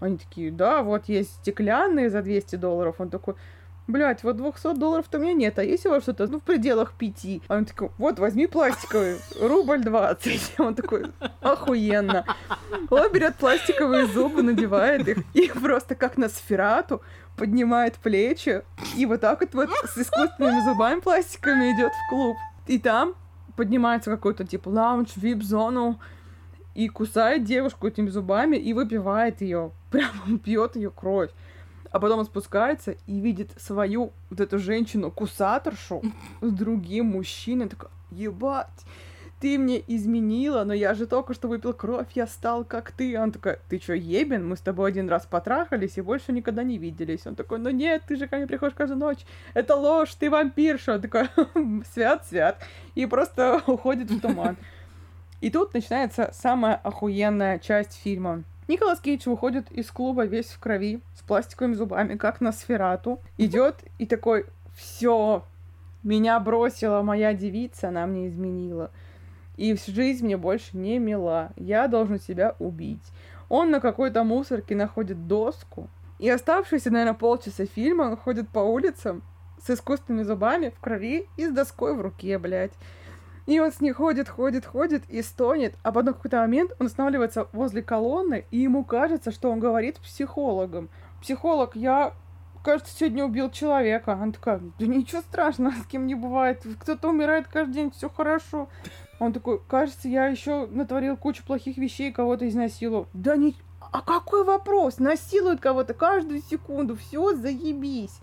Они такие, да, вот есть стеклянные за 200 долларов. Он такой, блядь, вот 200 долларов-то у меня нет, а есть у вас что-то, ну, в пределах пяти? А он такой, вот, возьми пластиковый, рубль 20. Он такой, охуенно. Он берет пластиковые зубы, надевает их, и просто как на сферату поднимает плечи, и вот так вот, вот с искусственными зубами пластиковыми идет в клуб. И там поднимается какой-то типа лаунж, вип-зону, и кусает девушку этими зубами и выпивает ее. Прям пьет ее кровь. А потом он спускается и видит свою вот эту женщину-кусаторшу с другим мужчиной. Такой, ебать, ты мне изменила, но я же только что выпил кровь, я стал как ты. Он такой, ты чё, ебен? Мы с тобой один раз потрахались и больше никогда не виделись. Он такой, ну нет, ты же ко мне приходишь каждую ночь. Это ложь, ты вампирша. Он такой, свят, свят. И просто уходит в туман. И тут начинается самая охуенная часть фильма. Николас Кейдж выходит из клуба весь в крови, с пластиковыми зубами, как на сферату. Идет и такой, все, меня бросила моя девица, она мне изменила и жизнь мне больше не мила. Я должен себя убить. Он на какой-то мусорке находит доску, и оставшиеся, наверное, полчаса фильма он ходит по улицам с искусственными зубами в крови и с доской в руке, блядь. И он с ней ходит, ходит, ходит и стонет, а потом в какой-то момент он останавливается возле колонны, и ему кажется, что он говорит с психологом. Психолог, я, кажется, сегодня убил человека. Она такая, да ничего страшного, с кем не бывает. Кто-то умирает каждый день, все хорошо. Он такой, кажется, я еще натворил кучу плохих вещей, кого-то изнасиловал. Да не... А какой вопрос? Насилуют кого-то каждую секунду, все, заебись.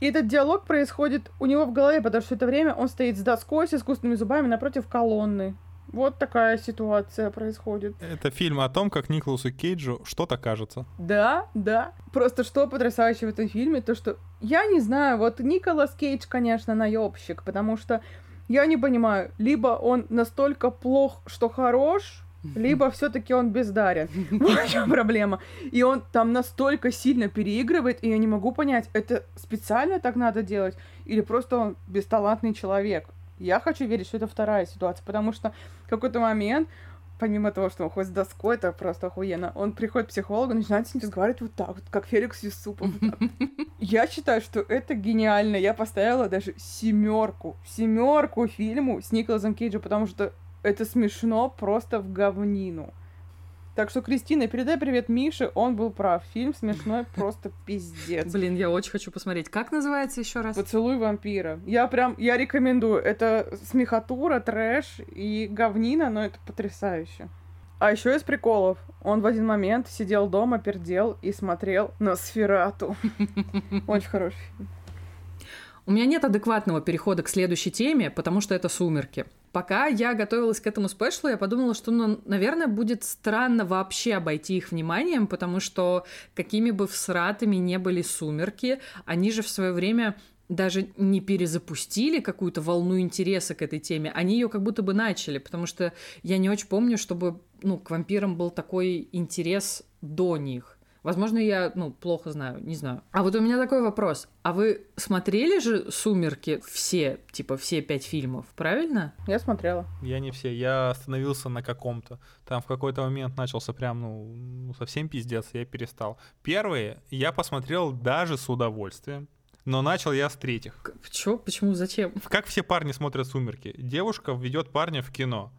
И этот диалог происходит у него в голове, потому что это время он стоит с доской, с искусственными зубами напротив колонны. Вот такая ситуация происходит. Это фильм о том, как Николасу Кейджу что-то кажется. Да, да. Просто что потрясающе в этом фильме, то что я не знаю, вот Николас Кейдж, конечно, наебщик, потому что я не понимаю, либо он настолько плох, что хорош, либо все-таки он бездарен. В чем проблема? И он там настолько сильно переигрывает, и я не могу понять, это специально так надо делать, или просто он бесталантный человек. Я хочу верить, что это вторая ситуация, потому что в какой-то момент помимо того, что он ходит с доской, это просто охуенно. Он приходит к психологу, начинает с ним разговаривать вот так вот, как Феликс Юсупов. Я считаю, что это гениально. Я поставила даже семерку, семерку фильму с Николасом Кейджем, потому что это смешно просто в говнину. Так что, Кристина, передай привет Мише, он был прав. Фильм смешной, просто пиздец. Блин, я очень хочу посмотреть. Как называется еще раз? Поцелуй вампира. Я прям, я рекомендую. Это смехотура, трэш и говнина, но это потрясающе. А еще из приколов. Он в один момент сидел дома, пердел и смотрел на Сферату. Очень хороший фильм. У меня нет адекватного перехода к следующей теме, потому что это «Сумерки». Пока я готовилась к этому спешлу, я подумала, что, ну, наверное, будет странно вообще обойти их вниманием, потому что какими бы всратыми не были «Сумерки», они же в свое время даже не перезапустили какую-то волну интереса к этой теме, они ее как будто бы начали, потому что я не очень помню, чтобы ну, к вампирам был такой интерес до них. Возможно, я, ну, плохо знаю, не знаю. А вот у меня такой вопрос. А вы смотрели же «Сумерки» все, типа, все пять фильмов, правильно? Я смотрела. Я не все, я остановился на каком-то. Там в какой-то момент начался прям, ну, ну, совсем пиздец, я перестал. Первые я посмотрел даже с удовольствием. Но начал я с третьих. Чё? Почему? Зачем? Как все парни смотрят «Сумерки»? Девушка ведет парня в кино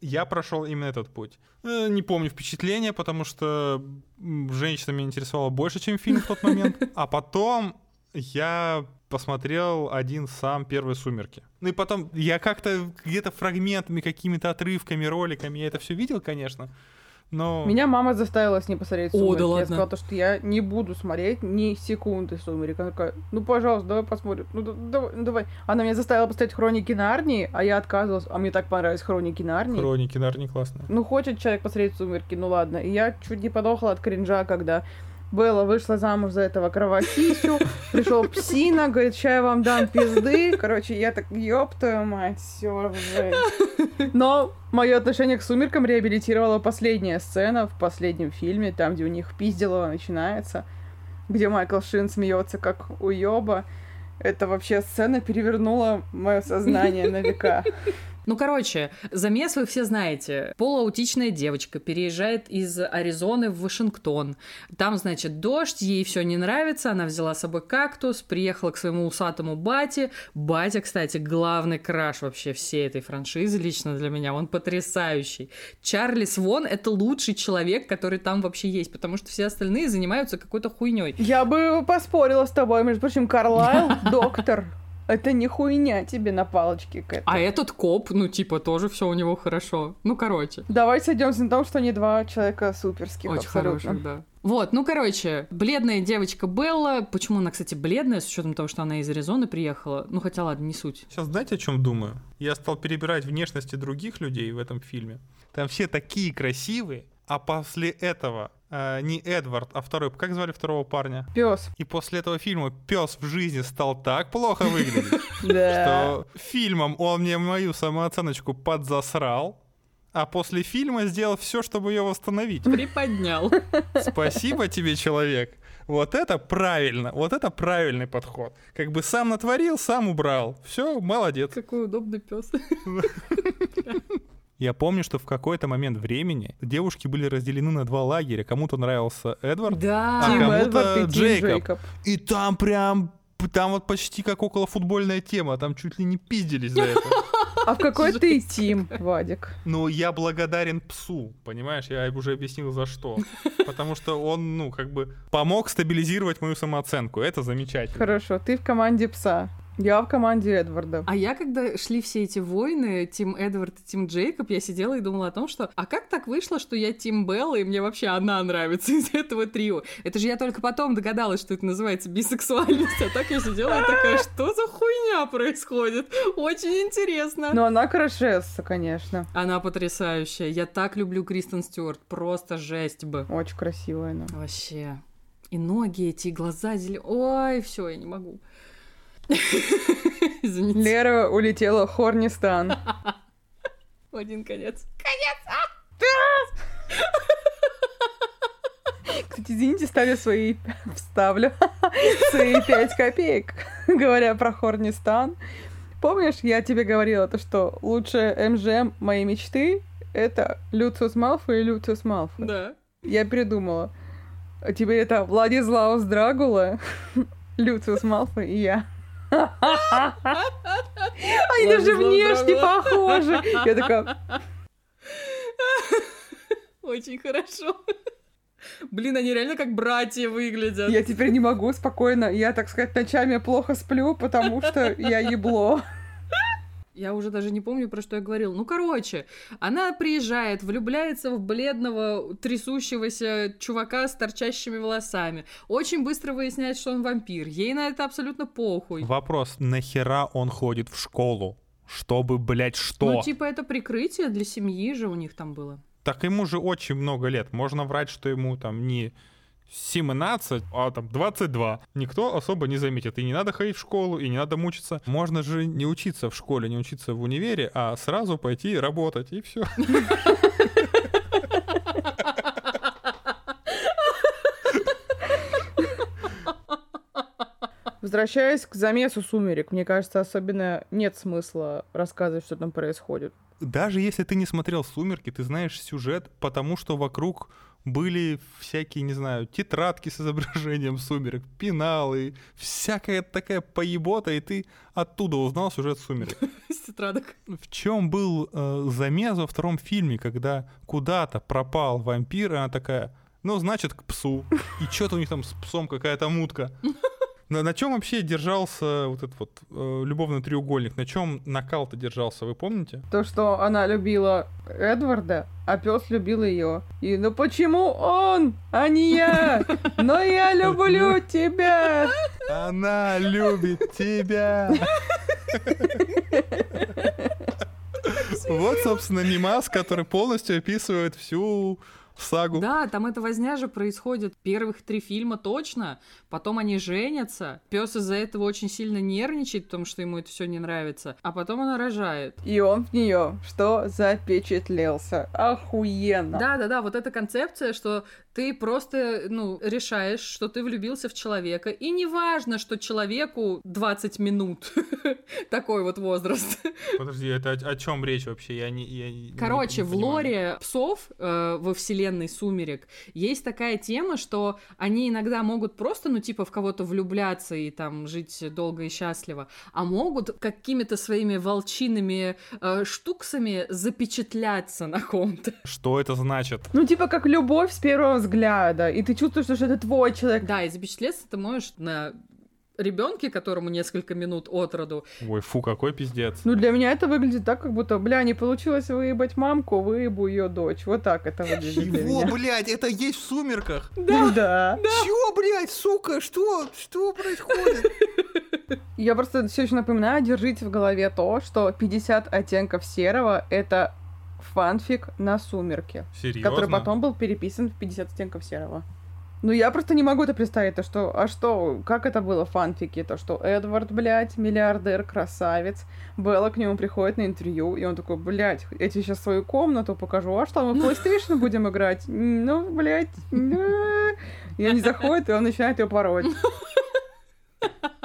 я прошел именно этот путь. Э, не помню впечатления, потому что женщина меня интересовала больше, чем фильм в тот момент. А потом я посмотрел один сам первые «Сумерки». Ну и потом я как-то где-то фрагментами, какими-то отрывками, роликами, я это все видел, конечно, но... Меня мама заставила с ней посмотреть «Сумерки». О, да ладно. Я сказала, что я не буду смотреть ни секунды «Сумерек». Она такая, ну, пожалуйста, давай посмотрим. Ну, давай, ну, давай. Она меня заставила посмотреть «Хроники Нарнии», а я отказывалась. А мне так понравились «Хроники Нарнии». «Хроники Нарнии» классно. Ну, хочет человек посмотреть «Сумерки», ну ладно. И я чуть не подохла от кринжа, когда Белла вышла замуж за этого кровосисю, пришел псина, говорит, ща я вам дам пизды. Короче, я так, ёб твою мать, все Но мое отношение к сумеркам реабилитировала последняя сцена в последнем фильме, там, где у них пизделово начинается, где Майкл Шин смеется как уёба. Это вообще сцена перевернула мое сознание на века. Ну, короче, замес вы все знаете. Полуаутичная девочка переезжает из Аризоны в Вашингтон. Там, значит, дождь, ей все не нравится, она взяла с собой кактус, приехала к своему усатому бате. Батя, кстати, главный краш вообще всей этой франшизы лично для меня, он потрясающий. Чарли Свон — это лучший человек, который там вообще есть, потому что все остальные занимаются какой-то хуйней. Я бы поспорила с тобой, между прочим, Карлайл — доктор. Это не хуйня тебе на палочке к А этот коп, ну, типа, тоже все у него хорошо. Ну, короче. Давай сойдемся на том, что они два человека суперских. Очень абсолютно. хороших, да. Вот, ну, короче, бледная девочка Белла. Почему она, кстати, бледная, с учетом того, что она из Аризоны приехала? Ну, хотя ладно, не суть. Сейчас знаете, о чем думаю? Я стал перебирать внешности других людей в этом фильме. Там все такие красивые, а после этого э, не Эдвард, а второй, как звали второго парня? Пес. И после этого фильма пес в жизни стал так плохо выглядеть, что фильмом он мне мою самооценочку подзасрал, а после фильма сделал все, чтобы ее восстановить. Приподнял. Спасибо тебе, человек. Вот это правильно, вот это правильный подход. Как бы сам натворил, сам убрал. Все, молодец. Какой удобный пес. Я помню, что в какой-то момент времени девушки были разделены на два лагеря. Кому-то нравился Эдвард, Да. а Тим кому-то Эдвард и Тим Джейкоб. Джейкоб. И там прям, там вот почти как около футбольная тема, там чуть ли не пиздились за это. А в какой ты Тим, Вадик? Но я благодарен псу, понимаешь? Я уже объяснил за что. Потому что он, ну, как бы помог стабилизировать мою самооценку. Это замечательно. Хорошо, ты в команде пса. Я в команде Эдварда. А я, когда шли все эти войны, Тим Эдвард и Тим Джейкоб, я сидела и думала о том, что а как так вышло, что я Тим Белла, и мне вообще она нравится из этого трио? Это же я только потом догадалась, что это называется бисексуальность, а так я сидела и такая, что за хуйня происходит? Очень интересно. Но она крашесса, конечно. Она потрясающая. Я так люблю Кристен Стюарт. Просто жесть бы. Очень красивая она. Вообще. И ноги эти, и глаза зеленые. Ой, все, я не могу. Извините. Лера улетела в Хорнистан. В один конец. Кстати, извините, ставлю свои... Вставлю свои пять копеек, говоря про Хорнистан. Помнишь, я тебе говорила то, что лучшее МЖМ моей мечты — это Люциус Малфой и Люциус Малфой. Да. Я придумала. А теперь это Владислаус Драгула, Люциус Малфой и я. Они даже внешне похожи. Я такая, Очень хорошо. Блин, они реально как братья выглядят. я теперь не могу спокойно. Я, так сказать, ночами плохо сплю, потому что я ебло. Я уже даже не помню, про что я говорил. Ну, короче, она приезжает, влюбляется в бледного, трясущегося чувака с торчащими волосами. Очень быстро выясняет, что он вампир. Ей на это абсолютно похуй. Вопрос, нахера он ходит в школу? Чтобы, блядь, что? Ну, типа, это прикрытие для семьи же у них там было. Так ему же очень много лет. Можно врать, что ему там не 17, а там 22. Никто особо не заметит. И не надо ходить в школу, и не надо мучиться. Можно же не учиться в школе, не учиться в универе, а сразу пойти работать, и все. Возвращаясь к замесу сумерек, мне кажется, особенно нет смысла рассказывать, что там происходит. Даже если ты не смотрел «Сумерки», ты знаешь сюжет, потому что вокруг были всякие, не знаю, тетрадки с изображением сумерек, пеналы, всякая такая поебота, и ты оттуда узнал сюжет сумерек. С тетрадок. В чем был э, замес во втором фильме, когда куда-то пропал вампир, и она такая, ну, значит, к псу. И что-то у них там с псом какая-то мутка. На, на чем вообще держался вот этот вот э, любовный треугольник? На чем накал-то держался, вы помните? То, что она любила Эдварда, а пес любил ее. И ну почему он, а не я? Но я люблю тебя. Она любит тебя. Вот, собственно, мимас, который полностью описывает всю сагу. Да, там эта возня же происходит первых три фильма точно, потом они женятся, пес из-за этого очень сильно нервничает, потому что ему это все не нравится, а потом она рожает. И он в нее что запечатлелся. Охуенно. Да, да, да, вот эта концепция, что ты просто, ну, решаешь, что ты влюбился в человека, и неважно, что человеку 20 минут, такой вот возраст. Подожди, это о, о чем речь вообще? Я не, я не- Короче, не в понимаю. лоре псов э, во вселенной Сумерек есть такая тема, что они иногда могут просто, ну, типа, в кого-то влюбляться и там жить долго и счастливо, а могут какими-то своими волчиными э, штуксами запечатляться на ком-то. Что это значит? Ну, типа как любовь с первого взгляда, и ты чувствуешь, что это твой человек. Да, и запечатлеться ты можешь на ребенке, которому несколько минут от роду. Ой, фу, какой пиздец. Ну, для меня это выглядит так, как будто, бля, не получилось выебать мамку, выебу ее дочь. Вот так это выглядит меня. блядь, это есть в сумерках? Да. Чё, блядь, сука, что? Что происходит? Я просто все еще напоминаю, держите в голове то, что 50 оттенков серого — это фанфик на «Сумерки», Серьезно? который потом был переписан в 50 оттенков серого. Ну, я просто не могу это представить, то что, а что, как это было в фанфике, то что Эдвард, блядь, миллиардер, красавец, Белла к нему приходит на интервью, и он такой, блядь, я тебе сейчас свою комнату покажу, а что, мы в PlayStation будем играть? Ну, блядь, э». и они заходят, и он начинает ее пороть.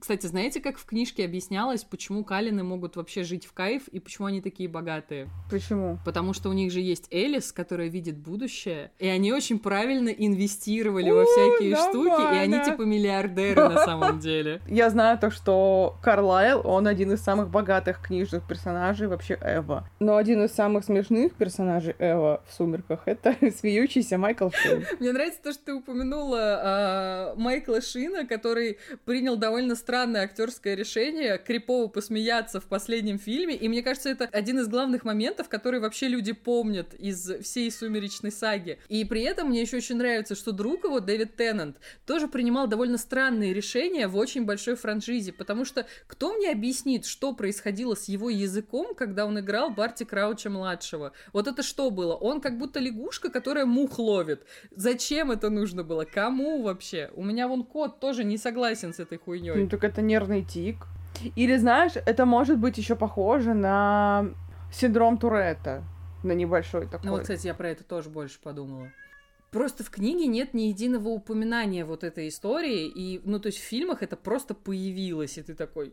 Кстати, знаете, как в книжке объяснялось, почему Калины могут вообще жить в кайф и почему они такие богатые? Почему? Потому что у них же есть Элис, которая видит будущее, и они очень правильно инвестировали во У, всякие штуки, и они нормально. типа миллиардеры на самом деле. Я знаю то, что Карлайл, он один из самых богатых книжных персонажей вообще Эва. Но один из самых смешных персонажей Эва в «Сумерках» — это смеющийся Майкл Шин. Мне нравится то, что ты упомянула а, Майкла Шина, который принял довольно странное актерское решение крипово посмеяться в последнем фильме, и мне кажется, это один из главных моментов, который вообще люди помнят из всей сумеречной саги. И при этом мне еще очень нравится, что друг его, Дэвид Теннант, тоже принимал довольно странные решения в очень большой франшизе, потому что кто мне объяснит, что происходило с его языком, когда он играл Барти Крауча-младшего? Вот это что было? Он как будто лягушка, которая мух ловит. Зачем это нужно было? Кому вообще? У меня вон кот тоже не согласен с этой Ну, так это нервный тик. Или, знаешь, это может быть еще похоже на синдром Туретта. На небольшой такой. Ну вот, кстати, я про это тоже больше подумала. Просто в книге нет ни единого упоминания вот этой истории, и, ну, то есть в фильмах это просто появилось, и ты такой,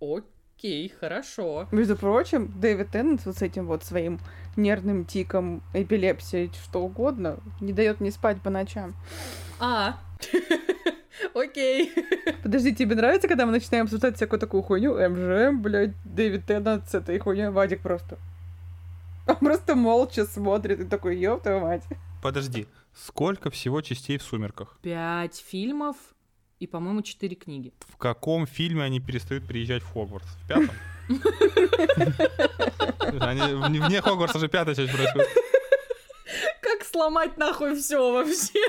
окей, хорошо. Между прочим, Дэвид Теннант вот с этим вот своим нервным тиком, эпилепсией, что угодно, не дает мне спать по ночам. А, окей. Подожди, тебе нравится, когда мы начинаем обсуждать всякую такую хуйню? МЖМ, блядь, Дэвид Теннант с этой хуйней, Вадик просто. Он просто молча смотрит и такой, ёб твою мать. Подожди, сколько всего частей в сумерках? Пять фильмов и, по-моему, четыре книги. В каком фильме они перестают приезжать в Хогвартс? В пятом? Они, вне Хогвартса же пятая часть происходит. Как сломать нахуй все вообще?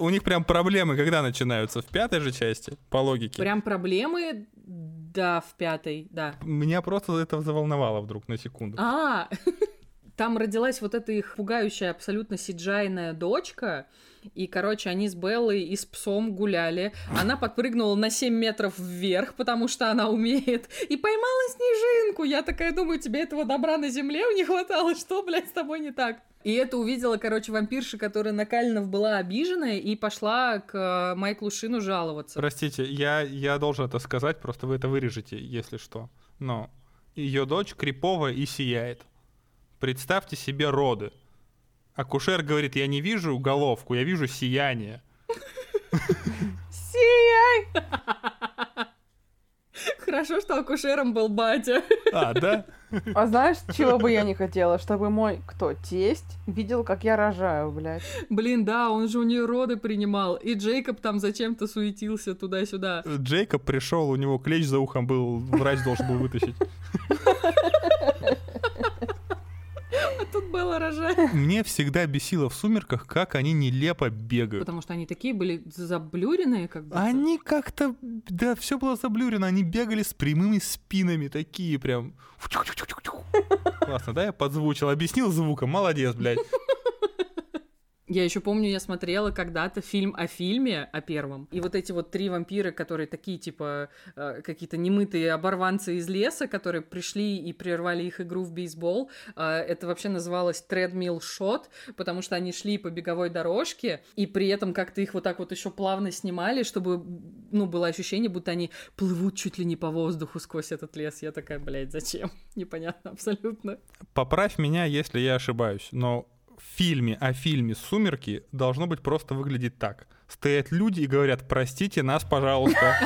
У них прям проблемы, когда начинаются? В пятой же части, по логике. Прям проблемы, да, в пятой, да. Меня просто это заволновало вдруг на секунду. А, там родилась вот эта их пугающая абсолютно сиджайная дочка, и, короче, они с Беллой и с псом гуляли. Она подпрыгнула на 7 метров вверх, потому что она умеет, и поймала снежинку. Я такая думаю, тебе этого добра на земле не хватало, что, блядь, с тобой не так? И это увидела, короче, вампирша, которая на Калинов была обиженная и пошла к э, Майклу Шину жаловаться. Простите, я, я должен это сказать, просто вы это вырежете, если что. Но ее дочь криповая и сияет. Представьте себе роды. Акушер говорит, я не вижу головку, я вижу сияние. Сияй! Хорошо, что акушером был батя. А, да? А знаешь, чего бы я не хотела? Чтобы мой, кто, тесть, видел, как я рожаю, блядь. Блин, да, он же у нее роды принимал. И Джейкоб там зачем-то суетился туда-сюда. Джейкоб пришел, у него клещ за ухом был, врач должен был вытащить. А Белла рожает. Мне всегда бесило в «Сумерках», как они нелепо бегают. Потому что они такие были заблюренные, как бы. Они как-то, да, все было заблюрено, они бегали с прямыми спинами, такие прям. Классно, да, я подзвучил, объяснил звуком, молодец, блядь. Я еще помню, я смотрела когда-то фильм о фильме, о первом. И вот эти вот три вампира, которые такие, типа, э, какие-то немытые оборванцы из леса, которые пришли и прервали их игру в бейсбол. Э, это вообще называлось treadmill shot, потому что они шли по беговой дорожке, и при этом как-то их вот так вот еще плавно снимали, чтобы, ну, было ощущение, будто они плывут чуть ли не по воздуху сквозь этот лес. Я такая, блядь, зачем? Непонятно абсолютно. Поправь меня, если я ошибаюсь, но в фильме о фильме «Сумерки» должно быть просто выглядеть так. Стоят люди и говорят, простите нас, пожалуйста.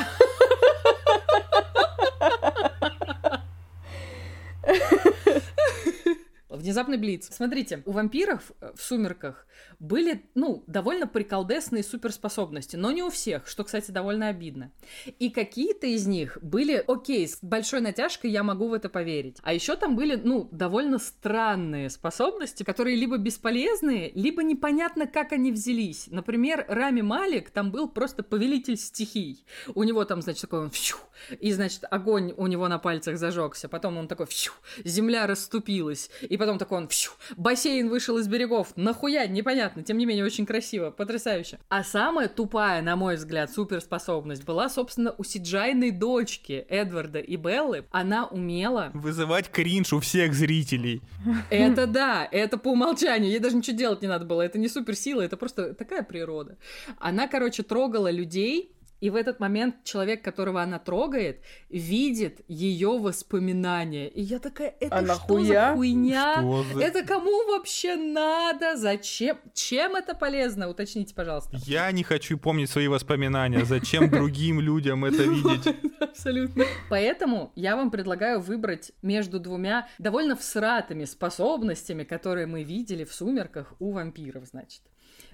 Внезапный блиц. Смотрите, у вампиров в «Сумерках» были, ну, довольно приколдесные суперспособности, но не у всех, что, кстати, довольно обидно. И какие-то из них были, окей, с большой натяжкой я могу в это поверить. А еще там были, ну, довольно странные способности, которые либо бесполезные, либо непонятно, как они взялись. Например, Рами Малик там был просто повелитель стихий. У него там, значит, такой он фью, и, значит, огонь у него на пальцах зажегся. Потом он такой фью, земля расступилась. И потом такой он фью, бассейн вышел из берегов. Нахуя, непонятно. Тем не менее, очень красиво, потрясающе. А самая тупая, на мой взгляд, суперспособность была, собственно, у Сиджайной дочки Эдварда и Беллы. Она умела... Вызывать кринж у всех зрителей. Это да, это по умолчанию. Ей даже ничего делать не надо было. Это не суперсила, это просто такая природа. Она, короче, трогала людей, и в этот момент человек, которого она трогает, видит ее воспоминания. И я такая, это А что за хуйня? Что за- Это кому вообще надо? Зачем? Чем это полезно? Уточните, пожалуйста. Я не хочу помнить свои воспоминания. Зачем другим людям это видеть? Абсолютно. Поэтому я вам предлагаю выбрать между двумя довольно всратыми способностями, которые мы видели в «Сумерках» у вампиров, значит.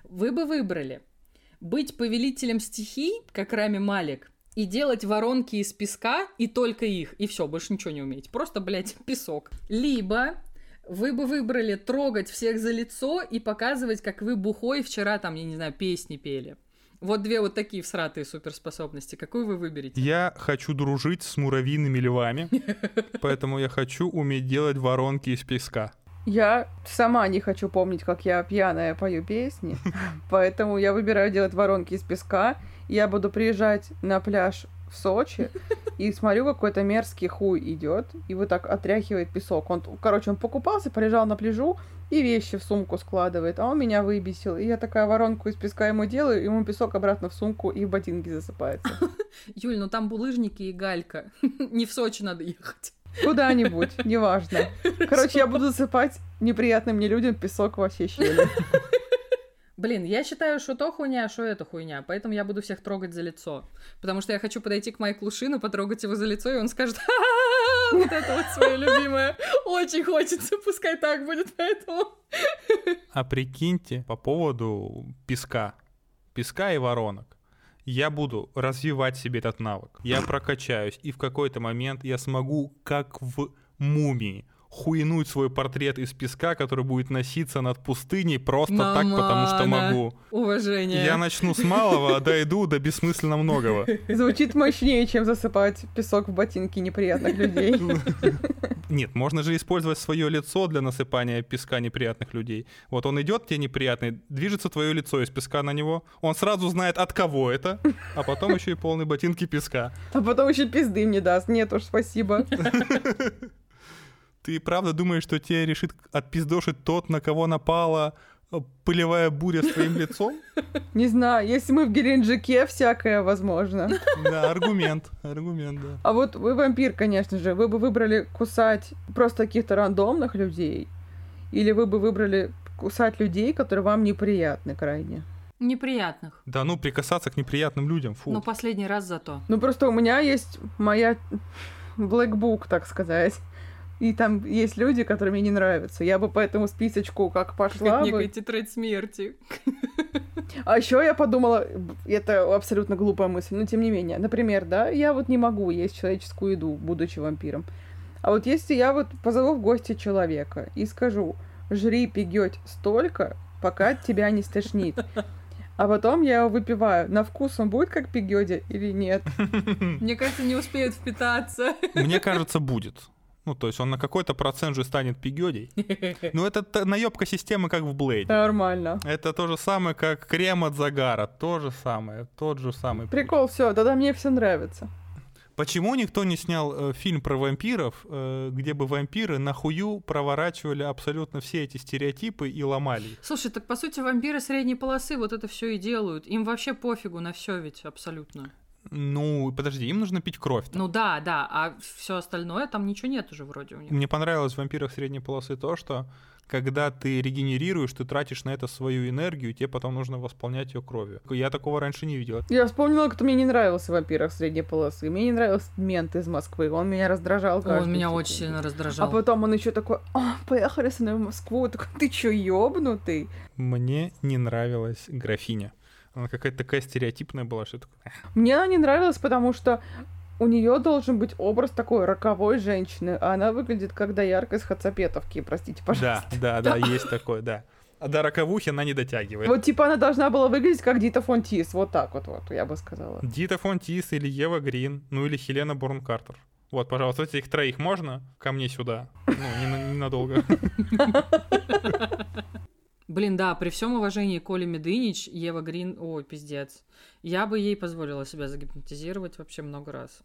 Вы бы выбрали быть повелителем стихий, как Рами Малик, и делать воронки из песка, и только их, и все, больше ничего не уметь. Просто, блядь, песок. Либо вы бы выбрали трогать всех за лицо и показывать, как вы бухой вчера там, я не знаю, песни пели. Вот две вот такие всратые суперспособности. Какую вы выберете? Я хочу дружить с муравьиными львами, поэтому я хочу уметь делать воронки из песка. Я сама не хочу помнить, как я пьяная пою песни, поэтому я выбираю делать воронки из песка. Я буду приезжать на пляж в Сочи и смотрю, какой-то мерзкий хуй идет и вот так отряхивает песок. Он, короче, он покупался, полежал на пляжу и вещи в сумку складывает, а он меня выбесил. И я такая воронку из песка ему делаю, и ему песок обратно в сумку и в ботинки засыпается. Юль, ну там булыжники и галька. Не в Сочи надо ехать. Куда-нибудь, неважно. Короче, я буду засыпать неприятным мне людям песок во все щели. Блин, я считаю, что то хуйня, а что это хуйня. Поэтому я буду всех трогать за лицо. Потому что я хочу подойти к Майклу Шину, потрогать его за лицо, и он скажет, вот это вот свое любимое. Очень хочется, пускай так будет, поэтому... А прикиньте, по поводу песка. Песка и воронок. Я буду развивать себе этот навык. Я прокачаюсь, и в какой-то момент я смогу, как в мумии, хуянуть свой портрет из песка, который будет носиться над пустыней просто так, потому что могу. Уважение. Я начну с малого, а дойду до бессмысленно многого. Звучит мощнее, чем засыпать песок в ботинки неприятных людей. Нет, можно же использовать свое лицо для насыпания песка неприятных людей. Вот он идет тебе неприятный, движется твое лицо из песка на него, он сразу знает, от кого это, а потом еще и полные ботинки песка. А потом еще пизды мне даст. Нет уж, спасибо. Ты правда думаешь, что тебе решит отпиздошить тот, на кого напала э, пылевая буря с твоим лицом? Не знаю, если мы в Геленджике, всякое возможно. Да, аргумент, аргумент, да. А вот вы вампир, конечно же. Вы бы выбрали кусать просто каких-то рандомных людей? Или вы бы выбрали кусать людей, которые вам неприятны крайне? Неприятных. Да ну, прикасаться к неприятным людям, фу. Но последний раз зато. Ну просто у меня есть моя black book, так сказать. И там есть люди, которые мне не нравятся. Я бы по этому списочку как пошла Как некая бы. тетрадь смерти. А еще я подумала, это абсолютно глупая мысль, но тем не менее. Например, да, я вот не могу есть человеческую еду, будучи вампиром. А вот если я вот позову в гости человека и скажу, жри пигеть столько, пока тебя не стошнит. А потом я его выпиваю. На вкус он будет как пигёдя или нет? Мне кажется, не успеет впитаться. Мне кажется, будет. Ну, то есть он на какой-то процент же станет пигёдей. Ну, это наебка системы, как в Блейде. Нормально. Это то же самое, как крем от загара. То же самое, тот же самый. Прикол, все, тогда мне все нравится. Почему никто не снял э, фильм про вампиров, э, где бы вампиры нахую проворачивали абсолютно все эти стереотипы и ломали их? Слушай, так по сути вампиры средней полосы вот это все и делают. Им вообще пофигу на все ведь абсолютно. Ну, подожди, им нужно пить кровь. Ну да, да, а все остальное там ничего нет уже вроде у них. Мне понравилось в вампирах средней полосы то, что когда ты регенерируешь, ты тратишь на это свою энергию, тебе потом нужно восполнять ее кровью. Я такого раньше не видел. Я вспомнила, кто мне не нравился в вампирах средней полосы. Мне не нравился мент из Москвы. Он меня раздражал Он каждую меня секунду. очень сильно А раздражал. потом он еще такой, «А, поехали со мной в Москву. Такой, ты чё, ёбнутый? Мне не нравилась графиня. Она какая-то такая стереотипная была, что «Эх, Мне она не нравилась, потому что у нее должен быть образ такой роковой женщины, а она выглядит как доярка из Хацапетовки, простите, пожалуйста. Да, да, да, есть такое, да. А до роковухи она не дотягивает. Вот типа она должна была выглядеть как Дита Фонтис, вот так вот, вот, я бы сказала. Дита Фонтис или Ева Грин, ну или Хелена Борн Картер. Вот, пожалуйста, этих троих можно ко мне сюда? Ну, не на- ненадолго. Блин, да, при всем уважении Коли Медынич, Ева Грин, ой, пиздец. Я бы ей позволила себя загипнотизировать вообще много раз.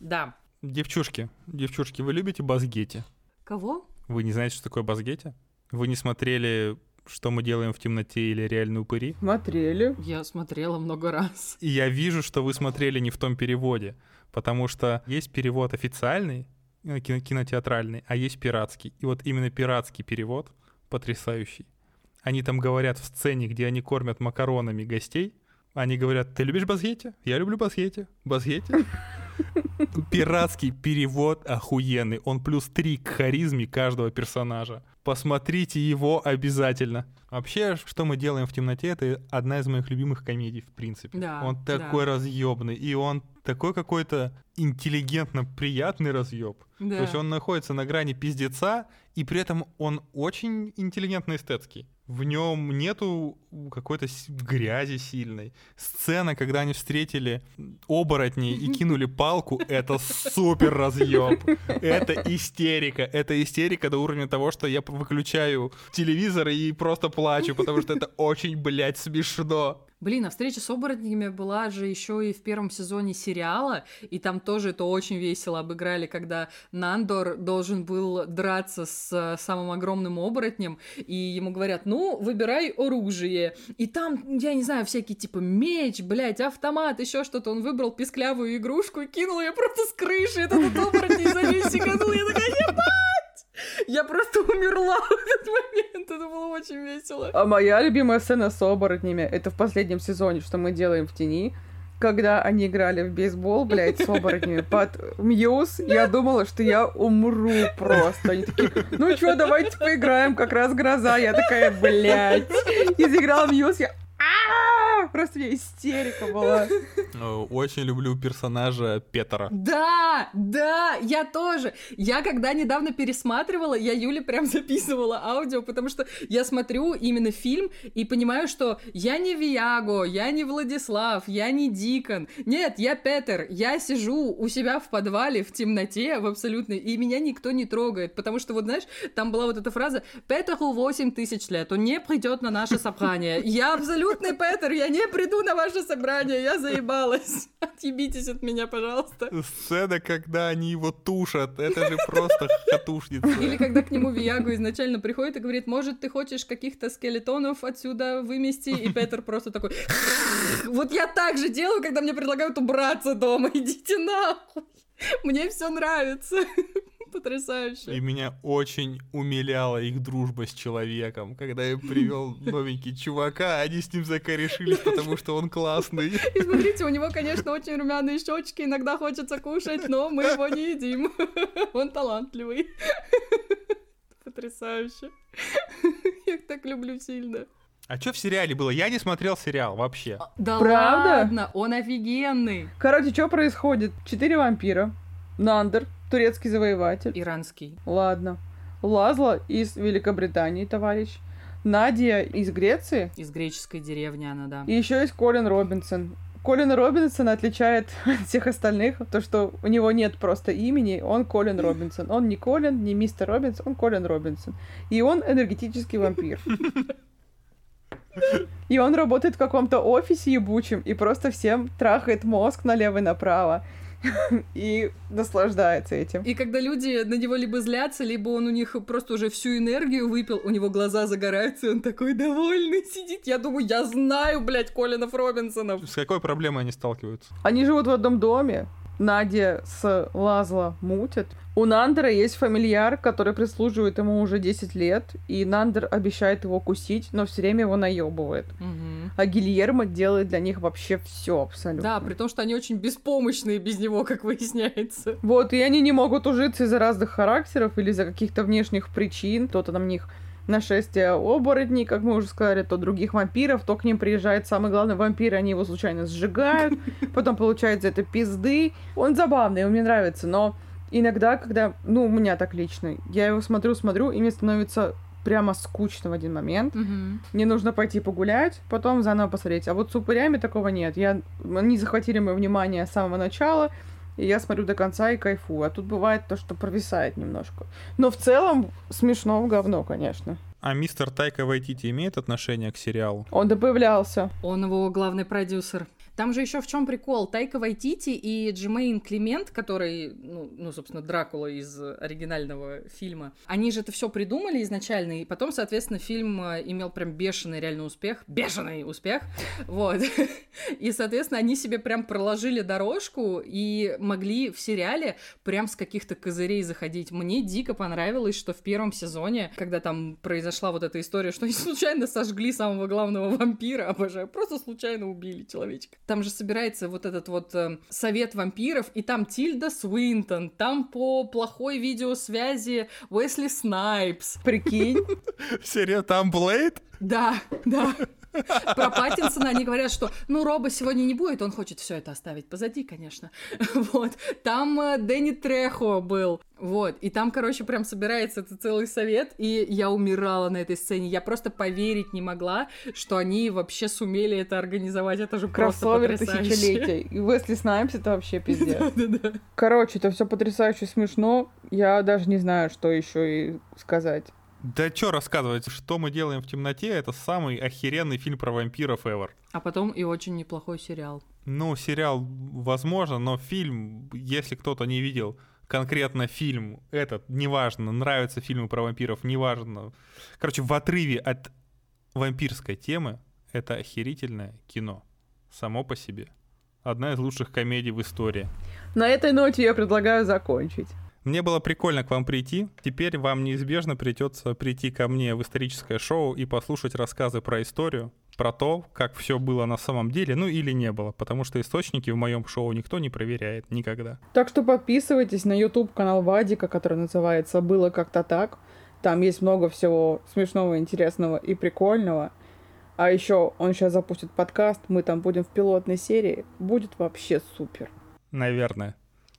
Да. Девчушки, девчушки, вы любите Базгети? Кого? Вы не знаете, что такое Базгети? Вы не смотрели «Что мы делаем в темноте» или «Реальные упыри»? Смотрели. Я смотрела много раз. И я вижу, что вы смотрели не в том переводе, потому что есть перевод официальный, э, кино- кинотеатральный, а есть пиратский. И вот именно пиратский перевод потрясающий. Они там говорят в сцене, где они кормят макаронами гостей, они говорят, ты любишь Базгети? Я люблю Базгети. Базгети? Пиратский перевод охуенный. Он плюс три к харизме каждого персонажа. Посмотрите его обязательно. Вообще, что мы делаем в темноте, это одна из моих любимых комедий, в принципе. Да, он такой разъебный, и он такой какой-то интеллигентно приятный разъеб. Да. То есть он находится на грани пиздеца, и при этом он очень интеллигентно эстетский. В нем нету какой-то грязи сильной. Сцена, когда они встретили оборотней и кинули палку, это супер разъеб. Это истерика. Это истерика до уровня того, что я выключаю телевизор и просто плачу, потому что это очень, блядь, смешно. Блин, а встреча с оборотнями была же еще и в первом сезоне сериала, и там тоже это очень весело обыграли, когда Нандор должен был драться с э, самым огромным оборотнем, и ему говорят, ну, выбирай оружие. И там, я не знаю, всякие типа меч, блядь, автомат, еще что-то. Он выбрал писклявую игрушку и кинул ее просто с крыши. Этот оборотень за ней сиганул. Я такая, ебать! Я просто умерла в этот момент. Это было очень весело. А моя любимая сцена с оборотнями, это в последнем сезоне, что мы делаем в тени, когда они играли в бейсбол, блядь, с оборотнями под Мьюз, я думала, что я умру просто. Они такие, ну чё, давайте поиграем, как раз гроза. Я такая, блядь. И заиграла Мьюз, я... Просто у меня истерика была. Э, Очень люблю персонажа Петера. Да, да, я тоже. Я когда недавно пересматривала, я Юле прям записывала аудио, потому что я смотрю именно фильм и понимаю, что я не Виаго, я не Владислав, я не Дикон. Нет, я Петер. Я сижу у себя в подвале в темноте в абсолютной, и меня никто не трогает, потому что вот знаешь, там была вот эта фраза «Петеру 8 тысяч лет, он не придет на наше собрание». Я абсолютный Петер, я не приду на ваше собрание, я заебалась. Отъебитесь от меня, пожалуйста. Сцена, когда они его тушат, это же просто хатушница. Или когда к нему Виагу изначально приходит и говорит, может, ты хочешь каких-то скелетонов отсюда вымести? И Петер просто такой, вот я так же делаю, когда мне предлагают убраться дома, идите нахуй. Мне все нравится. Потрясающе. И меня очень умиляла их дружба с человеком. Когда я привел новенький чувака, они с ним закорешились, потому что он классный. И смотрите, у него, конечно, очень румяные щечки, иногда хочется кушать, но мы его не едим. Он талантливый. Потрясающе. Я их так люблю сильно. А что в сериале было? Я не смотрел сериал вообще. Да Правда? ладно, он офигенный. Короче, что происходит? Четыре вампира. Нандер, турецкий завоеватель. Иранский. Ладно. Лазла из Великобритании, товарищ. Надя из Греции. Из греческой деревни она, да. И еще есть Колин Робинсон. Колин Робинсон отличает от всех остальных то, что у него нет просто имени, он Колин Робинсон. Он не Колин, не мистер Робинсон, он Колин Робинсон. И он энергетический вампир. И он работает в каком-то офисе ебучем и просто всем трахает мозг налево и направо. И наслаждается этим. И когда люди на него либо злятся, либо он у них просто уже всю энергию выпил, у него глаза загораются, и он такой довольный сидит. Я думаю, я знаю, блядь, Колинов Робинсонов. С какой проблемой они сталкиваются? Они живут в одном доме. Надя с Лазла мутят. У Нандера есть фамильяр, который прислуживает ему уже 10 лет, и Нандер обещает его кусить, но все время его наебывает. Мгм. А Гильермо делает для них вообще все абсолютно. Да, при том, что они очень беспомощные без него, как выясняется. Вот, и они не могут ужиться из-за разных характеров или из-за каких-то внешних причин. То-то на них нашествие оборотней, как мы уже сказали, то других вампиров, то к ним приезжает самый главный вампир, они его случайно сжигают, потом получается это пизды. Он забавный, он мне нравится, но иногда, когда, ну, у меня так лично, я его смотрю-смотрю, и мне становится прямо скучно в один момент. Мгм. Мне нужно пойти погулять, потом заново посмотреть. А вот с упырями такого нет. Я... Они захватили мое внимание с самого начала, и я смотрю до конца и кайфую. А тут бывает то, что провисает немножко. Но в целом смешно в говно, конечно. А мистер Тайка Вайтити имеет отношение к сериалу? Он да появлялся. Он его главный продюсер. Там же еще в чем прикол? Тайка Вайтити и Джимейн Климент, который, ну, ну, собственно, Дракула из оригинального фильма, они же это все придумали изначально, и потом, соответственно, фильм э, имел прям бешеный реальный успех, бешеный успех, вот. И, соответственно, они себе прям проложили дорожку и могли в сериале прям с каких-то козырей заходить. Мне дико понравилось, что в первом сезоне, когда там произошла вот эта история, что они случайно сожгли самого главного вампира, обожаю, просто случайно убили человечка. Там же собирается вот этот вот э, совет вампиров, и там Тильда Свинтон, там по плохой видеосвязи Уэсли Снайпс. Прикинь. Серия там Блейд? Да, да. Про Паттинсона они говорят, что, ну, Роба сегодня не будет, он хочет все это оставить позади, конечно. Вот. Там э, Дэнни Трехо был. Вот. И там, короче, прям собирается этот целый совет, и я умирала на этой сцене. Я просто поверить не могла, что они вообще сумели это организовать. Это же просто Кроссовер потрясающе. тысячелетия. И Уэсли Снайпс это вообще пиздец. Короче, это все потрясающе смешно. Я даже не знаю, что еще и сказать. Да чё рассказывать, что мы делаем в темноте, это самый охеренный фильм про вампиров ever. А потом и очень неплохой сериал. Ну, сериал, возможно, но фильм, если кто-то не видел конкретно фильм этот, неважно, нравятся фильмы про вампиров, неважно. Короче, в отрыве от вампирской темы это охерительное кино. Само по себе. Одна из лучших комедий в истории. На этой ноте я предлагаю закончить. Мне было прикольно к вам прийти. Теперь вам неизбежно придется прийти ко мне в историческое шоу и послушать рассказы про историю, про то, как все было на самом деле, ну или не было, потому что источники в моем шоу никто не проверяет никогда. Так что подписывайтесь на YouTube канал Вадика, который называется «Было как-то так». Там есть много всего смешного, интересного и прикольного. А еще он сейчас запустит подкаст, мы там будем в пилотной серии. Будет вообще супер. Наверное.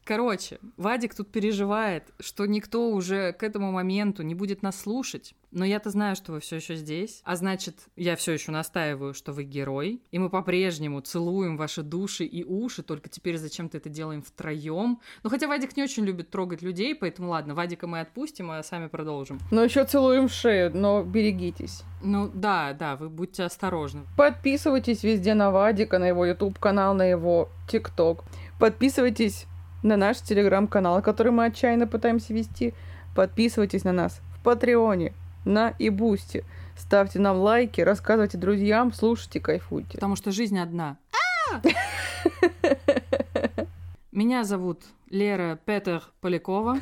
Короче, Вадик тут переживает, что никто уже к этому моменту не будет нас слушать. Но я-то знаю, что вы все еще здесь. А значит, я все еще настаиваю, что вы герой. И мы по-прежнему целуем ваши души и уши, только теперь зачем-то это делаем втроем. Ну, хотя Вадик не очень любит трогать людей, поэтому ладно, Вадика мы отпустим, а сами продолжим. Но еще целуем шею, но берегитесь. Ну, да, да, вы будьте осторожны. Подписывайтесь везде на Вадика, на его YouTube канал, на его ТикТок. Подписывайтесь на наш телеграм-канал, который мы отчаянно пытаемся вести. Подписывайтесь на нас в Патреоне, на Ибусте. Ставьте нам лайки, рассказывайте друзьям, слушайте, кайфуйте. Потому что жизнь одна. Меня зовут Лера Петер Полякова.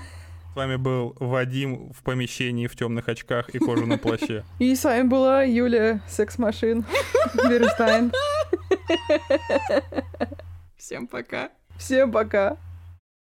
С вами был Вадим в помещении в темных очках и кожаном плаще. И с вами была Юлия Секс-машин Бернштайн. Всем пока. Всем пока.